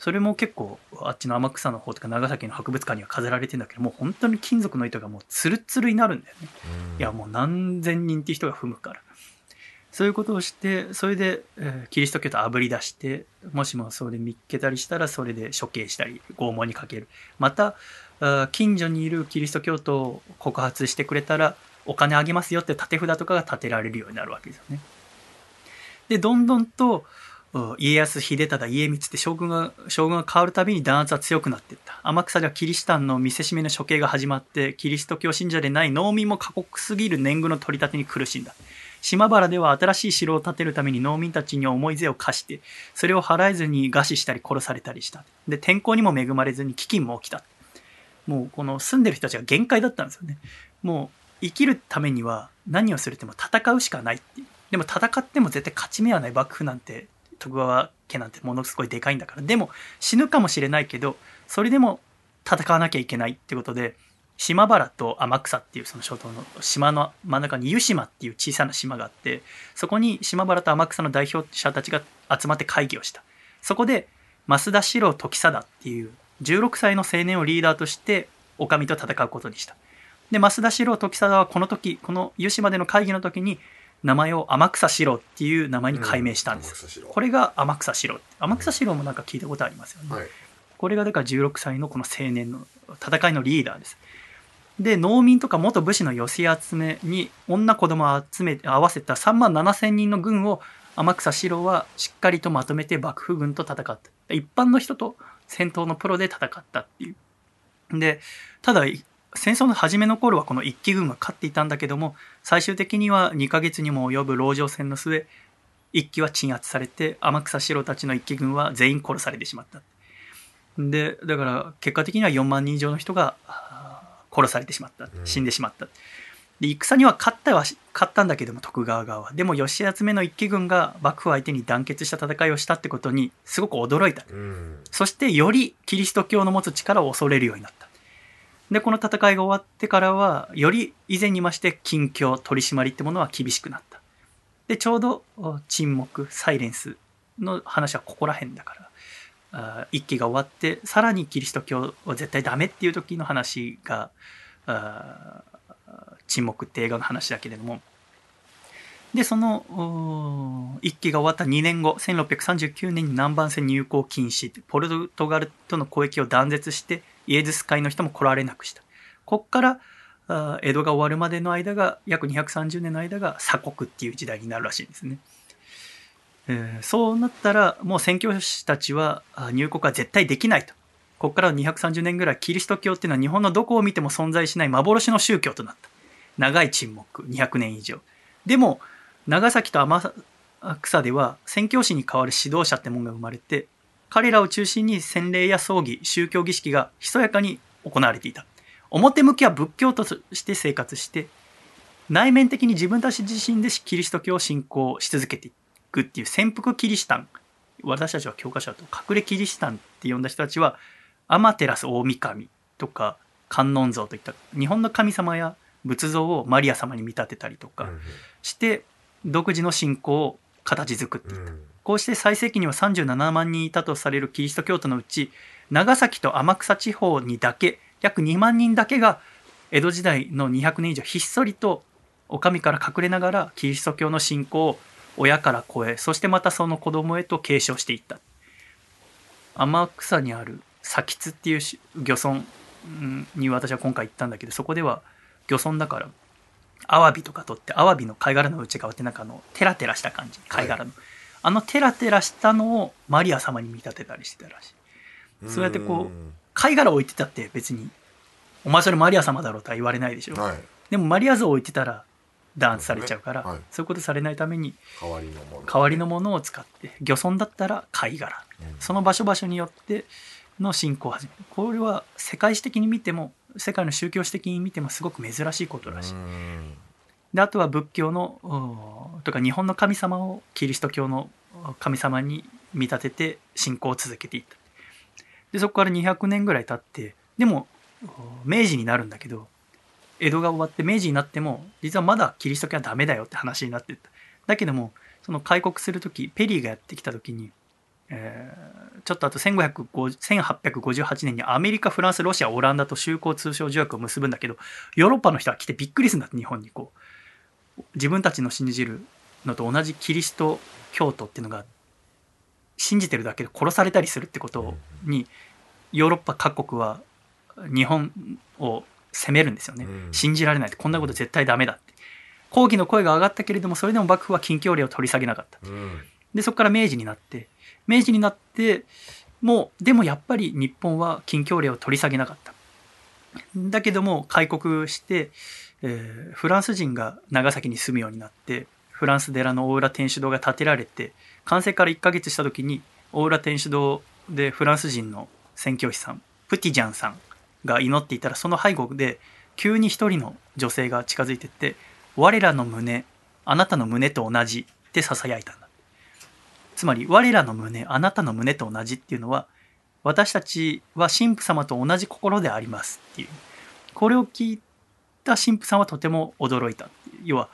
それも結構あっちの天草の方とか長崎の博物館には飾られてんだけどもう本当に金属の糸がもうツルツルになるんだよね、うん。いやもう何千人って人が踏むから。そういうことをしてそれで、えーキリスト教とあぶり出してもしもそれで見っけたりしたらそれで処刑したり拷問にかける。また近所にいるキリスト教徒を告発してくれたらお金あげますよって立て札とかが立てられるようになるわけですよね。でどんどんとうん家康秀忠家光って将軍が将軍が変わるたびに弾圧は強くなっていった。天草ではキリシタンの見せしめの処刑が始まってキリスト教信者でない農民も過酷すぎる年貢の取り立てに苦しんだ。島原では新しい城を建てるために農民たちに思い税を課してそれを払えずに餓死したり殺されたりした。で天候にも恵まれずに飢饉も起きた。もうこの住んでる人たちが限界だったんですよね。もう生きるためには何をするっても戦うしかないっていう。でも戦っても絶対勝ち目はない幕府なんて徳川家なんてものすごいでかいんだから。でも死ぬかもしれないけどそれでも戦わなきゃいけないってことで島原と天草っていうその諸島の島の真ん中に湯島っていう小さな島があってそこに島原と天草の代表者たちが集まって会議をした。そこで増田四郎時貞っていう16歳の青年をリーダーとして女将と戦うことにした。で増田四郎時貞はこの時この湯島での会議の時に名前を天草四郎っていう名前に改名したんです、天草四郎。これが天草四郎。天草四郎もなんか聞いたことありますよね、はい。これがだから16歳のこの青年の戦いのリーダーです。で農民とか元武士の寄せ集めに女子供を集め合わせた3万7千人の軍を天草四郎はしっかりとまとめて幕府軍と戦った。一般の人と戦闘のプロで戦ったっていう。でただ戦争の初めの頃はこの一騎軍が勝っていたんだけども最終的には2ヶ月にも及ぶ籠城戦の末一騎は鎮圧されて天草四郎たちの一騎軍は全員殺されてしまった。でだから結果的には4万人以上の人が殺されてしまった。死んでしまった、で戦には勝ったは勝ったんだけども徳川側は。でも義集めの一騎軍が幕府相手に団結した戦いをしたってことにすごく驚いた、うん、そしてよりキリスト教の持つ力を恐れるようになったでこの戦いが終わってからはより以前に増して近況取り締まりってものは厳しくなった。でちょうど沈黙サイレンスの話はここら辺だから一期が終わってさらにキリスト教は絶対ダメっていう時の話が沈黙って映画の話だけれどもでその一揆が終わった2年後1639年に南蛮船入港禁止ポルトガルとの交易を断絶してイエズス会の人も来られなくしたこっから江戸が終わるまでの間が約230年の間が鎖国っていう時代になるらしいんですね。えー、そうなったらもう宣教師たちは入国は絶対できないと。ここから230年ぐらいキリスト教っていうのは日本のどこを見ても存在しない幻の宗教となった。長い沈黙、200年以上。でも、長崎と天草では宣教師に代わる指導者ってもんが生まれて、彼らを中心に洗礼や葬儀、宗教儀式がひそやかに行われていた。表向きは仏教として生活して、内面的に自分たち自身でキリスト教を信仰し続けていくっていう潜伏キリシタン私たちは教科書だと隠れキリシタンって呼んだ人たちはアマテラス大神とか観音像といった日本の神様や仏像をマリア様に見立てたりとかして独自の信仰を形作っていた、こうして最盛期には37万人いたとされるキリスト教徒のうち長崎と天草地方にだけ約2万人だけが江戸時代の200年以上ひっそりとお上から隠れながらキリスト教の信仰を親から子へそしてまたその子供へと継承していった。天草にある佐吉っていう漁村に私は今回行ったんだけどそこでは漁村だからアワビとか取ってアワビの貝殻の内側ってなんかあのテラテラした感じ貝殻の、はい、あのテラテラしたのをマリア様に見立てたりしてたらしい。そうやってこう貝殻置いてたって別にお前それマリア様だろうとは言われないでしょ、はい、でもマリア像置いてたら弾圧されちゃうから、そう、ね。はい、そういうことされないために代わりのもの、代わりのものを使って漁村だったら貝殻、うん、その場所場所によっての信仰を始める。これは世界史的に見ても世界の宗教史的に見てもすごく珍しいことらしい。であとは仏教のとか日本の神様をキリスト教の神様に見立てて信仰を続けていった。でそこから200年ぐらい経ってでも明治になるんだけど江戸が終わって明治になっても実はまだキリスト教はダメだよって話になってただけどもその開国する時ペリーがやってきた時に、えー、ちょっとあと1858年にアメリカフランスロシアオランダと修好通商条約を結ぶんだけどヨーロッパの人は来てびっくりするんだって日本にこう。自分たちの信じるのと同じキリスト教徒っていうのが信じてるだけで殺されたりするってことにヨーロッパ各国は日本を責めるんですよね、うん、信じられないこんなこと絶対ダメだって。抗議の声が上がったけれどもそれでも幕府は禁教令を取り下げなかった、うん、でそこから明治になって明治になってもうでもやっぱり日本は禁教令を取り下げなかった。だけども開国して、えー、フランス人が長崎に住むようになってフランス寺の大浦天主堂が建てられて完成から1ヶ月した時に大浦天主堂でフランス人の宣教師さんプティジャンさんが祈っていたらその背後で急に一人の女性が近づいてって「我らの胸あなたの胸と同じ」って囁いたんつまり我らの胸あなたの胸と同じっていうのは私たちは神父様と同じ心でありますっていう。これを聞いた神父さんはとても驚いた要は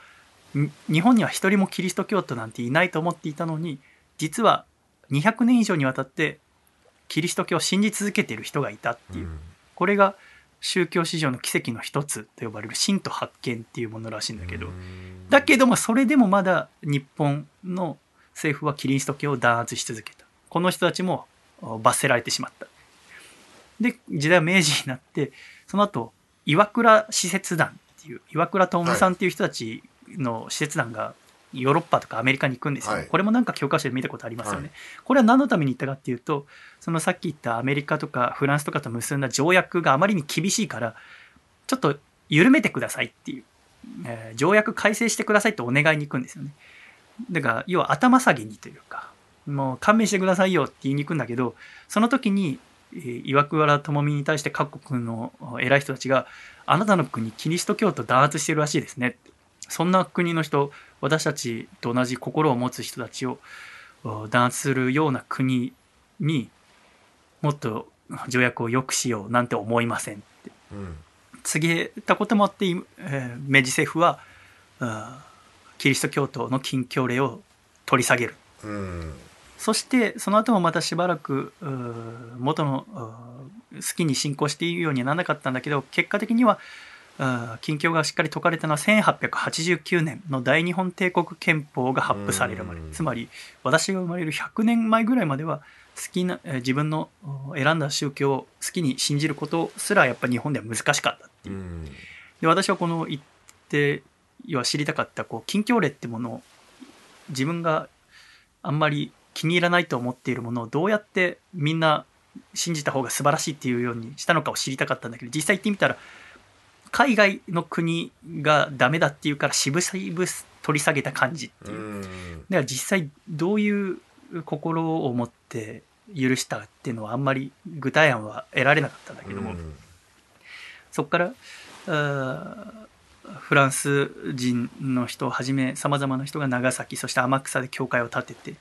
日本には一人もキリスト教徒なんていないと思っていたのに実は200年以上にわたってキリスト教を信じ続けている人がいたっていう、これが宗教史上の奇跡の一つと呼ばれる神と発見っていうものらしいんだけど。だけどもそれでもまだ日本の政府はキリスト教を弾圧し続けた。この人たちも罰せられてしまった。で時代は明治になってその後岩倉使節団っていう岩倉智さんっていう人たちの使節団がヨーロッパとかアメリカに行くんですよ、はい。これもなんか教科書で見たことありますよね、はい。これは何のために行ったかっていうとそのさっき言ったアメリカとかフランスとかと結んだ条約があまりに厳しいからちょっと緩めてくださいっていう、えー条約改正してくださいってお願いに行くんですよねだから要は頭下げにというかもう勘弁してくださいよって言いに行くんだけどその時にえー岩倉智美に対して各国の偉い人たちがあなたの国キリスト教徒弾圧してるらしいですねそんな国の人私たちと同じ心を持つ人たちをお弾圧するような国にもっと条約を良くしようなんて思いませんって。うん。告げたこともあって、えー明治政府はあーキリスト教徒の禁教令を取り下げる。うん。そしてその後もまたしばらく元の好きに信仰しているようにはならなかったんだけど結果的には禁教がしっかり解かれたのは1889年の大日本帝国憲法が発布されるまで。うん。つまり私が生まれる100年前ぐらいまでは好きなえー自分のう選んだ宗教を好きに信じることすらやっぱり日本では難しかったっていう。うん。で私はこの言って要は知りたかったこう禁教令ってものを自分があんまり気に入らないと思っているものをどうやってみんな信じた方が素晴らしいっていうようにしたのかを知りたかったんだけど実際行ってみたら海外の国がダメだっていうから渋々取り下げた感じっていう。う。ん。だから実際どういう心を持って許したっていうのはあんまり具体案は得られなかったんだけども、うん。そこからフランス人の人をはじめさまざまな人が長崎そして天草で教会を建てて、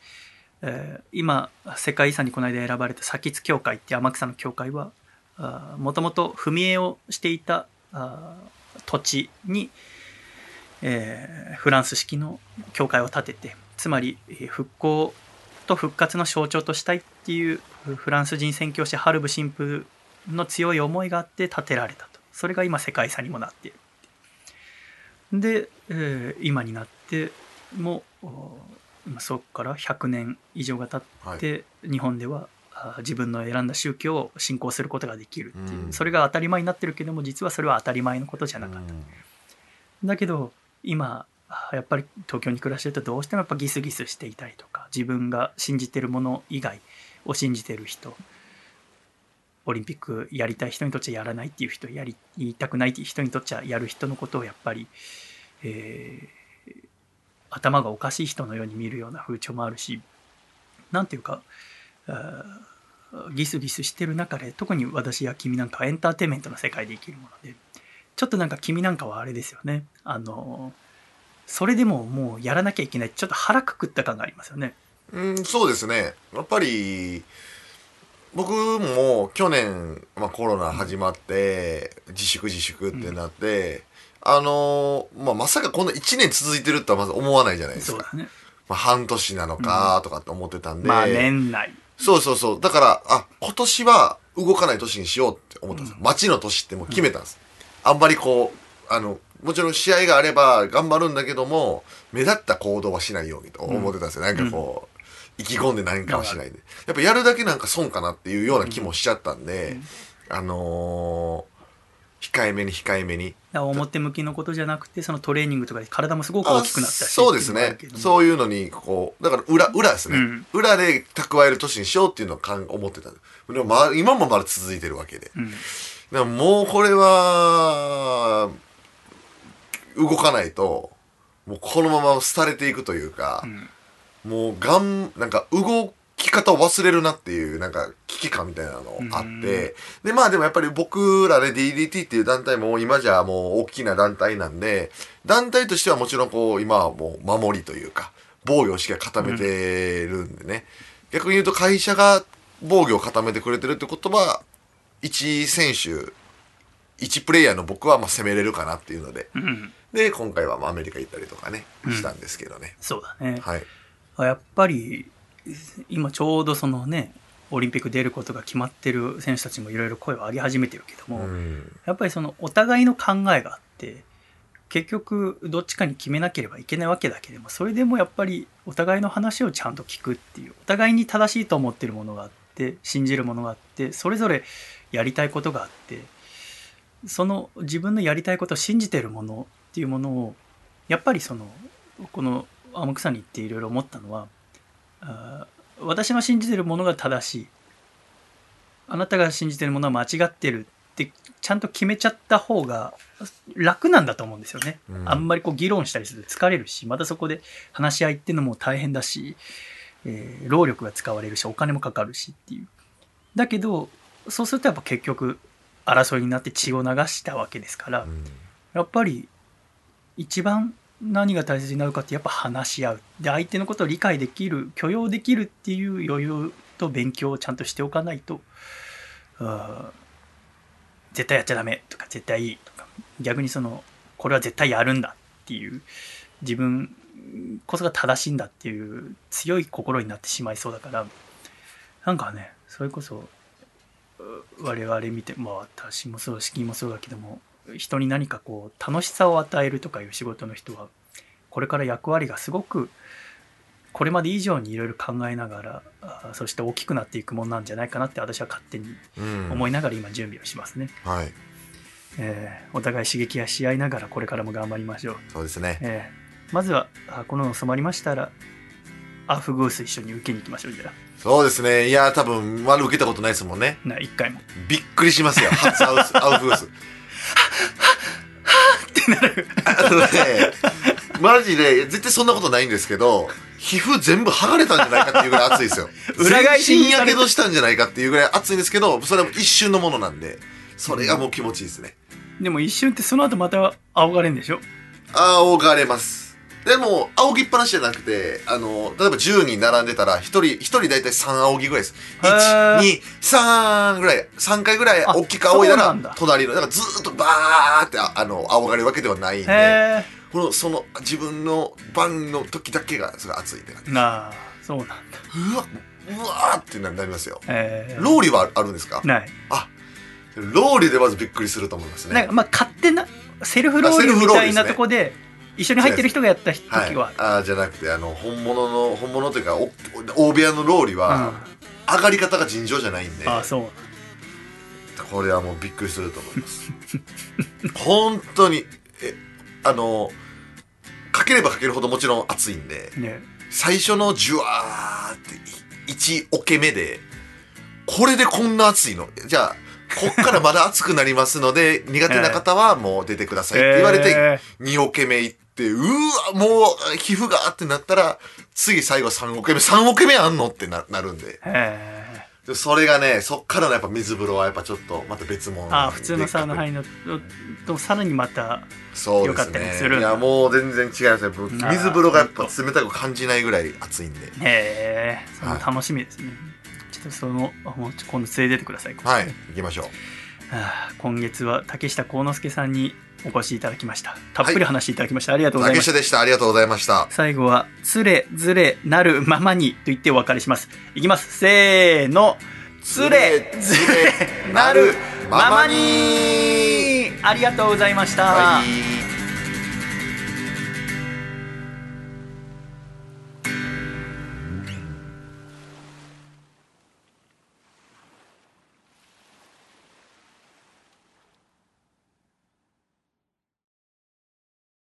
えー今世界遺産にこの間選ばれた先津教会って天草の教会はもともと踏み絵をしていたあ土地に、えーフランス式の教会を建ててつまり復興と復活の象徴としたいっていうフランス人宣教師ハルブ神父の強い思いがあって建てられたと。それが今世界遺産にもなっている。で、えー今になってもそこから100年以上が経はい。って、日本ではあ自分の選んだ宗教を信仰することができるっていう、うん。それが当たり前になってるけども実はそれは当たり前のことじゃなかった、だけど今あやっぱり東京に暮らしてるとどうしてもやっぱギスギスしていたりとか自分が信じてるもの以外を信じてる人オリンピックやりたい人にとっちゃやらないっていう人やり言いたくないっていう人にとっちゃやる人のことをやっぱり、えー頭がおかしい人のように見るような風潮もあるしなんていうかギスギスしてる中で特に私や君なんかはエンターテインメントの世界で生きるものでちょっとなんか君なんかはあれですよねあのそれでももうやらなきゃいけないちょっと腹くくった感がありますよね。うん、そうですね。やっぱり、僕も去年、まあ、コロナ始まって、自粛自粛ってなって、あのーまあ、まさかこんな1年続いてるとはまず思わないじゃないですか。ね。まあ、半年なのかとかって思ってたんで。まあ年内。そうそうそう。だから、あ、今年は動かない年にしようって思ったんですよ。街の年ってもう決めたんです。あんまりこう、あの、もちろん試合があれば頑張るんだけども、目立った行動はしないようにと思ってたんですよ。なんかこう、意気込んで何かはしないで。やっぱやるだけなんか損かなっていうような気もしちゃったんで、あのー控えめに控えめに。表向きのことじゃなくてそのトレーニングとかで体もすごく大きくなったしそうですね。うそういうのに、こう、だから裏、裏ですね。うん裏で蓄える年にしようっていうのをかん思ってた。でもまあ、今もまだ続いてるわけで。うんでももうこれは、動かないと、もうこのまま廃れていくというかう、んもうがん、なんか動き方を忘れるなっていう、なんか危機感みたいなのあって、で、まあでもやっぱり僕らで DDT っていう団体も今じゃもう大きな団体なんで、団体としてはもちろんこう、今はもう守りというか、防御をしっかり固めてるんでね。逆に言うと会社が防御を固めてくれてるってことは、一選手、一プレイヤーの僕はまあ攻めれるかなっていうので、うんで、今回はまあアメリカ行ったりとかね、うんしたんですけどね。そうだね、はい。やっぱり今ちょうどそのねオリンピック出ることが決まってる選手たちもいろいろ声を上げ始めてるけども、うん。やっぱりそのお互いの考えがあって結局どっちかに決めなければいけないわけだけどもそれでもやっぱりお互いの話をちゃんと聞くっていうお互いに正しいと思ってるものがあって信じるものがあってそれぞれやりたいことがあってその自分のやりたいことを信じてるものっていうものをやっぱりそのこの天草に行っていろいろ思ったのはあー私の信じてるものが正しい。あなたが信じてるものは間違ってるってちゃんと決めちゃった方が楽なんだと思うんですよね、うん。あんまりこう議論したりすると疲れるしまたそこで話し合いっていうのも大変だし、えー労力が使われるしお金もかかるしっていう。だけどそうするとやっぱ結局争いになって血を流したわけですから、うん。やっぱり一番何が大切になるかってやっぱ話し合う。で相手のことを理解できる許容できるっていう余裕と勉強をちゃんとしておかないと絶対やっちゃダメとか絶対いいとか逆にそのこれは絶対やるんだっていう自分こそが正しいんだっていう強い心になってしまいそうだからなんかねそれこそ我々見てまあ私もそう式もそうだけども人に何かこう楽しさを与えるとかいう仕事の人はこれから役割がすごくこれまで以上にいろいろ考えながらあそして大きくなっていくもんなんじゃないかなって私は勝手にうん。思いながら今準備をしますね、はい。えーお互い刺激やし合いながらこれからも頑張りましょう、そうですね。えーまずはあこのの染まりましたらアフグース一緒に受けに行きましょうじゃそうですね。いや多分まだ受けたことないですもんね。あな一回も。びっくりしますよ。初アウスアウフグースあのねマジで絶対そんなことないんですけど皮膚全部剥がれたんじゃないかっていうぐらい熱いですよ。(laughs) 裏返しやけどしたんじゃないかっていうぐらい熱いんですけどそれは一瞬のものなんでそれがもう気持ちいいですね。でも一瞬ってその後また仰がれるんでしょ？仰がれますでも仰ぎっぱなしじゃなくてあの例えば10人並んでたら1人1人大体3仰ぎぐらいです。へー。123ぐらい3回ぐらいあ大きく仰いだら隣のだからずーっとバーってああの仰がれるわけではないんでへこのその自分の番の時だけがそれ熱いって感じえなあそうなんだ。うわうわーってななりますよ。えー。ローリはあるんですか？ない。ローリでまずびっくりすると思いますね。なんかまあ勝手なセルフロールみたいなとこで一緒に入ってる人がやった時は。い。は、あーじゃなくてあの本物の本物というかお大部屋のローリは、上がり方が尋常じゃないんで。うん、ああそう。これはもうびっくりすると思います。(laughs) 本当にえあのかければかけるほどもちろん熱いんでね。最初のジュワーって1オケ目でこれでこんな熱いの？じゃあこっからまだ熱くなりますので苦手な方はもう出てくださいって言われて (laughs) え2オケ目行ってうわもう皮膚がってなったら次最後3オケ目3オケ目あんのってななるんで。それがねそっからのやっぱ水風呂はやっぱちょっとまた別物ーああ普通のサウナい入るのとさらにまたそうよかったりするですねいやもう全然違いますね。水風呂がやっぱ冷たく感じないぐらい熱いんで。へえ。その楽しみですね、ちょっとそのあもう今度連れてってくださいはい。行きましょう。今月は竹下幸之助さんにお越しいただきました。たっぷり話していただきました、ありがとうございましたでした。ありがとうございました。最後は「つれずれなるままに」と言ってお別れします。いきます。せーの「つれずれなるままに」ありがとうございました、はい